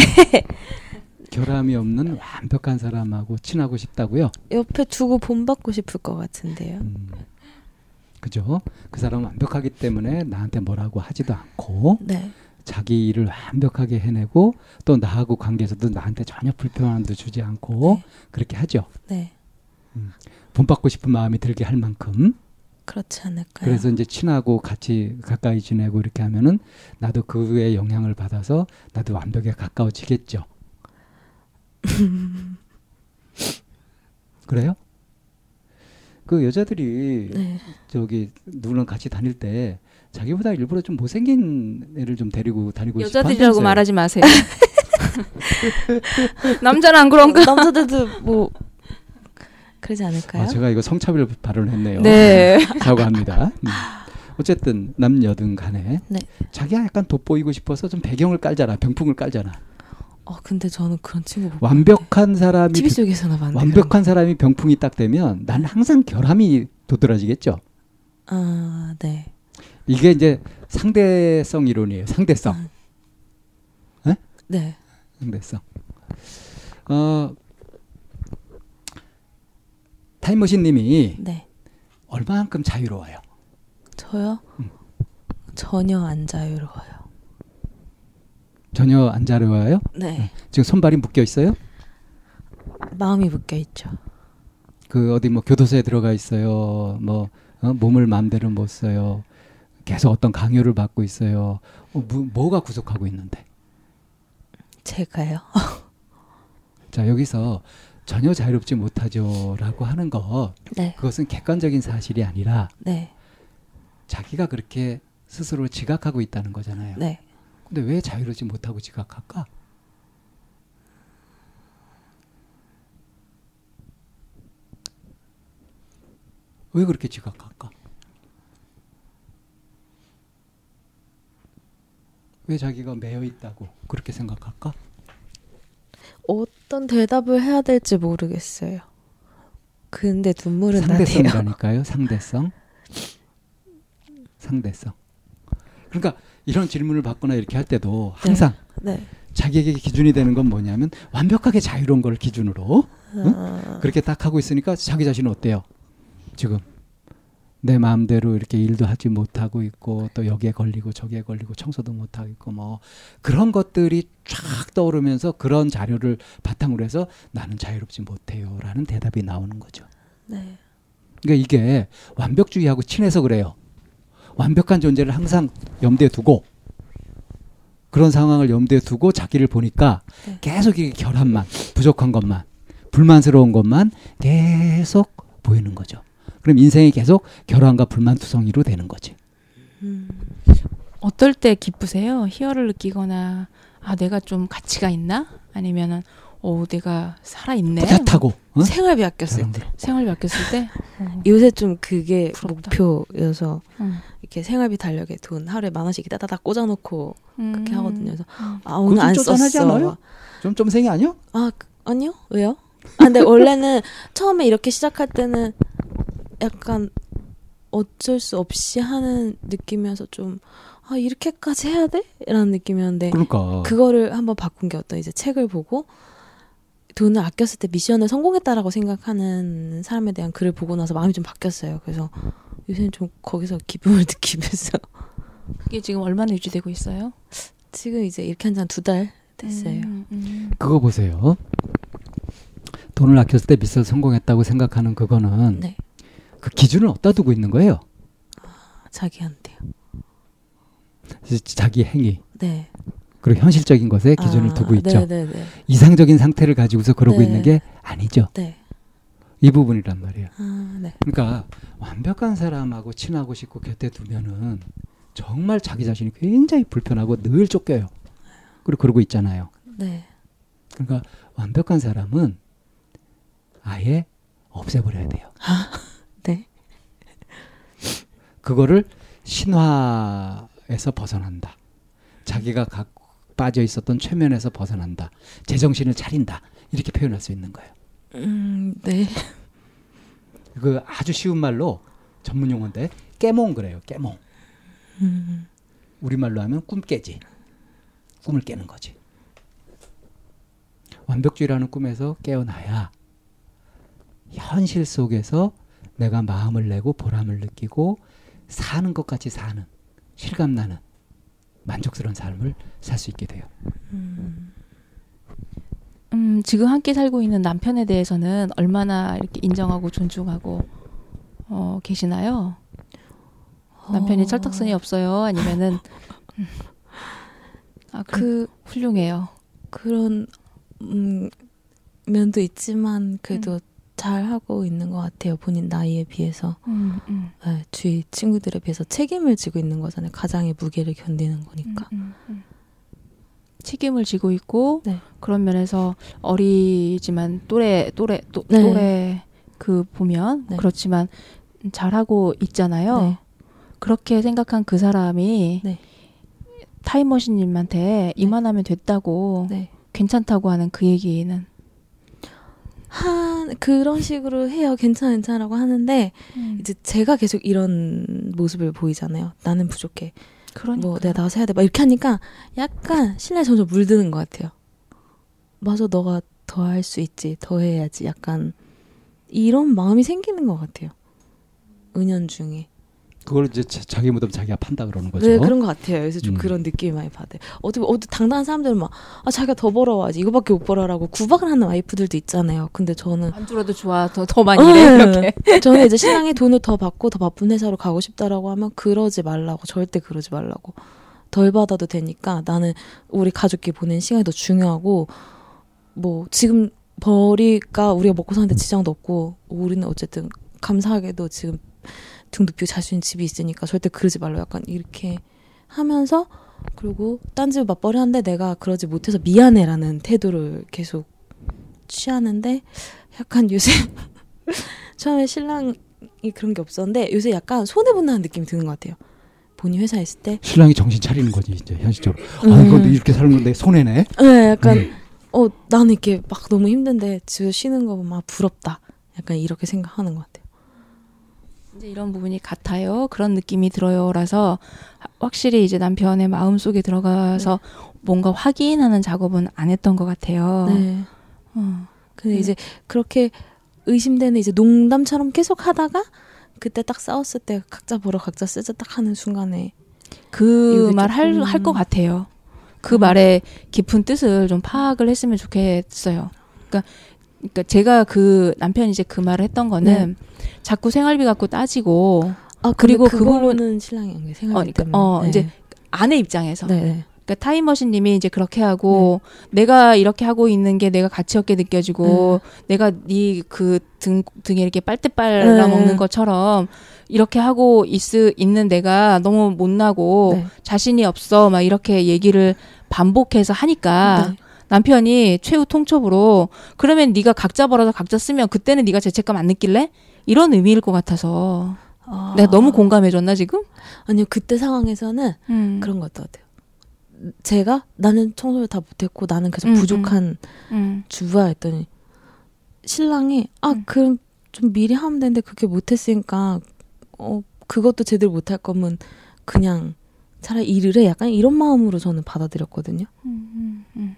결함이 없는 완벽한 사람하고 친하고 싶다고요? 옆에 두고 본받고 싶을 것 같은데요. 음. 그죠? 그 사람은 완벽하기 때문에 나한테 뭐라고 하지도 않고 네. 자기 일을 완벽하게 해내고 또 나하고 관계에서도 나한테 전혀 불편함도 주지 않고 네. 그렇게 하죠. 네. 음, 본받고 싶은 마음이 들게 할 만큼 그렇지 않을까요? 그래서 이제 친하고 같이 가까이 지내고 이렇게 하면은 나도 그의 영향을 받아서 나도 완벽에 가까워지겠죠. [laughs] 그래요? 그 여자들이 네. 저기 누구랑 같이 다닐 때 자기보다 일부러 좀 못생긴 애를 좀 데리고 다니고 여자들이라고 말하지 마세요. [laughs] 남자는 안 그런가? 남자들도 뭐 그러지 않을까요? 아, 제가 이거 성차별 발언했네요. 네. [laughs] 사과합니다. 음. 어쨌든 남여든 간에 네. 자기가 약간 돋보이고 싶어서 좀 배경을 깔잖아. 병풍을 깔잖아. 어 근데 저는 그런 친구 완벽한 사람이 TV 속에서나 봤는데 완벽한 사람이 병풍이 딱 되면 난 항상 결함이 도드라지겠죠. 아 네. 이게 이제 상대성 이론이에요. 상대성. 아, 네? 네. 상대성. 어 타임머신님이 네. 얼마만큼 자유로워요? 저요? 음. 전혀 안 자유로워요. 전혀 안 자유로워요? 네. 네. 지금 손발이 묶여 있어요? 마음이 묶여 있죠. 그 어디 뭐 교도소에 들어가 있어요. 뭐 어? 몸을 마음대로 못 써요. 계속 어떤 강요를 받고 있어요. 어, 뭐, 뭐가 구속하고 있는데? 제가요. [laughs] 자 여기서 전혀 자유롭지 못하죠라고 하는 거 네. 그것은 객관적인 사실이 아니라 네. 자기가 그렇게 스스로 지각하고 있다는 거잖아요. 네. 근데 왜 자유롭지 못하고 지각할까? 왜 그렇게 지각할까? 왜 자기가 매여 있다고 그렇게 생각할까? 어떤 대답을 해야 될지 모르겠어요. 근데 눈물은 상대성이라니까요. 상대성. 상대성. 그러니까 이런 질문을 받거나 이렇게 할 때도 항상 네. 네. 자기에게 기준이 되는 건 뭐냐면 완벽하게 자유로운 걸 기준으로 응? 아. 그렇게 딱 하고 있으니까 자기 자신은 어때요? 지금 내 마음대로 이렇게 일도 하지 못하고 있고 또 여기에 걸리고 저기에 걸리고 청소도 못하고 있고 뭐 그런 것들이 쫙 떠오르면서 그런 자료를 바탕으로 해서 나는 자유롭지 못해요라는 대답이 나오는 거죠. 네. 그러니까 이게 완벽주의하고 친해서 그래요. 완벽한 존재를 항상 염두에 두고 그런 상황을 염두에 두고 자기를 보니까 네. 계속 이 결함만 부족한 것만 불만스러운 것만 계속 보이는 거죠. 그럼 인생이 계속 결함과 불만투성이로 되는 거지. 음. 어떨 때 기쁘세요? 희열을 느끼거나 아 내가 좀 가치가 있나? 아니면은 어 내가 살아 있네. 뿌듯하고 어? 생활비 아꼈을 때. 생활비 아꼈을 때. 어. 요새 좀 그게 부럽다. 목표여서 응. 이렇게 생활비 달력에 돈 하루에 만 원씩 따다닥 꽂아놓고 음. 그렇게 하거든요. 그래서 음. 아 오늘 안 썼어. 좀 좀 생이 아니요? 아 그, 아니요 왜요? 아 근데 원래는 처음에 이렇게 시작할 때는 약간 어쩔 수 없이 하는 느낌이어서 좀, 아, 이렇게까지 해야 돼? 라는 느낌이었는데. 그러니까. 그거를 한번 바꾼 게 어떤 이제 책을 보고 돈을 아꼈을 때 미션을 성공했다라고 생각하는 사람에 대한 글을 보고 나서 마음이 좀 바뀌었어요. 그래서 요새는 좀 거기서 기쁨을 [laughs] 느끼면서. 그게 지금 얼마나 유지되고 있어요? 지금 이제 이렇게 한 지 한 두 달 됐어요. 음, 음. 그거 보세요. 돈을 아꼈을 때 미션 성공했다고 생각하는 그거는 네. 그 기준을 어디다 두고 있는 거예요? 아, 자기한테요. 자기 행위. 네. 그리고 현실적인 것에 기준을 아, 두고 있죠. 네네네. 이상적인 상태를 가지고서 그러고 네. 있는 게 아니죠. 네. 이 부분이란 말이에요. 아, 네. 그러니까 완벽한 사람하고 친하고 싶고 곁에 두면은 정말 자기 자신이 굉장히 불편하고 늘 쫓겨요. 그리고 그러고 있잖아요. 네. 그러니까 완벽한 사람은 아예 없애버려야 돼요. 아. [laughs] 네. 그거를 신화에서 벗어난다. 자기가 갖고 빠져 있었던 최면에서 벗어난다. 제정신을 차린다. 이렇게 표현할 수 있는 거예요. 음, 네. [laughs] 그 아주 쉬운 말로 전문 용어인데 깨몽 그래요. 깨몽. 음. 우리말로 하면 꿈 깨지. 꿈을 깨는 거지. 완벽주의라는 꿈에서 깨어나야 현실 속에서 내가 마음을 내고 보람을 느끼고 사는 것 같이 사는 실감나는 만족스러운 삶을 살 수 있게 돼요. 음. 음, 지금 함께 살고 있는 남편에 대해서는 얼마나 이렇게 인정하고 존중하고 어, 계시나요? 남편이 어... 철딱선이 없어요? 아니면은 음. 아, 그 훌륭해요. 그런 음, 면도 있지만 그래도 음. 잘 하고 있는 것 같아요. 본인 나이에 비해서. 음, 음. 네, 주위 친구들에 비해서 책임을 지고 있는 거잖아요. 가장의 무게를 견디는 거니까. 음, 음, 음. 책임을 지고 있고 네. 그런 면에서 어리지만 또래 또래 또, 네. 또래 그 보면 네. 그렇지만 잘하고 있잖아요. 네. 그렇게 생각한 그 사람이 네. 타임머신님한테 네. 이만하면 됐다고 괜찮다고 하는 그 얘기는 한 그런 식으로 해요. 괜찮아 괜찮아라고 하는데 음. 이제 제가 계속 이런 모습을 보이잖아요. 나는 부족해. 그러니까. 뭐 내가 나와서 해야 돼. 막 이렇게 하니까 약간 신뢰 점점 물드는 것 같아요. 맞아, 너가 더 할 수 있지. 더 해야지. 약간 이런 마음이 생기는 것 같아요. 은연중에. 그걸 이제 자기 무덤 자기가 판다 그러는 거죠. 네, 그런 것 같아요. 그래서 좀 음. 그런 느낌이 많이 받아요. 어떻게 어디 당당한 사람들은 막 아, 자기가 더 벌어와야지 이거밖에 못 벌어라고 구박을 하는 와이프들도 있잖아요. 근데 저는 안 줄어도 좋아 더 더 많이 네. 이렇게. [laughs] 저는 이제 신랑이 돈을 더 받고 더 바쁜 회사로 가고 싶다라고 하면 그러지 말라고 절대 그러지 말라고 덜 받아도 되니까 나는 우리 가족끼리 보낸 시간이 더 중요하고 뭐 지금 벌이가 우리가 먹고 사는데 지장도 없고 우리는 어쨌든 감사하게도 지금 등 눕히고 잘 수 있는 집이 있으니까 절대 그러지 말라 약간 이렇게 하면서 그리고 딴 집을 맞벌이 하는데 내가 그러지 못해서 미안해라는 태도를 계속 취하는데 약간 요새 [laughs] 처음에 신랑이 그런 게 없었는데 요새 약간 손해 본다는 느낌이 드는 것 같아요. 본인 회사에 있을 때 신랑이 정신 차리는 거지 이제 현실적으로 음. 아 이거 이렇게 살는데 손해네. 네, 약간 음. 어 나는 이렇게 막 너무 힘든데 집에 쉬는 거 보면 부럽다. 약간 이렇게 생각하는 것 같아요. 이제 이런 부분이 같아요. 그런 느낌이 들어요라서 확실히 이제 남편의 마음 속에 들어가서 네. 뭔가 확인하는 작업은 안 했던 것 같아요. 네. 어. 근데 네. 이제 그렇게 의심되는 이제 농담처럼 계속 하다가 그때 딱 싸웠을 때 각자 보러 각자 쓰자 딱 하는 순간에 그 말 할 할 것 같아요. 그 음. 말의 깊은 뜻을 좀 파악을 했으면 좋겠어요. 그러니까 그러니까 제가 그 남편이 이제 그 말을 했던 거는 네. 자꾸 생활비 갖고 따지고 아 그리고 그 부분은 신랑이 생활비 어, 그러니까, 어 네. 이제 아내 입장에서 네. 네. 그러니까 타임머신님이 이제 그렇게 하고 네. 내가 이렇게 하고 있는 게 내가 가치 없게 느껴지고 네. 내가 네 그 등 등에 이렇게 빨대 먹는 네. 것처럼 이렇게 하고 있, 있는 내가 너무 못나고 네. 자신이 없어 막 이렇게 얘기를 반복해서 하니까 네. 남편이 최후 통첩으로 그러면 네가 각자 벌어서 각자 쓰면 그때는 네가 죄책감 안 느낄래? 이런 의미일 것 같아서 아... 내가 너무 공감해줬나 지금? 아니요 그때 상황에서는 음. 그런 것 같아요. 제가 나는 청소를 다 못했고 나는 계속 음, 음. 부족한 음. 주부야 했더니 신랑이 아 음. 그럼 좀 미리 하면 되는데 그렇게 못했으니까 어 그것도 제대로 못할 거면 그냥 차라리 일을 해 약간 이런 마음으로 저는 받아들였거든요. 음, 음,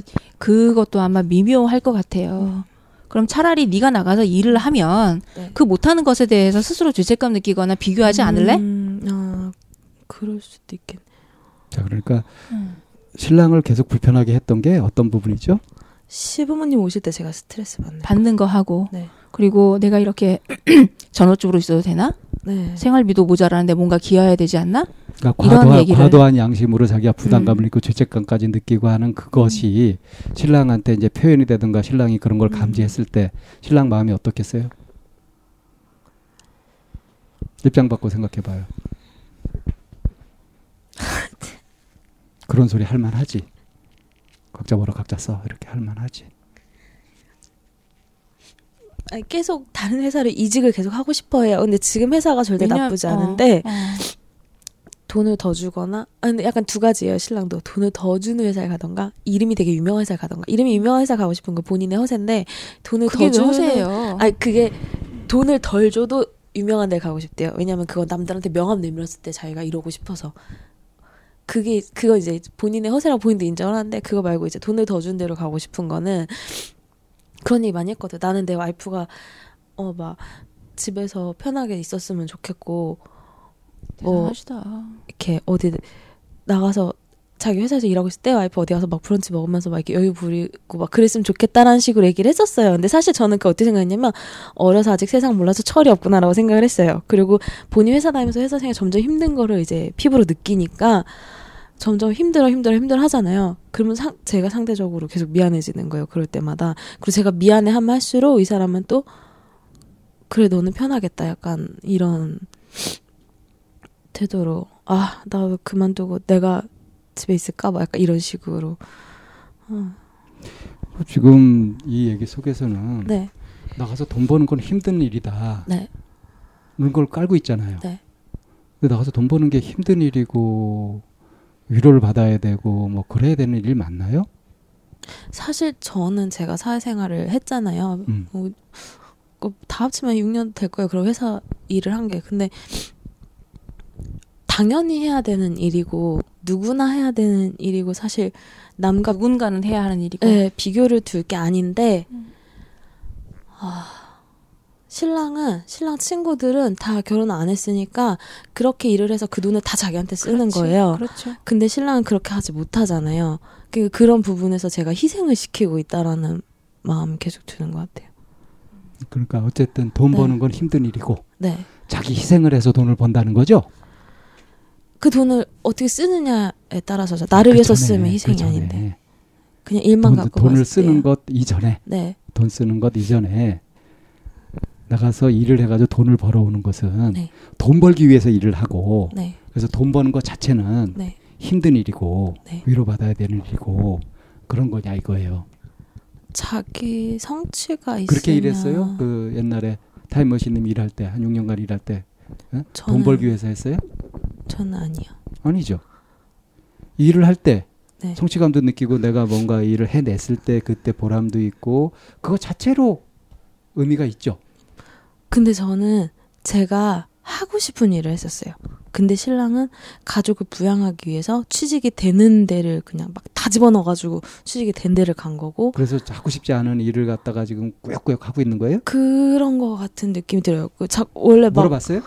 그러니까 그것도 아마 미묘할 것 같아요. 그럼 차라리 네가 나가서 일을 하면 네. 그 못하는 것에 대해서 스스로 죄책감 느끼거나 비교하지 않을래? 아, 그럴 수도 있겠네. 자, 그러니까 음. 신랑을 계속 불편하게 했던 게 어떤 부분이죠? 시부모님 오실 때 제가 스트레스 받는 받는 거 하고 네. 그리고 내가 이렇게 [clears throat] 전업주부로 있어도 되나? 네. 생활비도 모자라는데 뭔가 기여해야 되지 않나? 그러니까 과도한. 과도한 양심으로 자기가 부담감을 음. 느끼고 죄책감까지 느끼고 하는 그것이 음. 신랑한테 이제 표현이 되든가 신랑이 그런 걸 음. 감지했을 때 신랑 마음이 어떻겠어요? 입장 바꿔 생각해 봐요. [laughs] 그런 소리 할 만하지. 각자 벌어 각자 써 이렇게 할 만하지. 아니, 계속 다른 회사를 이직을 계속 하고 싶어해요. 근데 지금 회사가 절대 왜냐, 나쁘지 않은데 어, 어. 돈을 더 주거나 아 근데 약간 두 가지예요. 신랑도 돈을 더 주는 회사에 가던가 이름이 되게 유명한 회사에 가던가 이름이 유명한 회사 가고 싶은 거 본인의 허세인데 돈을 더 주는 허세예요. 아니 그게 돈을 덜 줘도 유명한 데 가고 싶대요. 왜냐면 그건 남들한테 명함 내밀었을 때 자기가 이러고 싶어서 그게 그거 이제 본인의 허세라고 본인도 인정을 하는데 그거 말고 이제 돈을 더준 대로 가고 싶은 거는 그런 얘기 많이 했거든. 나는 내 와이프가 어 막 집에서 편하게 있었으면 좋겠고 뭐 대단하시다. 이렇게 어디 나가서 자기 회사에서 일하고 있을 때 와이프 어디 가서 막 브런치 먹으면서 막 이렇게 여유 부리고 막 그랬으면 좋겠다라는 식으로 얘기를 했었어요. 근데 사실 저는 그 어떻게 생각했냐면 어려서 아직 세상 몰라서 철이 없구나라고 생각을 했어요. 그리고 본인 회사 다니면서 회사 생활 점점 힘든 거를 이제 피부로 느끼니까 점점 힘들어 힘들어 힘들어 하잖아요. 그러면 상, 제가 상대적으로 계속 미안해지는 거예요. 그럴 때마다. 그리고 제가 미안해 하면 할수록 이 사람은 또 그래 너는 편하겠다. 약간 이런 태도로 아, 나 그만두고 내가 집에 있을까? 뭐 약간 이런 식으로. 어. 지금 이 얘기 속에서는 네. 나가서 돈 버는 건 힘든 일이다. 네. 그런 걸 깔고 있잖아요. 네. 근데 나가서 돈 버는 게 힘든 일이고 위로를 받아야 되고 뭐 그래야 되는 일 맞나요? 사실 저는 제가 사회생활을 했잖아요. 음. 뭐, 다 합치면 6년 될 거예요. 그럼 회사 일을 한 게. 근데 당연히 해야 되는 일이고 누구나 해야 되는 일이고 사실 남과 누군가는 해야 하는 일이고 네, 비교를 둘 게 아닌데 음. 아, 신랑은 신랑 친구들은 다 결혼 안 했으니까 그렇게 일을 해서 그 돈을 다 자기한테 쓰는 그렇지, 거예요. 그렇죠. 근데 신랑은 그렇게 하지 못하잖아요. 그 그런 부분에서 제가 희생을 시키고 있다라는 마음이 계속 드는 것 같아요. 그러니까 어쨌든 돈 네. 버는 건 힘든 일이고 네. 자기 희생을 해서 돈을 번다는 거죠. 그 돈을 어떻게 쓰느냐에 따라서 나를 그 위해서 전에, 쓰면 희생이 그 아닌데 그냥 일만 돈, 갖고 돈을 쓰는 것 이전에 네. 돈 쓰는 것 이전에 나가서 일을 해가지고 돈을 벌어오는 것은 네. 돈 벌기 위해서 일을 하고 네. 그래서 돈 버는 것 자체는 네. 힘든 일이고 네. 위로받아야 되는 일이고 그런 거냐 이거예요. 자기 성취가 있으면 그렇게 일했어요? 그 옛날에 타임머신님 일할 때 한 6년간 일할 때 돈 벌기 위해서 했어요? 저는 아니요. 아니죠. 일을 할때 네. 성취감도 느끼고 내가 뭔가 일을 해냈을 때 그때 보람도 있고 그거 자체로 의미가 있죠. 근데 저는 제가 하고 싶은 일을 했었어요. 근데 신랑은 가족을 부양하기 위해서 취직이 되는 데를 그냥 막 다 집어넣어가지고 취직이 된 데를 간 거고. 그래서 하고 싶지 않은 일을 갖다가 지금 꾸역꾸역 하고 있는 거예요? 그런 거 같은 느낌이 들어요. 그 자, 원래 막 물어봤어요?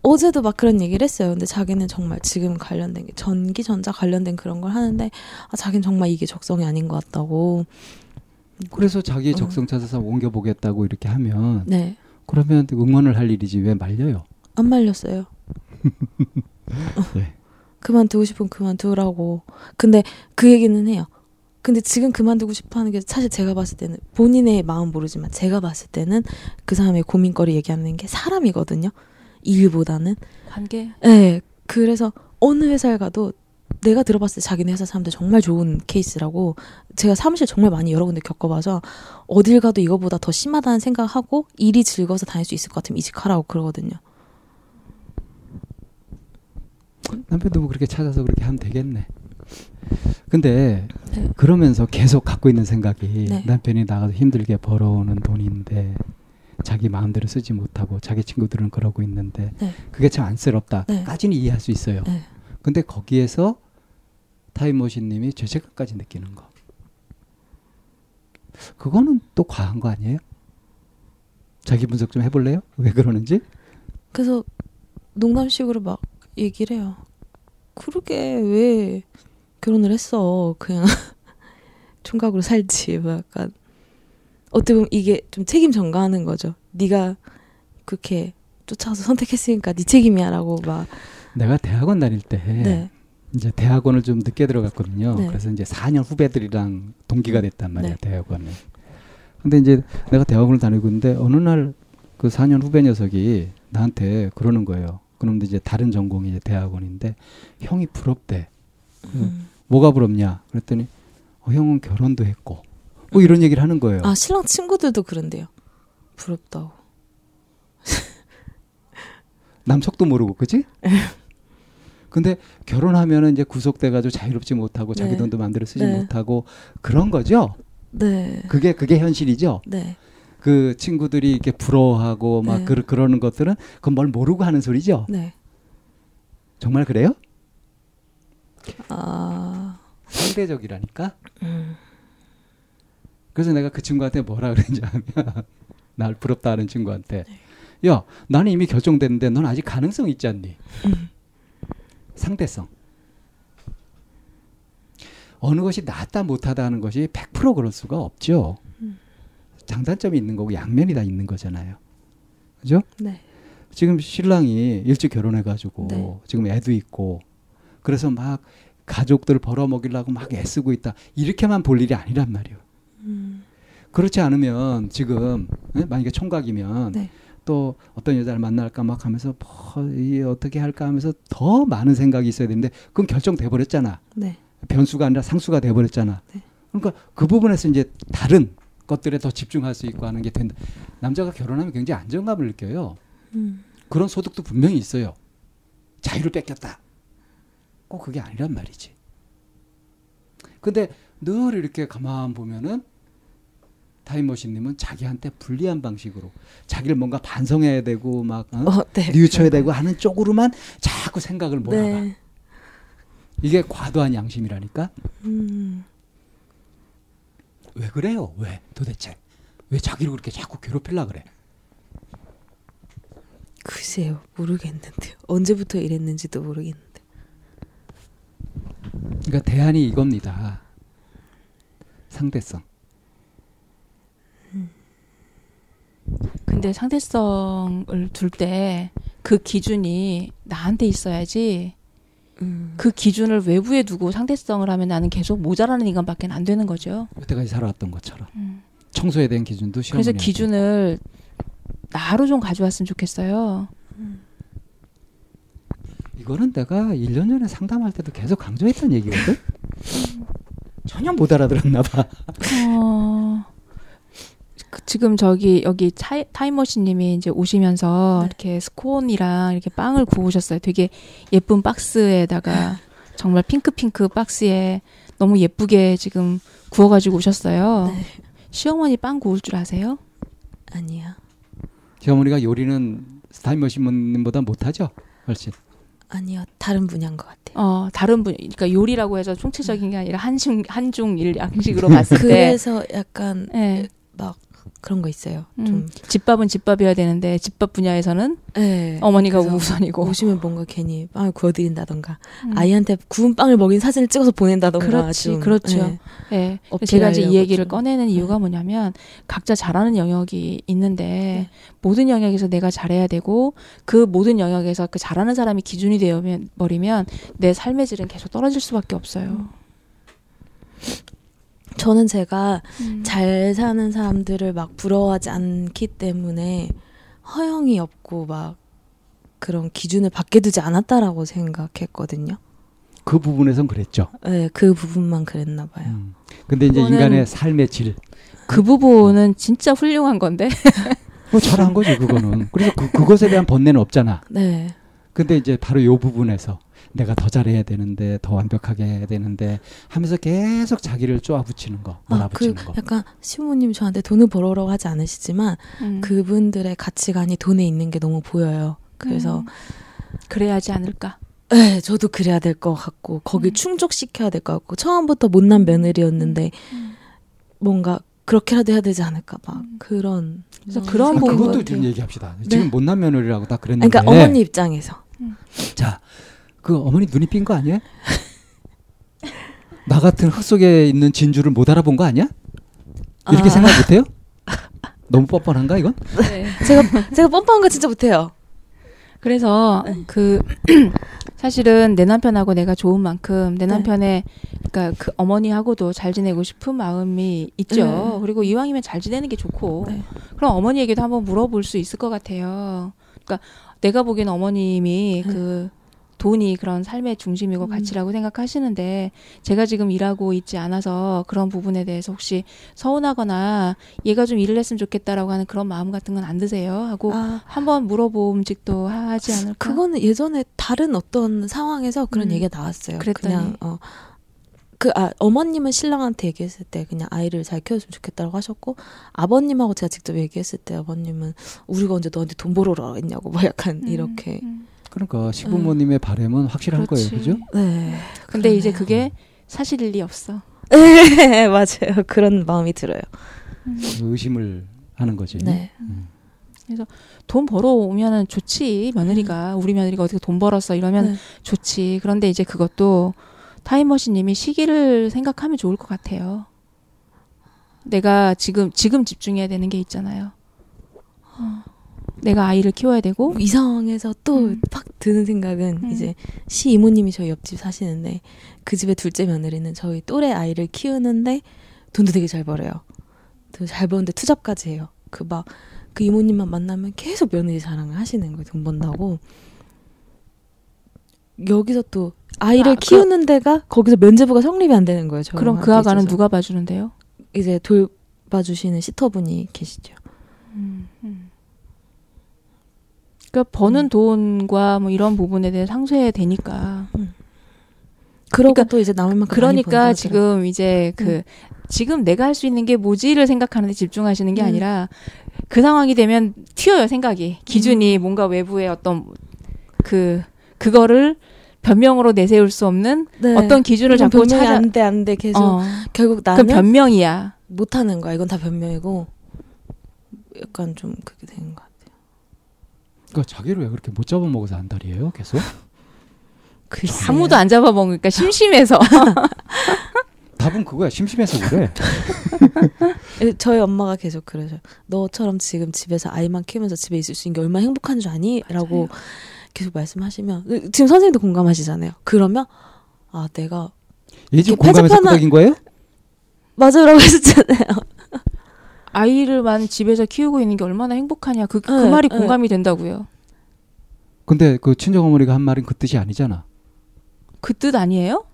어제도 막 그런 얘기를 했어요. 근데 자기는 정말 지금 관련된 게 전기 전자 관련된 그런 걸 하는데 아 자기는 정말 이게 적성이 아닌 것 같다고. 그래서 자기 어. 적성 찾아서 옮겨 보겠다고 이렇게 하면 네. 그러면 응원을 할 일이지 왜 말려요? 안 말렸어요. [laughs] 네. 그만두고 싶으면 그만두라고. 근데 그 얘기는 해요. 근데 지금 그만두고 싶어 하는 게 사실 제가 봤을 때는 본인의 마음 모르지만 제가 봤을 때는 그 사람의 고민거리 얘기하는 게 사람이거든요. 일보다는. 관계? 네. 그래서 어느 회사에 가도 내가 들어봤을 때 자기네 회사 사람들 정말 좋은 케이스라고 제가 사무실 정말 많이 여러 군데 겪어봐서 어딜 가도 이거보다 더 심하다는 생각하고 일이 즐거워서 다닐 수 있을 것 같으면 이직하라고 그러거든요. 남편도 뭐 그렇게 찾아서 그렇게 하면 되겠네. 근데 네. 그러면서 계속 갖고 있는 생각이 네. 남편이 나가서 힘들게 벌어오는 돈인데 자기 마음대로 쓰지 못하고 자기 친구들은 그러고 있는데 네. 그게 참 안쓰럽다까지는 네. 이해할 수 있어요. 네. 근데 거기에서 타임머신님이 죄책감까지 느끼는 거. 그거는 또 과한 거 아니에요? 자기 분석 좀 해볼래요? 왜 그러는지? 그래서 농담식으로 막 얘기를 해요. 그러게 왜 결혼을 했어? 그냥 [laughs] 총각으로 살지. 뭐 약간 어떻게 보면 이게 좀 책임 전가하는 거죠. 네가 그렇게 쫓아서 선택했으니까 네 책임이야라고 막. 내가 대학원 다닐 때 네. 이제 대학원을 좀 늦게 들어갔거든요. 네. 그래서 이제 4년 후배들이랑 동기가 됐단 말이야 네. 대학원에. 근데 이제 내가 대학원을 다니고 있는데 어느 날 그 4년 후배 녀석이 나한테 그러는 거예요. 그런데 이제 다른 전공이 이제 대학원인데 형이 부럽대. 음. 뭐가 부럽냐? 그랬더니 어, 형은 결혼도 했고 뭐 이런 얘기를 하는 거예요. 아 신랑 친구들도 그런데요. 부럽다고. [laughs] 남석도 모르고 그지? [laughs] 근데 결혼하면은 이제 구속돼 가지고 자유롭지 못하고 자기 네. 돈도 마음대로 쓰지 네. 못하고 그런 거죠. 네. 그게 그게 현실이죠. 네. 그 친구들이 이렇게 부러워하고 막 네. 그, 그러는 것들은 그건 뭘 모르고 하는 소리죠. 네. 정말 그래요? 아 상대적이라니까. 음. 그래서 내가 그 친구한테 뭐라 그랬냐 하면 [laughs] 날 부럽다 하는 친구한테 네. 야 나는 이미 결정됐는데 넌 아직 가능성 있지 않니? 음. 상대성. 어느 것이 낫다 못하다 하는 것이 100% 그럴 수가 없죠. 장단점이 있는 거고 양면이 다 있는 거잖아요. 그죠? 네. 지금 신랑이 일찍 결혼해가지고 네. 지금 애도 있고 그래서 막 가족들 벌어먹이려고 막 애쓰고 있다. 이렇게만 볼 일이 아니란 말이에요. 음. 그렇지 않으면 지금 네? 만약에 총각이면 네. 또 어떤 여자를 만날까 막 하면서 뭐, 이 어떻게 할까 하면서 더 많은 생각이 있어야 되는데 그건 결정돼 버렸잖아. 네. 변수가 아니라 상수가 돼 버렸잖아. 네. 그러니까 그 부분에서 이제 다른 것들에 더 집중할 수 있고 하는 게 된다. 남자가 결혼하면 굉장히 안정감을 느껴요. 음. 그런 소득도 분명히 있어요. 자유를 뺏겼다. 꼭 그게 아니란 말이지. 근데 늘 이렇게 가만 보면은 타임머신님은 자기한테 불리한 방식으로 자기를 뭔가 반성해야 되고 막 어? 어, 네, 뉘우쳐야 되고 하는 쪽으로만 자꾸 생각을 몰아가. 네. 이게 과도한 양심이라니까. 음. 왜 그래요? 왜 도대체? 왜 자기를 그렇게 자꾸 괴롭힐라 그래? 글쎄요, 모르겠는데요. 언제부터 이랬는지도 모르겠는데. 그러니까 대안이 이겁니다. 상대성. 음. 근데 상대성을 둘 때 그 기준이 나한테 있어야지 음. 그 기준을 외부에 두고 상대성을 하면 나는 계속 모자라는 인간밖에 안 되는 거죠. 여태까지 살아왔던 것처럼. 음. 청소에 대한 기준도 시험 그래서 기준을 나로 좀 가져왔으면 좋겠어요. 음. 이거는 내가 1년 전에 상담할 때도 계속 강조했던 얘기거든. 전혀 못 알아들었나 봐. 어... 그 지금 저기 여기 차, 타임머신님이 이제 오시면서 네. 이렇게 스콘이랑 이렇게 빵을 구우셨어요. 되게 예쁜 박스에다가 [laughs] 정말 핑크핑크 박스에 너무 예쁘게 지금 구워가지고 오셨어요. 네. 시어머니 빵 구울 줄 아세요? 아니요. 시어머니가 요리는 타임머신님보다 못하죠? 훨씬. 아니요, 다른 분야인 것 같아요. 어, 다른 분, 그러니까 요리라고 해서 총체적인 게 아니라 한중 한중 일 양식으로 봤을 [laughs] 때 그래서 약간 네. 막 그런 거 있어요. 음, 좀 집밥은 집밥이어야 되는데 집밥 분야에서는 네, 어머니가 우선이고 오시면 뭔가 괜히 빵을 구워드린다던가 음. 아이한테 구운 빵을 먹인 사진을 찍어서 보낸다던가 그렇지, 좀, 그렇죠. 네. 네. 제가 이제 이 얘기를 좀. 꺼내는 이유가 네. 뭐냐면 각자 잘하는 영역이 있는데 네. 모든 영역에서 내가 잘해야 되고 그 모든 영역에서 그 잘하는 사람이 기준이 되어 버리면 내 삶의 질은 계속 떨어질 수밖에 없어요. 음. 저는 제가 음. 잘 사는 사람들을 막 부러워하지 않기 때문에 허영이 없고 막 그런 기준을 밖에 두지 않았다라고 생각했거든요. 그 부분에선 그랬죠. 네, 그 부분만 그랬나 봐요. 음. 근데 이제 인간의 삶의 질. 그 부분은 진짜 훌륭한 건데. [laughs] 뭐 잘한 거죠, 그거는. 그래서 그, 그것에 대한 번뇌는 없잖아. 네. 근데 이제 바로 요 부분에서 내가 더 잘해야 되는데 더 완벽하게 해야 되는데 하면서 계속 자기를 쪼아붙이는 거, 몰아붙이는 아, 그 거. 약간 시부모님 저한테 돈을 벌어오라고 하지 않으시지만 음. 그분들의 가치관이 돈에 있는 게 너무 보여요. 그래서 음. 그래야 하지 않을까? 네, 저도 그래야 될 것 같고 거기 음. 충족시켜야 될 것 같고 처음부터 못난 며느리였는데 음. 뭔가 그렇게라도 해야 되지 않을까 막 음. 그런 그래서 그런 아, 그것도 좀 얘기합시다. 네. 지금 못난 며느리라고 딱 그랬는데 그러니까 어머니 입장에서 자, 그 어머니 눈이 삔 거 아니에요? 나 같은 흙 속에 있는 진주를 못 알아본 거 아니야? 이렇게 아. 생각 못해요? 너무 뻔뻔한가 이건? 네. 제가 제가 뻔뻔한 거 진짜 못해요. 그래서 네. 그 [clears throat] 사실은 내 남편하고 내가 좋은 만큼 내 네. 남편의 그러니까 그 어머니하고도 잘 지내고 싶은 마음이 있죠. 네. 그리고 이왕이면 잘 지내는 게 좋고 네. 그럼 어머니에게도 한번 물어볼 수 있을 것 같아요. 그러니까 내가 보기엔 어머님이 네. 그 돈이 그런 삶의 중심이고 음. 가치라고 생각하시는데 제가 지금 일하고 있지 않아서 그런 부분에 대해서 혹시 서운하거나 얘가 좀 일을 했으면 좋겠다라고 하는 그런 마음 같은 건 안 드세요? 하고 아. 한번 물어봄직도 하지 않을까? 그거는 예전에 다른 어떤 상황에서 그런 음. 얘기가 나왔어요. 그랬더니. 그냥 어 그, 아, 어머님은 신랑한테 얘기했을 때 그냥 아이를 잘 키워줬으면 좋겠다고 하셨고, 아버님하고 제가 직접 얘기했을 때 아버님은 우리가 언제 너한테 돈 벌어라 했냐고, 뭐 약간 음, 이렇게. 음. 그러니까 시부모님의 음. 바램은 확실한 그렇지. 거예요, 그죠? 네. 근데 그러네요. 이제 그게 사실일 리 없어. [laughs] 네, 맞아요. 그런 마음이 들어요. 음. 의심을 하는 거지. 네. 음. 그래서 돈 벌어 오면은 좋지 며느리가 우리 며느리가 어떻게 돈 벌었어 이러면 네. 좋지. 그런데 이제 그것도 타임머신님이 시기를 생각하면 좋을 것 같아요. 내가 지금 지금 집중해야 되는 게 있잖아요. 어. 내가 아이를 키워야 되고 이 상황에서 또팍 음. 드는 생각은 음. 이제 시 이모님이 저희 옆집 사시는데 그 집의 둘째 며느리는 저희 또래 아이를 키우는데 돈도 되게 잘 벌어요. 잘 버는데 투잡까지 해요. 그 막그 그 이모님만 만나면 계속 며느리 자랑을 하시는 거예요. 돈 번다고. 여기서 또 아이를 아, 키우는 그, 데가 거기서 면제부가 성립이 안 되는 거예요. 그럼 그 아가는 누가 봐주는데요? 이제 돌봐주시는 시터분이 계시죠. 음, 음. 그러니까 버는 음. 돈과 뭐 이런 부분에 대해 상쇄 되니까. 음. 그러고 그러니까, 또 이제 남을 만큼 그러니까 지금 이제 그 음. 지금 내가 할 수 있는 게 뭐지를 생각하는데 집중하시는 게 음. 아니라 그 상황이 되면 튀어요 생각이 기준이 음. 뭔가 외부의 어떤 그 그거를 변명으로 내세울 수 없는 네. 어떤 기준을 잡고 찾아 안돼 안돼 계속 어. 결국 나는 변명이야 못하는 거야 이건 다 변명이고 약간 좀 그렇게 되는 거야. 그러니까 자기를 왜 그렇게 못 잡아먹어서 안달이에요 계속? [laughs] 아무도 안 잡아먹으니까 심심해서. [laughs] 답은 그거야. 심심해서 그래. 저희 엄마가 계속 그러죠. 너처럼 지금 집에서 아이만 키우면서 집에 있을 수 있는 게 얼마나 행복한 줄 아니? 라고 계속 말씀하시면 지금 선생님도 공감하시잖아요. 그러면 아 내가 얘 지금 공감해서 끄덕인 거예요? 맞아라고 했었잖아요. [laughs] 아이를만 집에서 키우고 있는 게 얼마나 행복하냐. 그, 그 네, 말이 네. 공감이 된다고요. 근데 그 친정 어머니가 한 말은 그 뜻이 아니잖아. 그 뜻 아니에요?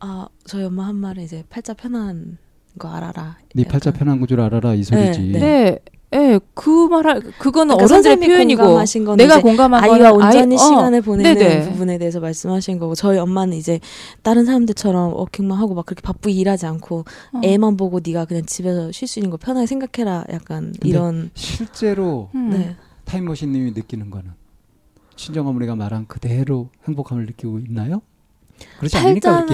아, 저희 엄마 한 말은 이제 팔자 편한 거 알아라. 네 팔자 편한 거 줄 알아라 이 소리지. 네, 네. 예, 그 말할 그거는 그러니까 어른들의 표현이고 내가 공감한 아이와 온전히 아이, 어, 시간을 어, 보내는 네네. 부분에 대해서 말씀하신 거고 저희 엄마는 이제 다른 사람들처럼 워킹만 하고 막 그렇게 바쁘게 일하지 않고 어. 애만 보고 네가 그냥 집에서 쉴 수 있는 거 편하게 생각해라 약간 이런 실제로 음. 네. 타임머신님이 느끼는 거는 친정 어머니가 말한 그대로 행복함을 느끼고 있나요? 그렇지?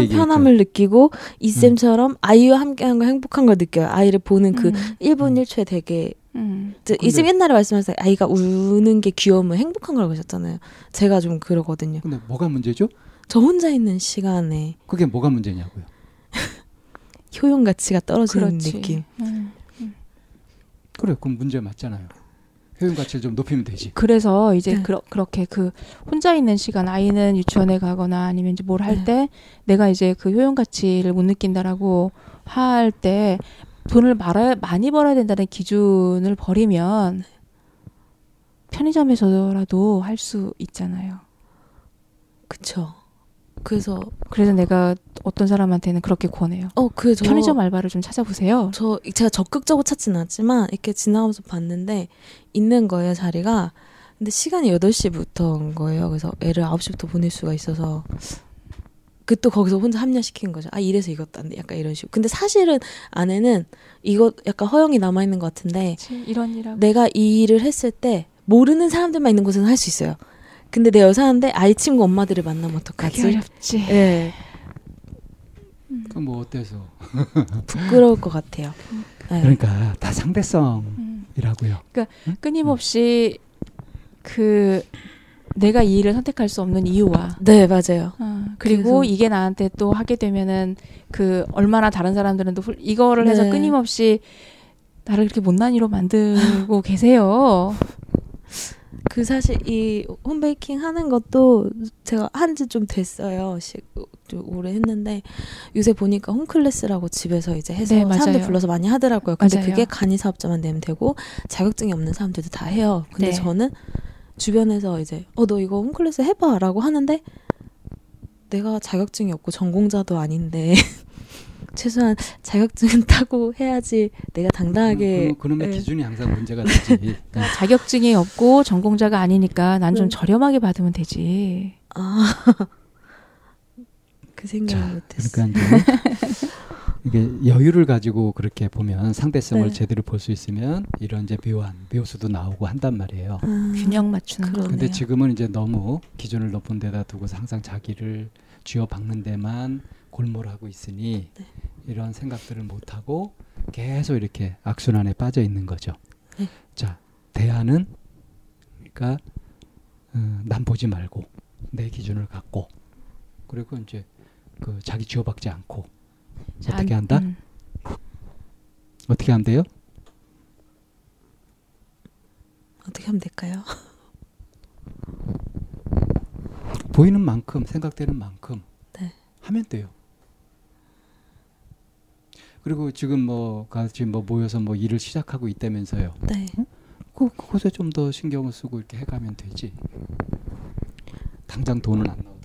편함을 느끼고 이쌤처럼 음. 아이와 함께한 걸 행복한 걸 느껴요. 아이를 보는 그 음. 1분 1초에 되게 음. 이쌤 옛날에 말씀하셨어요. 아이가 우는 게 귀여우면 행복한 거라고 하셨잖아요. 제가 좀 그러거든요. 근데 뭐가 문제죠? 저 혼자 있는 시간에 그게 뭐가 문제냐고요? [laughs] 효용 가치가 떨어지는 그렇지. 느낌. 음. 그래, 그럼 문제 맞잖아요. 효용 가치를 좀 높이면 되지. 그래서 이제 네. 그러, 그렇게 그 혼자 있는 시간 아이는 유치원에 가거나 아니면 이제 뭘 할때 네. 내가 이제 그 효용 가치를 못 느낀다라고 할 때 돈을 말아, 많이 벌어야 된다는 기준을 버리면 편의점에서라도 할 수 있잖아요. 그쵸. 그래서 그래서 내가 어떤 사람한테는 그렇게 권해요. 어, 그 편의점 알바를 좀 찾아보세요. 저 제가 적극적으로 찾지는 않지만 이렇게 지나가면서 봤는데 있는 거예요 자리가. 근데 시간이 8시부터인 거예요. 그래서 애를 9시부터 보낼 수가 있어서 그 또 거기서 혼자 합리화시킨 거죠. 아 이래서 이것도 안 돼. 약간 이런 식으로. 근데 사실은 안에는 이거 약간 허영이 남아 있는 것 같은데 그치, 이런 일하고. 내가 이 일을 했을 때 모르는 사람들만 있는 곳은 할수 있어요. 근데 내 여사인데 아이 친구 엄마들을 만나면 어떡하지? 어렵지. 예. 네. 그럼 뭐 어때서? [laughs] 부끄러울 것 같아요. 네. 그러니까 다 상대성이라고요. 그러니까 끊임없이 그 내가 이 일을 선택할 수 없는 이유와 네 맞아요. 어, 그리고 이게 나한테 또 하게 되면은 그 얼마나 다른 사람들은 또 이거를 해서 네. 끊임없이 나를 이렇게 못난 이로 만들고 [laughs] 계세요. 그 사실 이 홈베이킹 하는 것도 제가 한 지 좀 됐어요. 좀 오래 했는데 요새 보니까 홈클래스라고 집에서 이제 해서 네, 사람들 불러서 많이 하더라고요. 근데 맞아요. 그게 간이 사업자만 되면 되고 자격증이 없는 사람들도 다 해요. 근데 네. 저는 주변에서 이제 어 너 이거 홈클래스 해봐라고 하는데 내가 자격증이 없고 전공자도 아닌데 [laughs] 최소한 자격증은 [laughs] 따고 해야지 내가 당당하게. 그, 놈의 네. 기준이 항상 문제가 되지. [laughs] 그러니까 자격증이 없고 전공자가 아니니까 난좀 네. 저렴하게 받으면 되지. 아. 그 생각을 못했어. 그러니까 이게 여유를 가지고 그렇게 보면 상대성을 네. 제대로 볼 수 있으면 이런 이제 묘한 묘수도 나오고 한단 말이에요. 음, 균형 맞추는 거. 근데 지금은 이제 너무 기준을 높은 데다 두고 항상 자기를 쥐어박는 데만 골몰하고 있으니 네. 이런 생각들을 못 하고 계속 이렇게 악순환에 빠져 있는 거죠. 네. 자, 대안은 그러니까 어, 남 보지 말고 내 기준을 갖고 그리고 이제 그 자기 쥐어박지 않고 자, 어떻게 한다? 음. 어떻게 하면 돼요? 어떻게 하면 될까요? [laughs] 보이는 만큼 생각되는 만큼 네. 하면 돼요. 그리고 지금 뭐 같이 뭐 모여서 뭐 일을 시작하고 있다면서요. 네. 응? 그 그것에 좀 더 신경을 쓰고 이렇게 해가면 되지. 당장 돈은 안 나오더라도.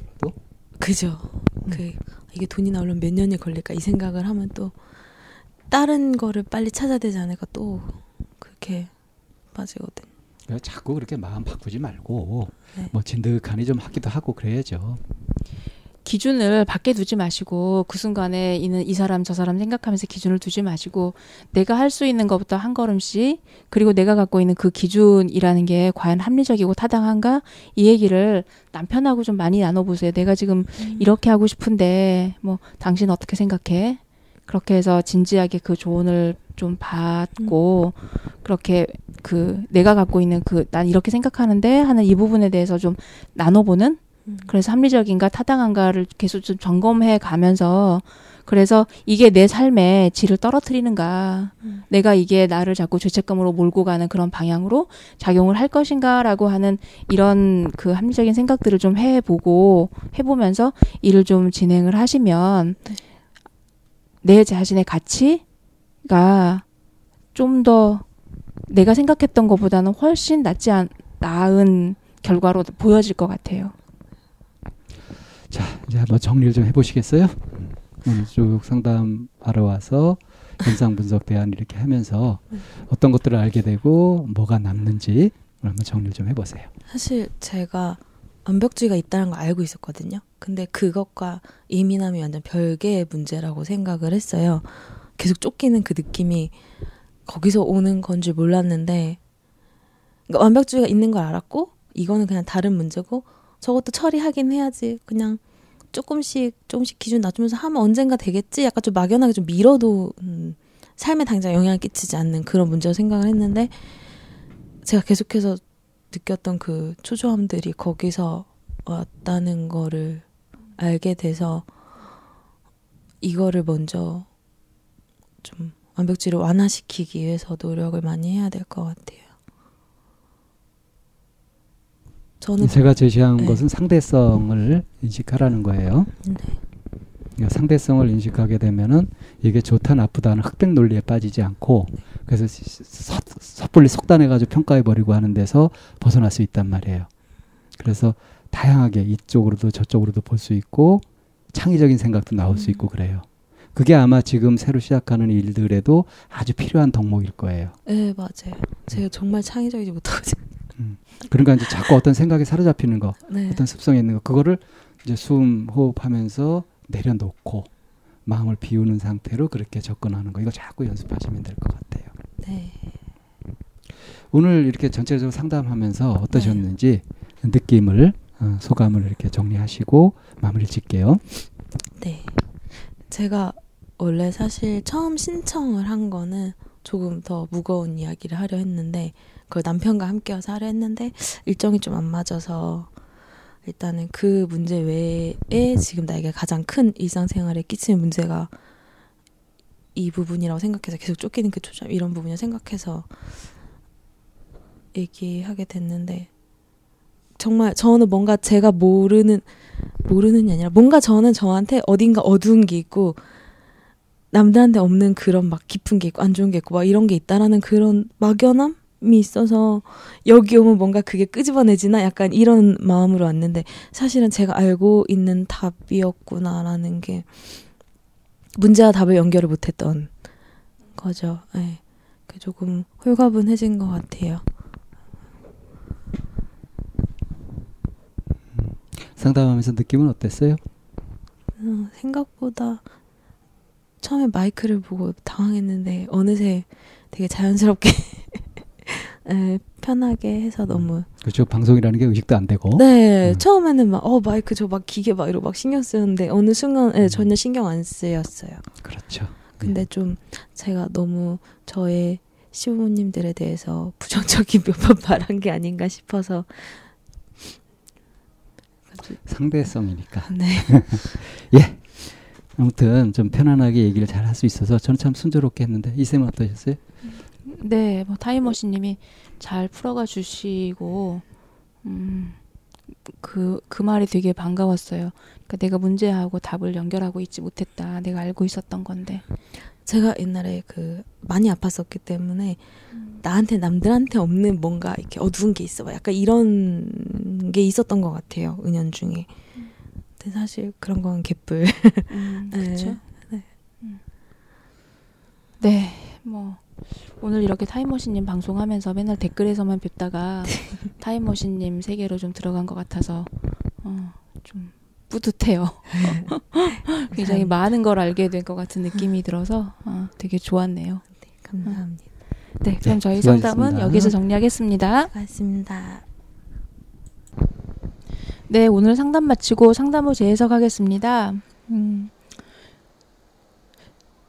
그죠. 음. 그 이게 돈이 나오려면 몇 년이 걸릴까 이 생각을 하면 또 다른 거를 빨리 찾아야 되지 않을까 또 그렇게 빠지거든. 자꾸 그렇게 마음 바꾸지 말고 네. 뭐 진득하니 좀 하기도 하고 그래야죠. 기준을 밖에 두지 마시고 그 순간에 있는 이 사람 저 사람 생각하면서 기준을 두지 마시고 내가 할 수 있는 것부터 한 걸음씩 그리고 내가 갖고 있는 그 기준이라는 게 과연 합리적이고 타당한가 이 얘기를 남편하고 좀 많이 나눠보세요. 내가 지금 음. 이렇게 하고 싶은데 뭐 당신 어떻게 생각해? 그렇게 해서 진지하게 그 조언을 좀 받고 음. 그렇게 그 내가 갖고 있는 그 난 이렇게 생각하는데 하는 이 부분에 대해서 좀 나눠보는 음. 그래서 합리적인가 타당한가를 계속 좀 점검해 가면서 그래서 이게 내 삶의 질을 떨어뜨리는가 음. 내가 이게 나를 자꾸 죄책감으로 몰고 가는 그런 방향으로 작용을 할 것인가라고 하는 이런 그 합리적인 생각들을 좀 해보고 해보면서 일을 좀 진행을 하시면 내 자신의 가치가 좀 더 내가 생각했던 것보다는 훨씬 낫지 않, 나은 결과로 보여질 것 같아요. 자, 이제 한번 정리를 좀 해보시겠어요? 오늘 쭉 상담하러 와서 현상 분석 대안 이렇게 하면서 어떤 것들을 알게 되고 뭐가 남는지 한번 정리를 좀 해보세요. 사실 제가 완벽주의가 있다는 걸 알고 있었거든요. 근데 그것과 예민함이 완전 별개의 문제라고 생각을 했어요. 계속 쫓기는 그 느낌이 거기서 오는 건 줄 몰랐는데 그러니까 완벽주의가 있는 걸 알았고 이거는 그냥 다른 문제고 저것도 처리하긴 해야지. 그냥 조금씩 조금씩 기준 낮추면서 하면 언젠가 되겠지. 약간 좀 막연하게 좀 미뤄도 음, 삶에 당장 영향을 끼치지 않는 그런 문제로 생각을 했는데 제가 계속해서 느꼈던 그 초조함들이 거기서 왔다는 거를 알게 돼서 이거를 먼저 좀 완벽주의를 완화시키기 위해서 노력을 많이 해야 될 것 같아요. 저는 제가 제시한 네. 것은 상대성을 인식하라는 거예요. 네. 그러니까 상대성을 인식하게 되면은 이게 좋다 나쁘다는 흑백 논리에 빠지지 않고 네. 그래서 섣불리 속단해가지고 평가해 버리고 하는 데서 벗어날 수 있단 말이에요. 그래서 다양하게 이쪽으로도 저쪽으로도 볼 수 있고 창의적인 생각도 나올 음. 수 있고 그래요. 그게 아마 지금 새로 시작하는 일들에도 아주 필요한 덕목일 거예요. 네, 맞아요. 제가 정말 창의적이지 못하거든요. 음. 그러니까 이제 자꾸 어떤 생각에 사로잡히는 거, 네. 어떤 습성이 있는 거, 그거를 이제 숨 호흡하면서 내려놓고 마음을 비우는 상태로 그렇게 접근하는 거, 이거 자꾸 연습하시면 될 것 같아요. 네. 오늘 이렇게 전체적으로 상담하면서 어떠셨는지 네. 느낌을 어, 소감을 이렇게 정리하시고 마무리 짓게요. 네. 제가 원래 사실 처음 신청을 한 거는 조금 더 무거운 이야기를 하려 했는데 그 남편과 함께 와서 하려 했는데 일정이 좀 안 맞아서 일단은 그 문제 외에 지금 나에게 가장 큰 일상생활에 끼치는 문제가 이 부분이라고 생각해서 계속 쫓기는 그 초점 이런 부분을 생각해서 얘기하게 됐는데 정말 저는 뭔가 제가 모르는 모르는 게 아니라 뭔가 저는 저한테 어딘가 어두운 게 있고 남들한테 없는 그런 막 깊은 게 있고 안 좋은 게 있고 막 이런 게 있다라는 그런 막연함 이 있어서 여기 오면 뭔가 그게 끄집어내지나 약간 이런 마음으로 왔는데 사실은 제가 알고 있는 답이었구나라는 게 문제와 답을 연결을 못했던 거죠. 네. 조금 홀가분해진 것 같아요. 상담하면서 느낌은 어땠어요? 어, 생각보다 처음에 마이크를 보고 당황했는데 어느새 되게 자연스럽게 [laughs] 네, 편하게 해서 너무 그렇죠 방송이라는 게 의식도 안 되고 네 음. 처음에는 막 어 마이크 저 막 기계 막 이러고 막 신경 쓰는데 어느 순간 네, 전혀 신경 안 쓰였어요 그렇죠 근데 네. 좀 제가 너무 저의 시부모님들에 대해서 [laughs] 부정적인 몇 번 [laughs] 말한 게 아닌가 싶어서 상대성이니까. 네. 예. 아무튼 좀 편안하게 얘기를 잘 할 수 있어서 저는 참 순조롭게 했는데 이 쌤은 어떠셨어요? 네, 뭐 타이머신님이 잘 풀어가 주시고 음, 그, 그 말이 되게 반가웠어요. 그러니까 내가 문제하고 답을 연결하고 있지 못했다. 내가 알고 있었던 건데. 제가 옛날에 그 많이 아팠었기 때문에 음. 나한테 남들한테 없는 뭔가 이렇게 어두운 게 있어. 약간 이런 게 있었던 것 같아요. 은연 중에. 음. 근데 사실 그런 건 개뿔. 음, [laughs] 그렇죠. 네. 음. 네, 뭐 오늘 이렇게 타임머신님 방송하면서 맨날 댓글에서만 뵙다가 [laughs] 타임머신님 세계로 좀 들어간 것 같아서 어, 좀 뿌듯해요. [laughs] 굉장히 많은 걸 알게 된 것 같은 느낌이 들어서 어, 되게 좋았네요. 네, 감사합니다. 네, 그럼 저희 네, 상담은 여기서 정리하겠습니다. 고맙습니다. 네, 오늘 상담 마치고 상담 후 재해석하겠습니다. 음.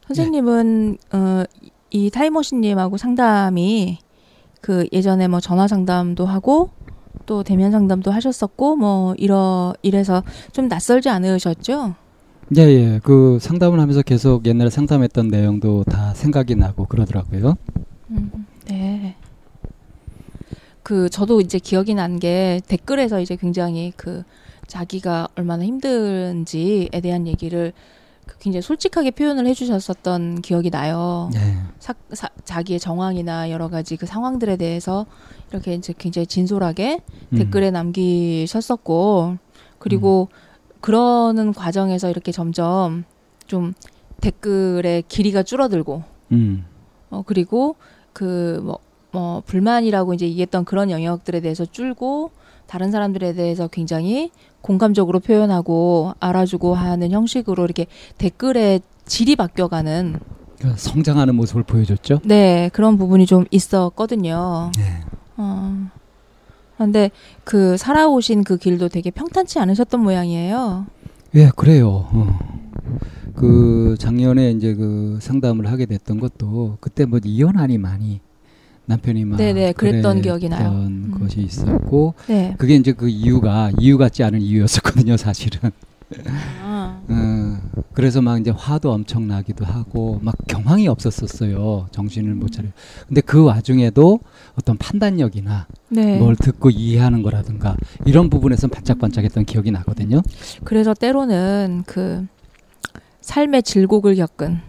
선생님은 네. 어, 이 타이머신님하고 상담이 그 예전에 뭐 전화 상담도 하고 또 대면 상담도 하셨었고 뭐 이러 이래서 좀 낯설지 않으셨죠? 예, 예. 그 상담을 하면서 계속 옛날에 상담했던 내용도 다 생각이 나고 그러더라고요. 음, 네. 그 저도 이제 기억이 난 게 댓글에서 이제 굉장히 그 자기가 얼마나 힘든지에 대한 얘기를 그 굉장히 솔직하게 표현을 해주셨었던 기억이 나요. 네. 사, 사, 자기의 정황이나 여러 가지 그 상황들에 대해서 이렇게 이제 굉장히 진솔하게 음. 댓글에 남기셨었고 그리고 음. 그러는 과정에서 이렇게 점점 좀 댓글의 길이가 줄어들고 음. 어 그리고 그 뭐 뭐 불만이라고 이제 얘기했던 그런 영역들에 대해서 줄고 다른 사람들에 대해서 굉장히 공감적으로 표현하고 알아주고 하는 형식으로 이렇게 댓글의 질이 바뀌어가는 그러니까 성장하는 모습을 보여줬죠. 네, 그런 부분이 좀 있었거든요. 네. 어, 근데 그 살아오신 그 길도 되게 평탄치 않으셨던 모양이에요. 예, 그래요. 어. 그 작년에 이제 그 상담을 하게 됐던 것도 그때 뭐 이혼하니 많이 남편이 막 네네 그랬던 기억이 나요. 음. 것이 있었고 네. 그게 이제 그 이유가 이유 같지 않은 이유였었거든요, 사실은. 아. 음, [laughs] 그래서 막 이제 화도 엄청 나기도 하고 막 경황이 없었었어요. 정신을 못 차려. 근데 그 와중에도 어떤 판단력이나 네. 뭘 듣고 이해하는 거라든가 이런 부분에서 반짝반짝했던 기억이 나거든요. 그래서 때로는 그 삶의 질곡을 겪은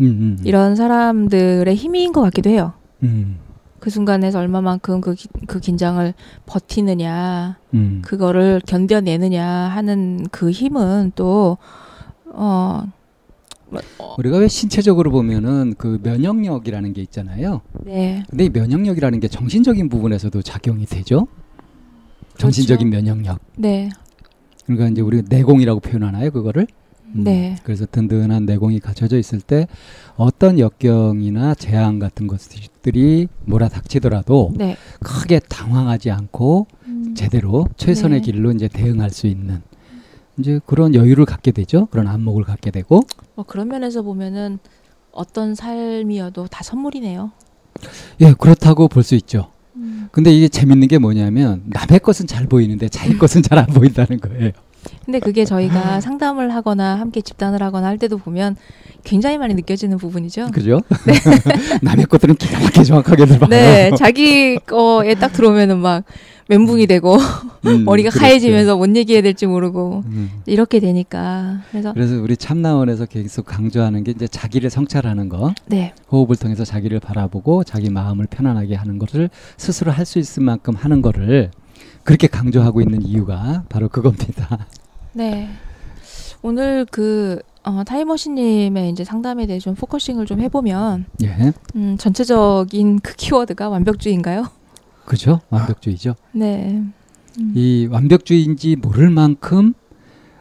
음, 음, 음. 이런 사람들의 힘인 것 같기도 해요. 음. 그 순간에서 얼마만큼 그, 그 긴장을 버티느냐, 음. 그거를 견뎌내느냐 하는 그 힘은 또, 어, 어, 우리가 왜 신체적으로 보면은 그 면역력이라는 게 있잖아요. 네. 근데 이 면역력이라는 게 정신적인 부분에서도 작용이 되죠. 정신적인 그렇죠. 면역력. 네. 그러니까 이제 우리 가 내공이라고 표현하나요, 그거를? 음, 네. 그래서 든든한 내공이 갖춰져 있을 때 어떤 역경이나 재앙 같은 것들이 몰아닥치더라도 네. 크게 당황하지 않고 음. 제대로 최선의 네. 길로 이제 대응할 수 있는 이제 그런 여유를 갖게 되죠. 그런 안목을 갖게 되고. 뭐 그런 면에서 보면은 어떤 삶이어도 다 선물이네요. 예, 그렇다고 볼 수 있죠. 음. 근데 이게 재밌는 게 뭐냐면 남의 것은 잘 보이는데 자기 [laughs] 것은 잘 안 보인다는 거예요. 근데 그게 저희가 상담을 하거나 함께 집단을 하거나 할 때도 보면 굉장히 많이 느껴지는 부분이죠. 그죠? 네. [laughs] 남의 것들은 기가 막히게 정확하게 봐요. 네, 자기 거에 딱 들어오면은 막 멘붕이 되고 음, 머리가 그렇죠. 하얘지면서 뭔 얘기해야 될지 모르고 음. 이렇게 되니까 그래서 그래서 우리 참나원에서 계속 강조하는 게 이제 자기를 성찰하는 거, 네. 호흡을 통해서 자기를 바라보고 자기 마음을 편안하게 하는 것을 스스로 할 수 있을 만큼 하는 거를 그렇게 강조하고 있는 이유가 바로 그겁니다. 네. 오늘 그 어, 타임머신님의 이제 상담에 대해 좀 focusing을 좀 해보면, 예. 음, 전체적인 그 키워드가 완벽주의인가요? 그죠? 완벽주의죠. 네. 음. 이 완벽주의인지 모를 만큼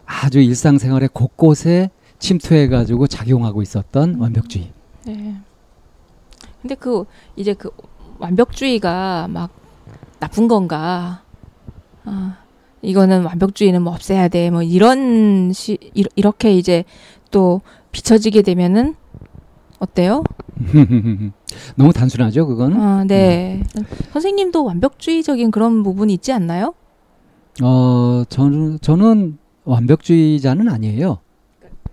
아주 일상생활의 곳곳에 침투해가지고 작용하고 있었던 음. 완벽주의. 네. 근데 그 이제 그 완벽주의가 막 나쁜 건가? 아, 이거는 완벽주의는 뭐 없애야 돼. 뭐 이런 시 이렇게 이제 또 비춰지게 되면은 어때요? [laughs] 너무 단순하죠, 그거는? 아, 네. 음. 선생님도 완벽주의적인 그런 부분이 있지 않나요? 어, 저는 저는 완벽주의자는 아니에요.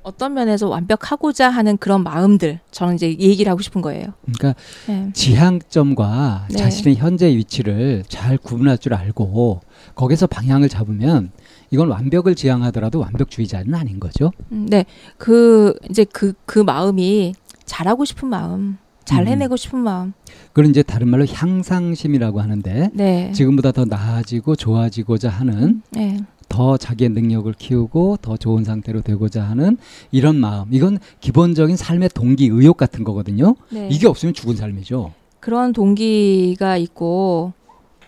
어떤 면에서 완벽하고자 하는 그런 마음들 저는 이제 얘기를 하고 싶은 거예요. 그러니까 네. 지향점과 네. 자신의 현재 위치를 잘 구분할 줄 알고 거기서 방향을 잡으면 이건 완벽을 지향하더라도 완벽주의자는 아닌 거죠. 음, 네, 그 이제 그그 그 마음이 잘하고 싶은 마음, 잘 음. 해내고 싶은 마음. 그런 이제 다른 말로 향상심이라고 하는데 네. 지금보다 더 나아지고 좋아지고자 하는 네. 더 자기의 능력을 키우고 더 좋은 상태로 되고자 하는 이런 마음. 이건 기본적인 삶의 동기, 의욕 같은 거거든요. 네. 이게 없으면 죽은 삶이죠. 그런 동기가 있고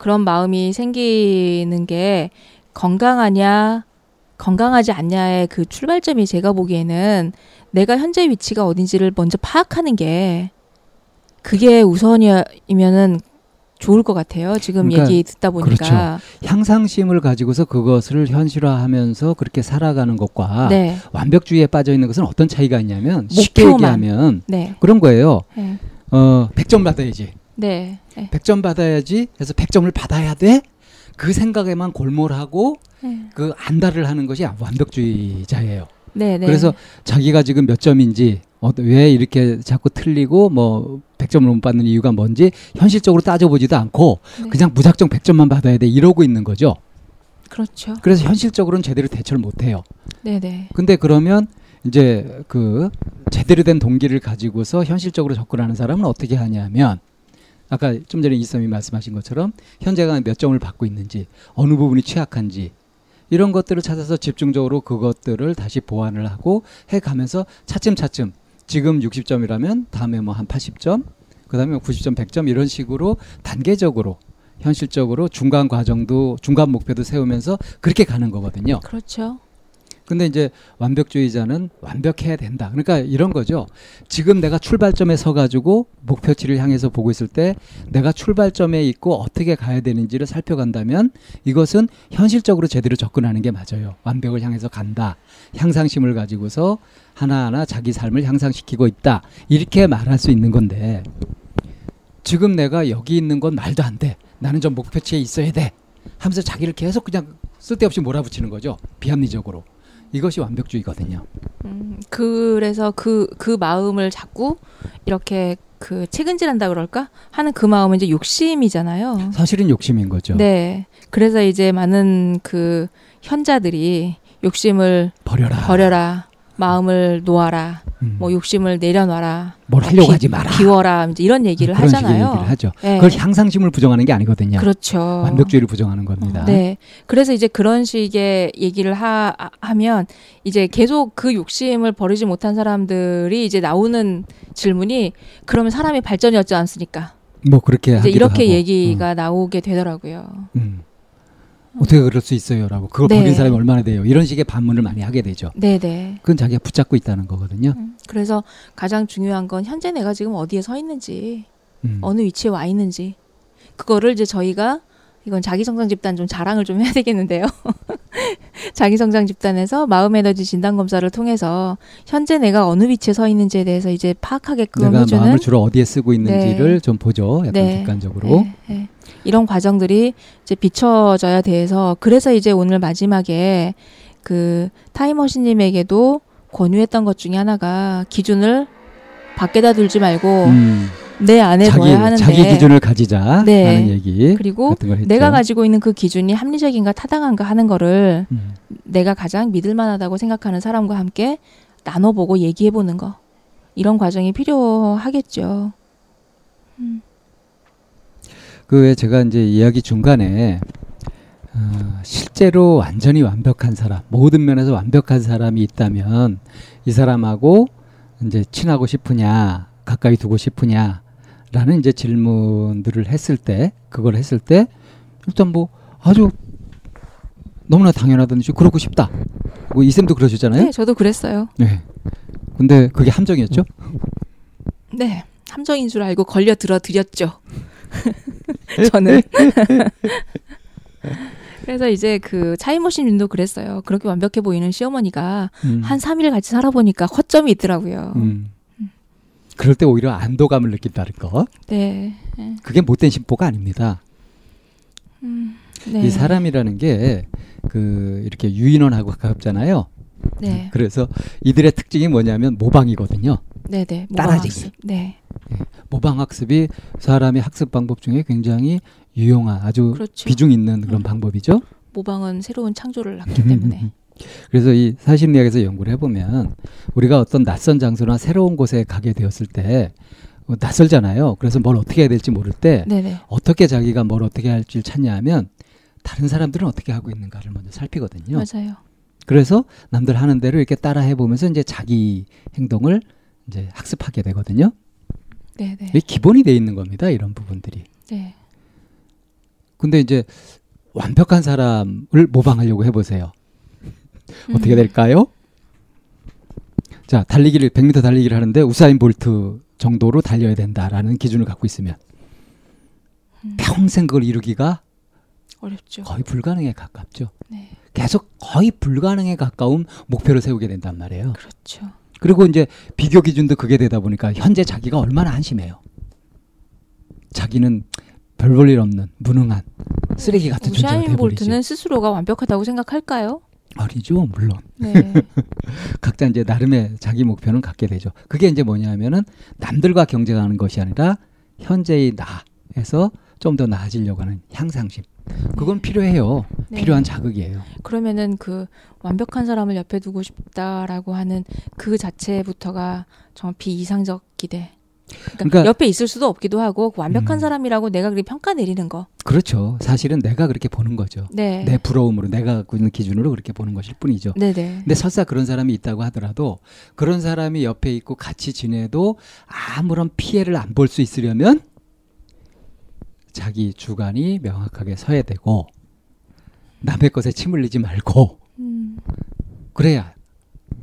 그런 마음이 생기는 게 건강하냐, 건강하지 않냐의 그 출발점이 제가 보기에는 내가 현재 위치가 어딘지를 먼저 파악하는 게 그게 우선이면은 좋을 것 같아요. 지금 그러니까, 얘기 듣다 보니까 그렇죠. 향상심을 가지고서 그것을 현실화하면서 그렇게 살아가는 것과 네. 완벽주의에 빠져 있는 것은 어떤 차이가 있냐면 쉽게 얘기하면 네. 그런 거예요. 네. 어, 100점 받아야지. 네. 네. 100점 받아야지 해서 100점을 받아야 돼. 그 생각에만 골몰하고 네. 그 안달을 하는 것이 완벽주의자예요. 네, 네. 그래서 자기가 지금 몇 점인지 어, 왜 이렇게 자꾸 틀리고 뭐 100점을 못 받는 이유가 뭔지 현실적으로 따져보지도 않고 네. 그냥 무작정 100점만 받아야 돼 이러고 있는 거죠. 그렇죠. 그래서 현실적으로는 제대로 대처를 못 해요. 네 네. 근데 그러면 이제 그 제대로 된 동기를 가지고서 현실적으로 접근하는 사람은 어떻게 하냐면 아까 좀 전에 이썸이 말씀하신 것처럼 현재가 몇 점을 받고 있는지 어느 부분이 취약한지 이런 것들을 찾아서 집중적으로 그것들을 다시 보완을 하고 해 가면서 차츰차츰 지금 60점이라면 다음에 뭐 한 80점, 그다음에 90점, 100점 이런 식으로 단계적으로 현실적으로 중간 과정도 중간 목표도 세우면서 그렇게 가는 거거든요. 그렇죠. 근데 이제 완벽주의자는 완벽해야 된다. 그러니까 이런 거죠. 지금 내가 출발점에 서 가지고 목표치를 향해서 보고 있을 때 내가 출발점에 있고 어떻게 가야 되는지를 살펴간다면 이것은 현실적으로 제대로 접근하는 게 맞아요. 완벽을 향해서 간다. 향상심을 가지고서 하나하나 자기 삶을 향상시키고 있다. 이렇게 말할 수 있는 건데 지금 내가 여기 있는 건 말도 안 돼. 나는 좀 목표치에 있어야 돼. 하면서 자기를 계속 그냥 쓸데없이 몰아붙이는 거죠. 비합리적으로. 이것이 완벽주의거든요. 음, 그래서 그, 그 마음을 자꾸 이렇게 그 책은질한다 그럴까? 하는 그 마음은 이제 욕심이잖아요. 사실은 욕심인 거죠. 네. 그래서 이제 많은 그 현자들이 욕심을 버려라. 버려라. 마음을 놓아라. 음. 뭐 욕심을 내려놔라. 뭘 하려고 비, 하지 마라. 비워라. 이제 이런 얘기를 그런 하잖아요. 얘기를 하죠. 네. 그걸 향상심을 부정하는 게 아니거든요. 그렇죠. 완벽주의를 부정하는 겁니다. 네. 그래서 이제 그런 식의 얘기를 하, 하면 이제 계속 그 욕심을 버리지 못한 사람들이 이제 나오는 질문이 그러면 사람이 발전이 없지 않습니까? 뭐 그렇게 이제 이렇게 하고. 얘기가 음. 나오게 되더라고요. 음. 어떻게 그럴 수 있어요라고 그걸 네. 버린 사람이 얼마나 돼요 이런 식의 반문을 많이 하게 되죠. 네네. 네. 그건 자기가 붙잡고 있다는 거거든요. 음, 그래서 가장 중요한 건 현재 내가 지금 어디에 서 있는지 음. 어느 위치에 와 있는지 그거를 이제 저희가 이건 자기 성장 집단 좀 자랑을 좀 해야 되겠는데요. [laughs] 자기 성장 집단에서 마음 에너지 진단 검사를 통해서 현재 내가 어느 위치에 서 있는지에 대해서 이제 파악하게끔 내가 해주는 마음을 주로 어디에 쓰고 있는지를 네. 좀 보죠. 약간 네. 객관적으로. 네. 네. 이런 과정들이 이제 비춰져야 돼서 그래서 이제 오늘 마지막에 그 타이머신님에게도 권유했던 것 중에 하나가 기준을 밖에다 둘지 말고 음. 내 안에 자기, 둬야 하는데 자기 기준을 가지자 네. 라는 얘기 그리고 내가 가지고 있는 그 기준이 합리적인가 타당한가 하는 거를 음. 내가 가장 믿을 만하다고 생각하는 사람과 함께 나눠보고 얘기해보는 거 이런 과정이 필요하겠죠. 음. 그에 제가 이제 이야기 중간에 어, 실제로 완전히 완벽한 사람, 모든 면에서 완벽한 사람이 있다면 이 사람하고 이제 친하고 싶으냐, 가까이 두고 싶으냐 라는 이제 질문들을 했을 때, 그걸 했을 때 일단 뭐 아주 너무나 당연하든지 그러고 싶다. 뭐 이쌤도 그러셨잖아요. 네, 저도 그랬어요. 네. 근데 그게 함정이었죠? 네, 함정인 줄 알고 걸려 들어 드렸죠. [laughs] 저는. [laughs] 그래서 이제 그 차이머신 님도 그랬어요. 그렇게 완벽해 보이는 시어머니가 음. 한 3일 같이 살아보니까 허점이 있더라고요. 음. 그럴 때 오히려 안도감을 느낀다는 거. 네. 그게 못된 심보가 아닙니다. 음, 네. 이 사람이라는 게 그 이렇게 유인원하고 가깝잖아요. 네. 그래서 이들의 특징이 뭐냐면 모방이거든요. 네네. 따라지기. 네. 네. 모방 학습이 사람의 학습 방법 중에 굉장히 유용한 아주 그렇죠. 비중 있는 그런 음. 방법이죠. 모방은 새로운 창조를 하기 때문에. [laughs] 그래서 이 사심리학에서 연구를 해보면 우리가 어떤 낯선 장소나 새로운 곳에 가게 되었을 때 어, 낯설잖아요. 그래서 뭘 어떻게 해야 될지 모를 때 네네. 어떻게 자기가 뭘 어떻게 할지 찾냐 하면 다른 사람들은 어떻게 하고 있는가를 먼저 살피거든요. 맞아요. 그래서 남들 하는 대로 이렇게 따라 해보면서 이제 자기 행동을 이제 학습하게 되거든요. 네네. 이게 기본이 돼 있는 겁니다. 이런 부분들이. 네. 근데 이제 완벽한 사람을 모방하려고 해보세요. 음. 어떻게 될까요? 자, 달리기를 100m 달리기를 하는데 우사인 볼트 정도로 달려야 된다라는 기준을 갖고 있으면 음. 평생 그걸 이루기가 어렵죠. 거의 불가능에 가깝죠. 네. 계속 거의 불가능에 가까운 목표를 세우게 된단 말이에요. 그렇죠. 그리고 이제 비교 기준도 그게 되다 보니까 현재 자기가 얼마나 한심해요. 자기는 별 볼 일 없는 무능한 쓰레기 같은 존재가 돼버리지. 볼트는 스스로가 완벽하다고 생각할까요? 아니죠, 물론. 네. [laughs] 각자 이제 나름의 자기 목표는 갖게 되죠. 그게 이제 뭐냐면은 남들과 경쟁하는 것이 아니라 현재의 나에서 좀 더 나아지려고 하는 향상심. 그건 네. 필요해요. 네. 필요한 자극이에요. 그러면은 그 완벽한 사람을 옆에 두고 싶다라고 하는 그 자체부터가 정말 비이상적 기대. 그러니까, 그러니까, 옆에 있을 수도 없기도 하고 그 완벽한 음. 사람이라고 내가 그렇게 평가 내리는 거. 그렇죠. 사실은 내가 그렇게 보는 거죠. 네. 내 부러움으로 내가 갖고 있는 기준으로 그렇게 보는 것일 뿐이죠. 네네. 근데 설사 그런 사람이 있다고 하더라도 그런 사람이 옆에 있고 같이 지내도 아무런 피해를 안 볼 수 있으려면 자기 주관이 명확하게 서야 되고 남의 것에 침 흘리지 말고 음. 그래야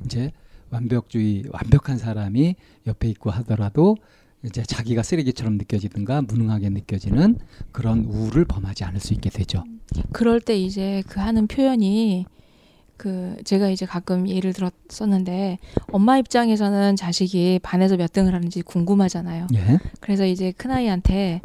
이제 완벽주의 완벽한 사람이 옆에 있고 하더라도 이제 자기가 쓰레기처럼 느껴지든가 무능하게 느껴지는 그런 우울을 범하지 않을 수 있게 되죠. 그럴 때 이제 그 하는 표현이 그 제가 이제 가끔 예를 들었었는데 엄마 입장에서는 자식이 반에서 몇 등을 하는지 궁금하잖아요. 예? 그래서 이제 큰 아이한테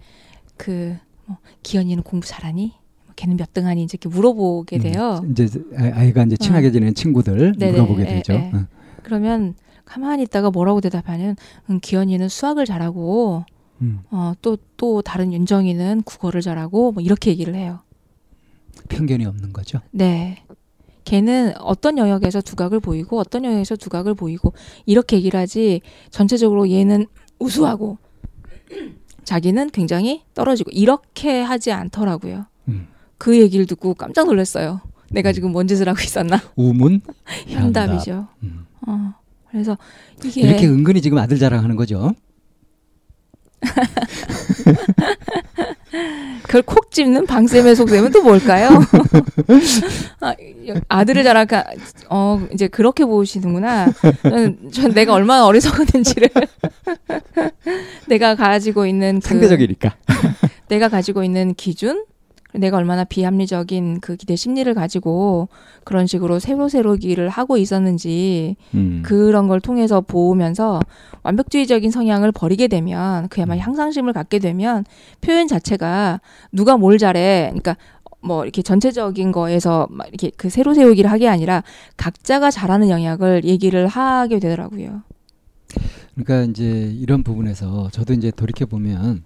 그 뭐 기현이는 공부 잘하니? 뭐 걔는 몇 등 하니? 이제 이렇게 물어보게 음, 돼요. 음, 이제 아이가 이제 친하게 어. 지내는 친구들 네네, 물어보게 에, 되죠. 에. 응. 그러면 가만히 있다가 뭐라고 대답하는 음, 기현이는 수학을 잘하고 음. 어또또 또 다른 윤정이는 국어를 잘하고 뭐 이렇게 얘기를 해요. 편견이 없는 거죠. 네. 걔는 어떤 영역에서 두각을 보이고 어떤 영역에서 두각을 보이고 이렇게 얘기를 하지 전체적으로 얘는 우수하고 자기는 굉장히 떨어지고 이렇게 하지 않더라고요. 음. 그 얘기를 듣고 깜짝 놀랐어요. 내가 음. 지금 뭔 짓을 하고 있었나? 우문 [laughs] 현답이죠. 음. 어. 그래서 이게 이렇게 은근히 지금 아들 자랑하는 거죠. 그걸 콕 집는 방쌤의 속셈은 또 뭘까요? 아, 아들을 자라가 어 이제 그렇게 보시는구나. 전, 전 내가 얼마나 어리석었는지를 [laughs] 내가 가지고 있는 그, 상대적이니까 내가 가지고 있는 기준 내가 얼마나 비합리적인 그 기대 심리를 가지고 그런 식으로 새로 새로기를 하고 있었는지 음. 그런 걸 통해서 보면서 완벽주의적인 성향을 버리게 되면 그야말로 음. 향상심을 갖게 되면 표현 자체가 누가 뭘 잘해 그러니까 뭐 이렇게 전체적인 거에서 막 이렇게 그 새로 세우기를 하게 아니라 각자가 잘하는 영역을 얘기를 하게 되더라고요. 그러니까 이제 이런 부분에서 저도 이제 돌이켜 보면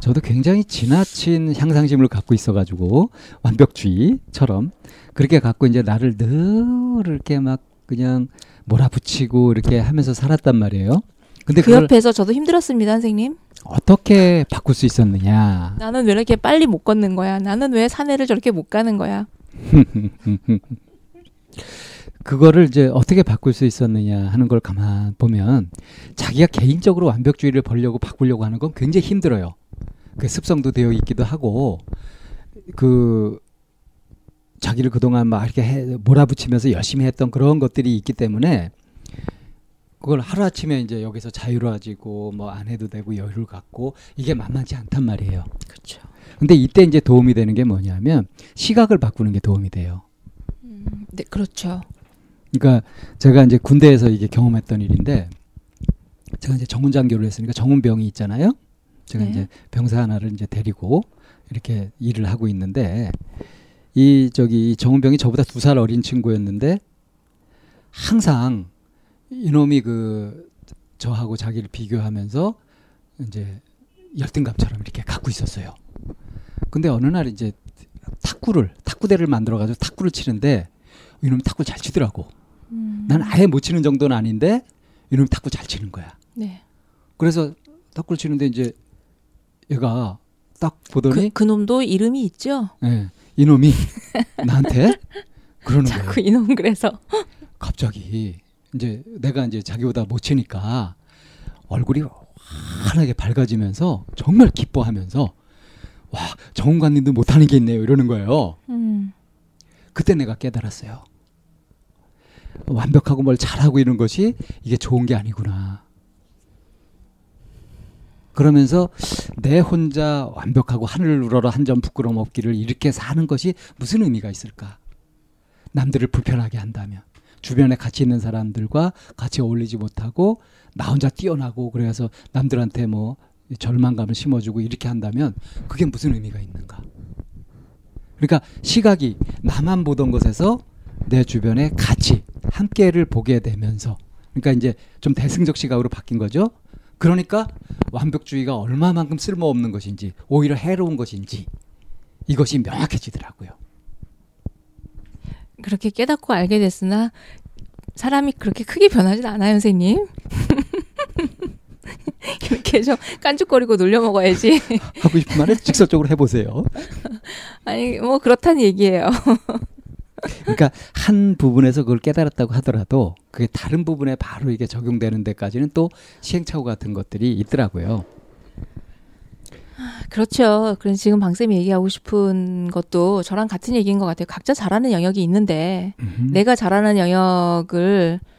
저도 굉장히 지나친 향상심을 갖고 있어가지고 완벽주의처럼 그렇게 갖고 이제 나를 늘 이렇게 막 그냥 몰아붙이고 이렇게 하면서 살았단 말이에요. 근데 그 옆에서 저도 힘들었습니다, 선생님. 어떻게 바꿀 수 있었느냐? 나는 왜 이렇게 빨리 못 걷는 거야? 나는 왜 산에를 저렇게 못 가는 거야? [laughs] 그거를 이제 어떻게 바꿀 수 있었느냐 하는 걸 가만 보면 자기가 개인적으로 완벽주의를 벌려고 바꾸려고 하는 건 굉장히 힘들어요. 그 습성도 되어 있기도 하고 그 자기를 그동안 막 이렇게 해, 몰아붙이면서 열심히 했던 그런 것들이 있기 때문에 그걸 하루아침에 이제 여기서 자유로워지고 뭐 안 해도 되고 여유를 갖고 이게 만만치 않단 말이에요. 그렇죠. 근데 이때 이제 도움이 되는 게 뭐냐면 시각을 바꾸는 게 도움이 돼요. 음, 네, 그렇죠. 그러니까 제가 이제 군대에서 이게 경험했던 일인데 제가 이제 정훈장교를 했으니까 정훈병이 있잖아요. 제가 네. 이제 병사 하나를 이제 데리고 이렇게 일을 하고 있는데 이 저기 정훈병이 저보다 두 살 어린 친구였는데 항상 이놈이 그 저하고 자기를 비교하면서 이제 열등감처럼 이렇게 갖고 있었어요. 근데 어느 날 이제 탁구를 탁구대를 만들어 가지고 탁구를 치는데 이놈이 탁구 잘 치더라고. 음. 난 아예 못 치는 정도는 아닌데 이놈이 탁구 잘 치는 거야. 네. 그래서 탁구를 치는데 이제 얘가 딱 보더니 그, 그 놈도 이름이 있죠? 네. 이놈이 [laughs] 나한테 그러는 거예요. 자꾸 이놈 그래서 [laughs] 갑자기 이제 내가 이제 자기보다 못 치니까 얼굴이 환하게 밝아지면서 정말 기뻐하면서 와 정관님도 못하는 게 있네요 이러는 거예요. 음. 그때 내가 깨달았어요. 완벽하고 뭘 잘하고 이런 것이 이게 좋은 게 아니구나. 그러면서 내 혼자 완벽하고 하늘을 우러러 한 점 부끄럼 없기를 이렇게 사는 것이 무슨 의미가 있을까? 남들을 불편하게 한다면. 주변에 같이 있는 사람들과 같이 어울리지 못하고 나 혼자 뛰어나고 그래서 남들한테 뭐 절망감을 심어주고 이렇게 한다면 그게 무슨 의미가 있는가? 그러니까 시각이 나만 보던 것에서 내 주변에 같이 함께를 보게 되면서 그러니까 이제 좀 대승적 시각으로 바뀐 거죠. 그러니까 완벽주의가 얼마만큼 쓸모없는 것인지 오히려 해로운 것인지 이것이 명확해지더라고요. 그렇게 깨닫고 알게 됐으나 사람이 그렇게 크게 변하진 않아요, 선생님. [laughs] 이렇게 좀 깐죽거리고 놀려 먹어야지. [laughs] 하고 싶은 말을 직설적으로 해보세요. [laughs] 아니, 뭐, 그렇다는 얘기예요. 그러니까 한 부분에서 그걸 깨달았다고 하더라도 그게 다른 부분에 바로 이게 적용되는 데까지는 또 시행착오 같은 것들이 있더라고요. 그렇죠. 그래서 지금 방쌤이 얘기하고 싶은 것도 저랑 같은 얘기인 것 같아요. 각자 잘하는 영역이 있는데 음흠. 내가 잘하는 영역을 에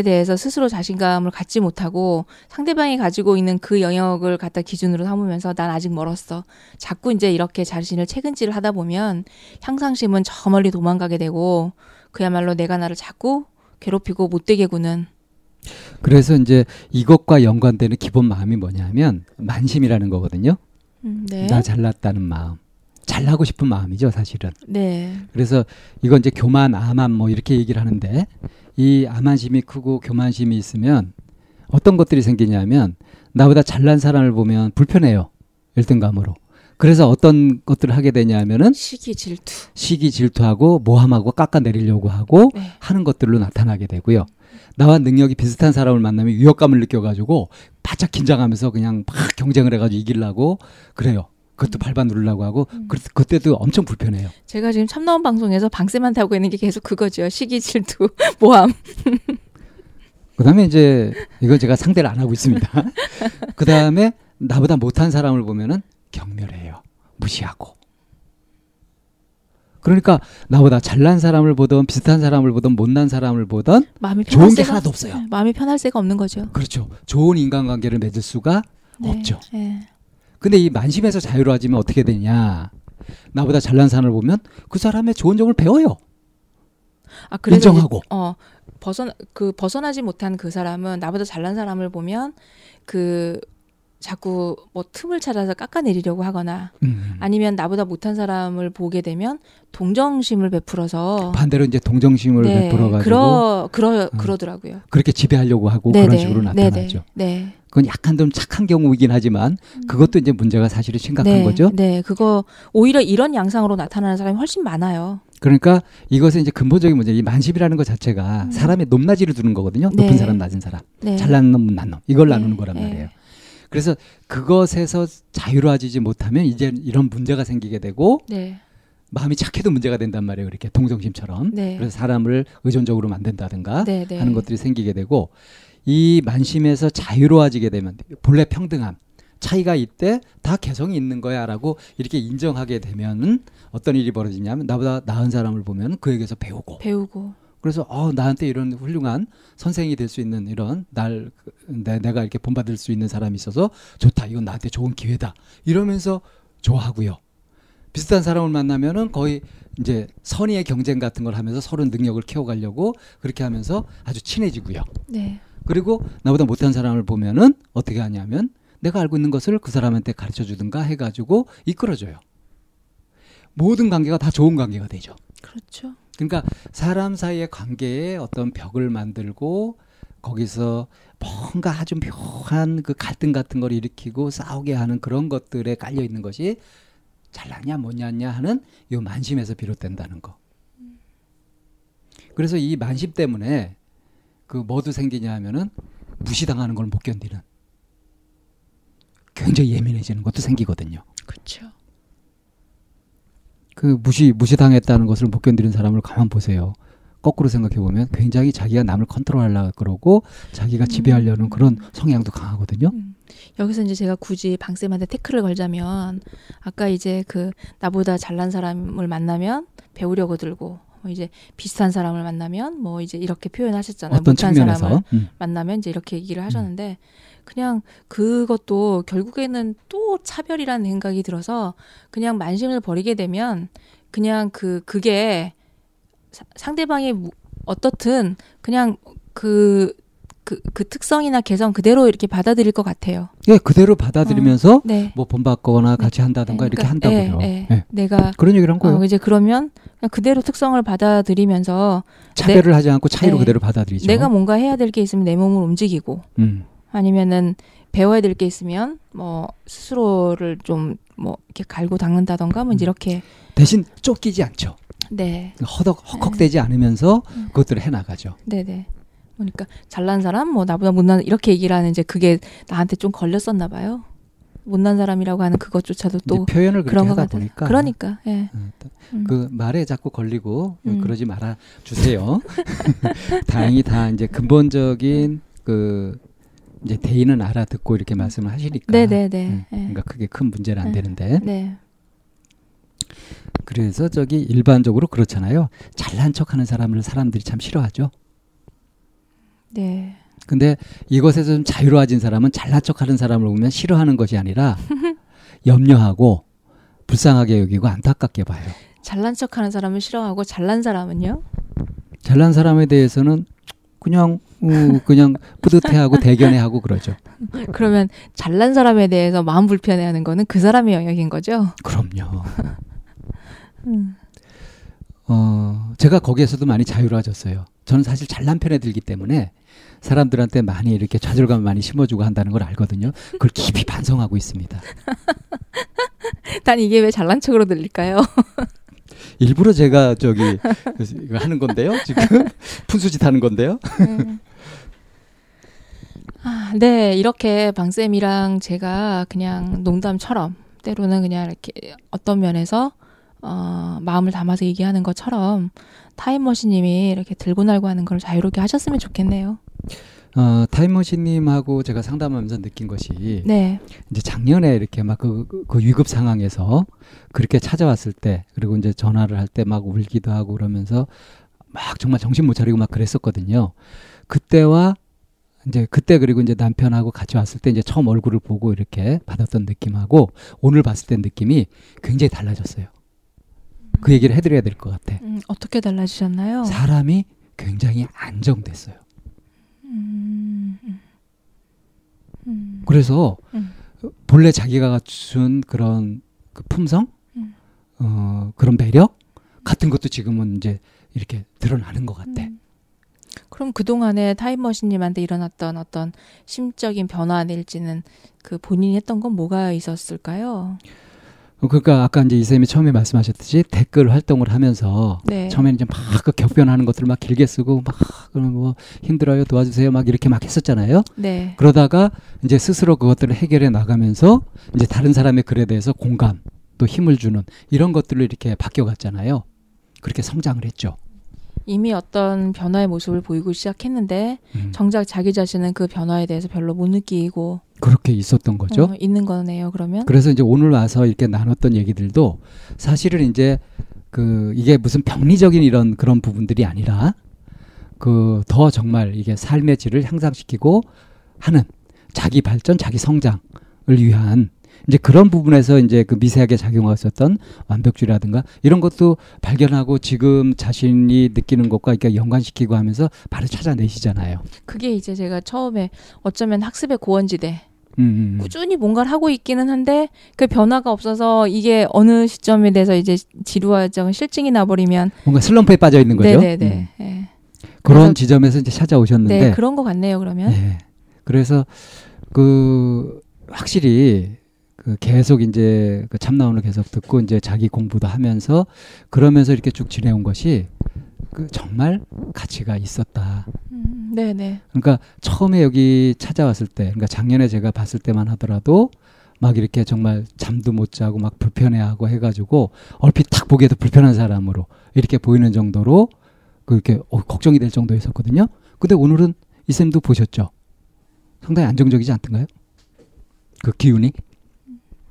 대해서 스스로 자신감을 갖지 못하고 상대방이 가지고 있는 그 영역을 갖다 기준으로 삼으면서 난 아직 멀었어. 자꾸 이제 이렇게 자신을 체근질을 하다 보면 향상심은 저 멀리 도망가게 되고 그야말로 내가 나를 자꾸 괴롭히고 못되게 구는 그래서 이제 이것과 연관되는 기본 마음이 뭐냐면 만심이라는 거거든요. 음, 네. 나 잘났다는 마음. 잘나고 싶은 마음이죠, 사실은. 네. 그래서 이건 이제 교만, 암만 뭐 이렇게 얘기를 하는데 이 암한심이 크고 교만심이 있으면 어떤 것들이 생기냐면 나보다 잘난 사람을 보면 불편해요. 열등감으로. 그래서 어떤 것들을 하게 되냐면은 시기 질투. 시기 질투하고 모함하고 깎아내리려고 하고 네. 하는 것들로 나타나게 되고요. 나와 능력이 비슷한 사람을 만나면 위협감을 느껴가지고 바짝 긴장하면서 그냥 막 경쟁을 해가지고 이기려고 그래요. 그것도 밟아 누르려고 하고 음. 그, 그때도 엄청 불편해요. 제가 지금 참나온 방송에서 방쌤한테 하고 있는 게 계속 그거죠. 시기 질투 [laughs] 모함. [laughs] 그다음에 이제 이건 제가 상대를 안 하고 있습니다. [laughs] 그다음에 나보다 못한 사람을 보면은 경멸해요. 무시하고. 그러니까 나보다 잘난 사람을 보던 비슷한 사람을 보던 못난 사람을 보던 마음이 좋은 게 하나도 없어요. 네, 마음이 편할 새가 없는 거죠. 그렇죠. 좋은 인간관계를 맺을 수가 네, 없죠. 네. 근데 이 만심에서 자유로워지면 어떻게 되냐? 나보다 잘난 사람을 보면 그 사람의 좋은 점을 배워요. 아, 그래서 인정하고. 이제, 어, 벗어나 그 벗어나지 못한 그 사람은 나보다 잘난 사람을 보면 그 자꾸 뭐 틈을 찾아서 깎아내리려고 하거나 음. 아니면 나보다 못한 사람을 보게 되면 동정심을 베풀어서 반대로 이제 동정심을 네, 베풀어 가지고 그러 그러 어. 그러더라고요. 그렇게 지배하려고 하고 네네, 그런 식으로 나타나죠. 네네, 네. 그건 약간 좀 착한 경우이긴 하지만 음. 그것도 이제 문제가 사실은 심각한 네, 거죠. 네, 그거 오히려 이런 양상으로 나타나는 사람이 훨씬 많아요. 그러니까 이것은 이제 근본적인 문제, 이 만십이라는 것 자체가 음. 사람의 높낮이를 두는 거거든요. 높은 네. 사람, 낮은 사람, 네. 잘난 놈, 못난 놈, 이걸 네. 나누는 거란 말이에요. 그래서 그것에서 자유로워지지 못하면 이제 이런 문제가 생기게 되고 네. 마음이 착해도 문제가 된단 말이에요. 그렇게 동정심처럼. 네. 그래서 사람을 의존적으로 만든다든가 네, 네. 하는 것들이 생기게 되고 이 만심에서 자유로워지게 되면 본래 평등함 차이가 있대 다 개성이 있는 거야라고 이렇게 인정하게 되면은 어떤 일이 벌어지냐면 나보다 나은 사람을 보면 그에게서 배우고 배우고 그래서 어 나한테 이런 훌륭한 선생이 될 수 있는 이런 날 내, 내가 이렇게 본받을 수 있는 사람이 있어서 좋다. 이건 나한테 좋은 기회다. 이러면서 좋아하고요. 비슷한 사람을 만나면은 거의 이제 선의의 경쟁 같은 걸 하면서 서로 능력을 키워가려고 그렇게 하면서 아주 친해지고요. 네. 그리고 나보다 못한 사람을 보면은 어떻게 하냐면 내가 알고 있는 것을 그 사람한테 가르쳐 주든가 해가지고 이끌어줘요. 모든 관계가 다 좋은 관계가 되죠. 그렇죠 그러니까 사람 사이의 관계에 어떤 벽을 만들고 거기서 뭔가 아주 묘한 그 갈등 같은 걸 일으키고 싸우게 하는 그런 것들에 깔려 있는 것이 잘났냐 뭐냐냐 하는 이 만심에서 비롯된다는 거. 그래서 이 만심 때문에 그 뭐도 생기냐 하면은 무시당하는 걸 못 견디는 굉장히 예민해지는 것도 생기거든요. 그렇죠. 그 무시 무시당했다는 것을 못 견디는 사람을 가만 보세요. 거꾸로 생각해 보면 굉장히 자기가 남을 컨트롤하려 그러고 자기가 지배하려는 음. 그런 성향도 강하거든요. 음. 여기서 이제 제가 굳이 방쌤한테 태클을 걸자면 아까 이제 그 나보다 잘난 사람을 만나면 배우려고 들고 뭐 이제 비슷한 사람을 만나면 뭐 이제 이렇게 표현하셨잖아요. 어떤 측면에서? 사람을 음. 만나면 이제 이렇게 얘기를 하셨는데 그냥 그것도 결국에는 또 차별이라는 생각이 들어서 그냥 만심을 버리게 되면 그냥 그 그게 상대방이 어떻든 그냥 그 그, 그 특성이나 개성 그대로 이렇게 받아들일 것 같아요. 예, 그대로 받아들이면서 어, 네. 뭐 본받거나 네. 같이 한다든가 네, 이렇게 그러니까, 한다고요. 예, 예. 내가 그런 얘기를 한 거예요. 어, 이제 그러면 그대로 특성을 받아들이면서 차별을 내, 하지 않고 차이로 네. 그대로 받아들이죠. 내가 뭔가 해야 될 게 있으면 내 몸을 움직이고 음. 아니면은 배워야 될 게 있으면 뭐 스스로를 좀 뭐 이렇게 갈고 닦는다던가 뭐 음. 이렇게 대신 쫓기지 않죠. 네. 허덕 헉헉대지 네. 않으면서 음. 그것들을 해 나가죠. 네, 네. 그러니까 잘난 사람 뭐 나보다 못난 이렇게 얘기를 하는 이제 그게 나한테 좀 걸렸었나 봐요. 못난 사람이라고 하는 그것조차도 또 표현을 그런 거 같아 보니까 그러니까 예. 음. 그 말에 자꾸 걸리고 음. 그러지 말아 주세요. [laughs] 다행히 다 이제 근본적인 그 이제 대인은 알아듣고 이렇게 말씀을 하시니까. 네네네. 네, 음, 그러니까 그게 큰 문제는 안 네. 되는데. 네. 그래서 저기 일반적으로 그렇잖아요. 잘난 척하는 사람을 사람들이 참 싫어하죠. 네. 근데 이것에서 좀 자유로워진 사람은 잘난 척하는 사람을 보면 싫어하는 것이 아니라 [laughs] 염려하고 불쌍하게 여기고 안타깝게 봐요. 잘난 척하는 사람을 싫어하고 잘난 사람은요? 잘난 사람에 대해서는 그냥 어, 그냥 뿌듯해하고 [laughs] 대견해하고 그러죠. 그러면 잘난 사람에 대해서 마음 불편해하는 거는 그 사람의 영역인 거죠? 그럼요. [laughs] 음. 어, 제가 거기에서도 많이 자유로워졌어요. 저는 사실 잘난 편에 들기 때문에 사람들한테 많이 이렇게 좌절감을 많이 심어주고 한다는 걸 알거든요. 그걸 깊이 반성하고 있습니다. [laughs] 난 이게 왜 잘난 척으로 들릴까요? [laughs] 일부러 제가 저기 하는 건데요. 지금 [laughs] 푼수짓 하는 건데요. 네. 아, 네, 이렇게 방쌤이랑 제가 그냥 농담처럼 때로는 그냥 이렇게 어떤 면에서 어, 마음을 담아서 얘기하는 것처럼 타임머신님이 이렇게 들고 날고 하는 걸 자유롭게 하셨으면 좋겠네요. 어, 타임머신님하고 제가 상담하면서 느낀 것이 네. 이제 작년에 이렇게 막그 그 위급 상황에서 그렇게 찾아왔을 때 그리고 이제 전화를 할 때 막 울기도 하고 그러면서 막 정말 정신 못 차리고 막 그랬었거든요. 그때와 이제 그때 그리고 이제 남편하고 같이 왔을 때 이제 처음 얼굴을 보고 이렇게 받았던 느낌하고 오늘 봤을 때 느낌이 굉장히 달라졌어요. 그 얘기를 해드려야 될 것 같아. 음, 어떻게 달라지셨나요? 사람이 굉장히 안정됐어요. 음, 음, 그래서 음. 본래 자기가 갖춘 그런 그 품성, 음. 어, 그런 매력 같은 것도 지금은 이제 이렇게 드러나는 것 같아. 음. 그럼 그동안에 타임머신님한테 일어났던 어떤 심적인 변화 내지는 그 본인이 했던 건 뭐가 있었을까요? 그러니까 아까 이제 이쌤이 처음에 말씀하셨듯이 댓글 활동을 하면서 네. 처음에는 이제 막그 격변하는 것들을 막 길게 쓰고 막 그러면 뭐 힘들어요 도와주세요 막 이렇게 막 했었잖아요. 네. 그러다가 이제 스스로 그것들을 해결해 나가면서 이제 다른 사람의 글에 대해서 공감 또 힘을 주는 이런 것들을 이렇게 바뀌어 갔잖아요. 그렇게 성장을 했죠. 이미 어떤 변화의 모습을 보이고 시작했는데 음. 정작 자기 자신은 그 변화에 대해서 별로 못 느끼고 그렇게 있었던 거죠. 어, 있는 거네요. 그러면 그래서 이제 오늘 와서 이렇게 나눴던 얘기들도 사실은 이제 그 이게 무슨 병리적인 이런 그런 부분들이 아니라 그 더 정말 이게 삶의 질을 향상시키고 하는 자기 발전, 자기 성장을 위한 이제 그런 부분에서 이제 그 미세하게 작용하셨던 완벽주의라든가 이런 것도 발견하고 지금 자신이 느끼는 것과 이렇게 연관시키고 하면서 바로 찾아내시잖아요. 그게 이제 제가 처음에 어쩌면 학습의 고원지대 음, 음, 음. 꾸준히 뭔가를 하고 있기는 한데 그 변화가 없어서 이게 어느 시점에 대해서 이제 지루화적 실증이 나버리면 뭔가 슬럼프에 빠져 있는 거죠. 네네네. 음. 네. 그런 지점에서 이제 찾아오셨는데 네, 그런 것 같네요. 그러면 네. 그래서 그 확실히 그 계속 이제 그 참나원을 계속 듣고 이제 자기 공부도 하면서 그러면서 이렇게 쭉 지내온 것이 그 정말 가치가 있었다. 음, 네네. 그러니까 처음에 여기 찾아왔을 때, 그러니까 작년에 제가 봤을 때만 하더라도 막 이렇게 정말 잠도 못 자고 막 불편해하고 해가지고 얼핏 딱 보기에도 불편한 사람으로 이렇게 보이는 정도로 그렇게 어, 걱정이 될 정도였었거든요. 근데 오늘은 이 쌤도 보셨죠? 상당히 안정적이지 않던가요? 그 기운이?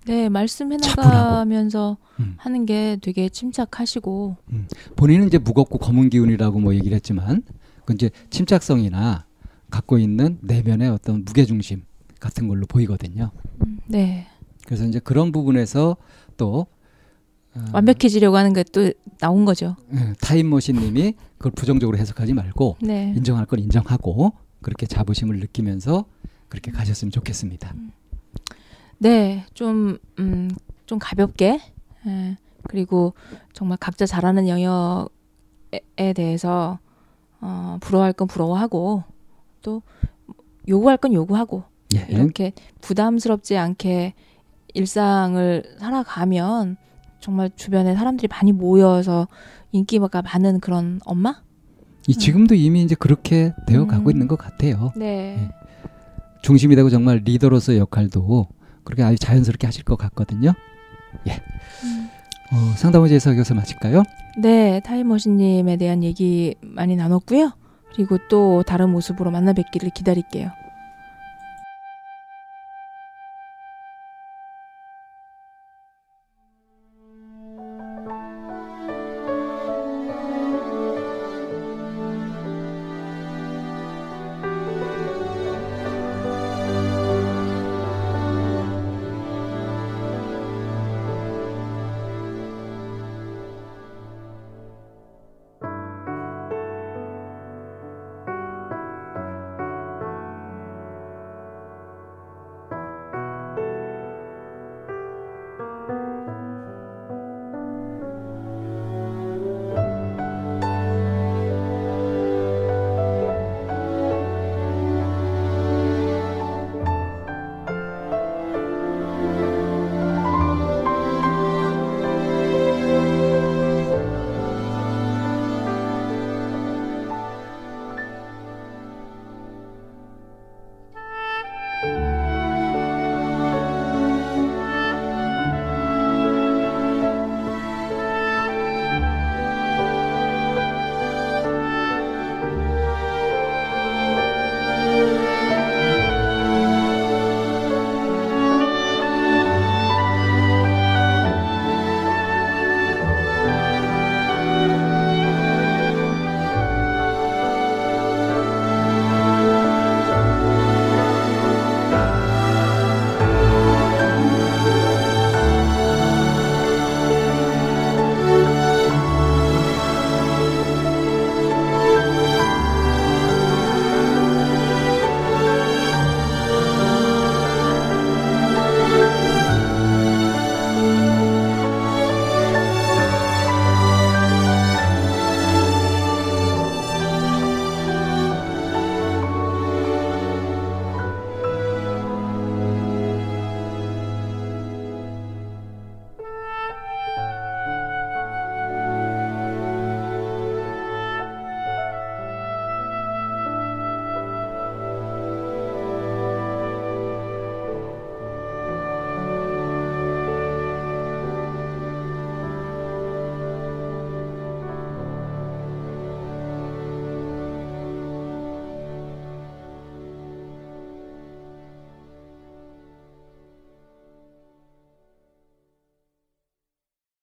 네, 말씀해 나가면서 음. 하는 게 되게 침착하시고 음. 본인은 이제 무겁고 검은 기운이라고 뭐 얘기를 했지만 그 이제 침착성이나 갖고 있는 내면의 어떤 무게 중심 같은 걸로 보이거든요. 음, 네. 그래서 이제 그런 부분에서 또 어, 완벽해지려고 하는 게 또 나온 거죠. 네, 타임머신님이 그걸 부정적으로 해석하지 말고 네. 인정할 건 인정하고 그렇게 자부심을 느끼면서 그렇게 가셨으면 좋겠습니다. 음. 네, 좀, 음, 좀 가볍게, 예, 그리고 정말 각자 잘하는 영역에 대해서, 어, 부러워할 건 부러워하고, 또, 요구할 건 요구하고, 예. 이렇게 부담스럽지 않게 일상을 살아가면, 정말 주변에 사람들이 많이 모여서 인기가 많은 그런 엄마? 이 지금도 음. 이미 이제 그렇게 되어 가고 음. 있는 것 같아요. 네. 예. 중심이 되고 정말 리더로서의 역할도 그렇게 아주 자연스럽게 하실 것 같거든요. 예. 음. 어, 상담의제에서 여기서 마칠까요? 네, 타임머신님에 대한 얘기 많이 나눴고요. 그리고 또 다른 모습으로 만나 뵙기를 기다릴게요.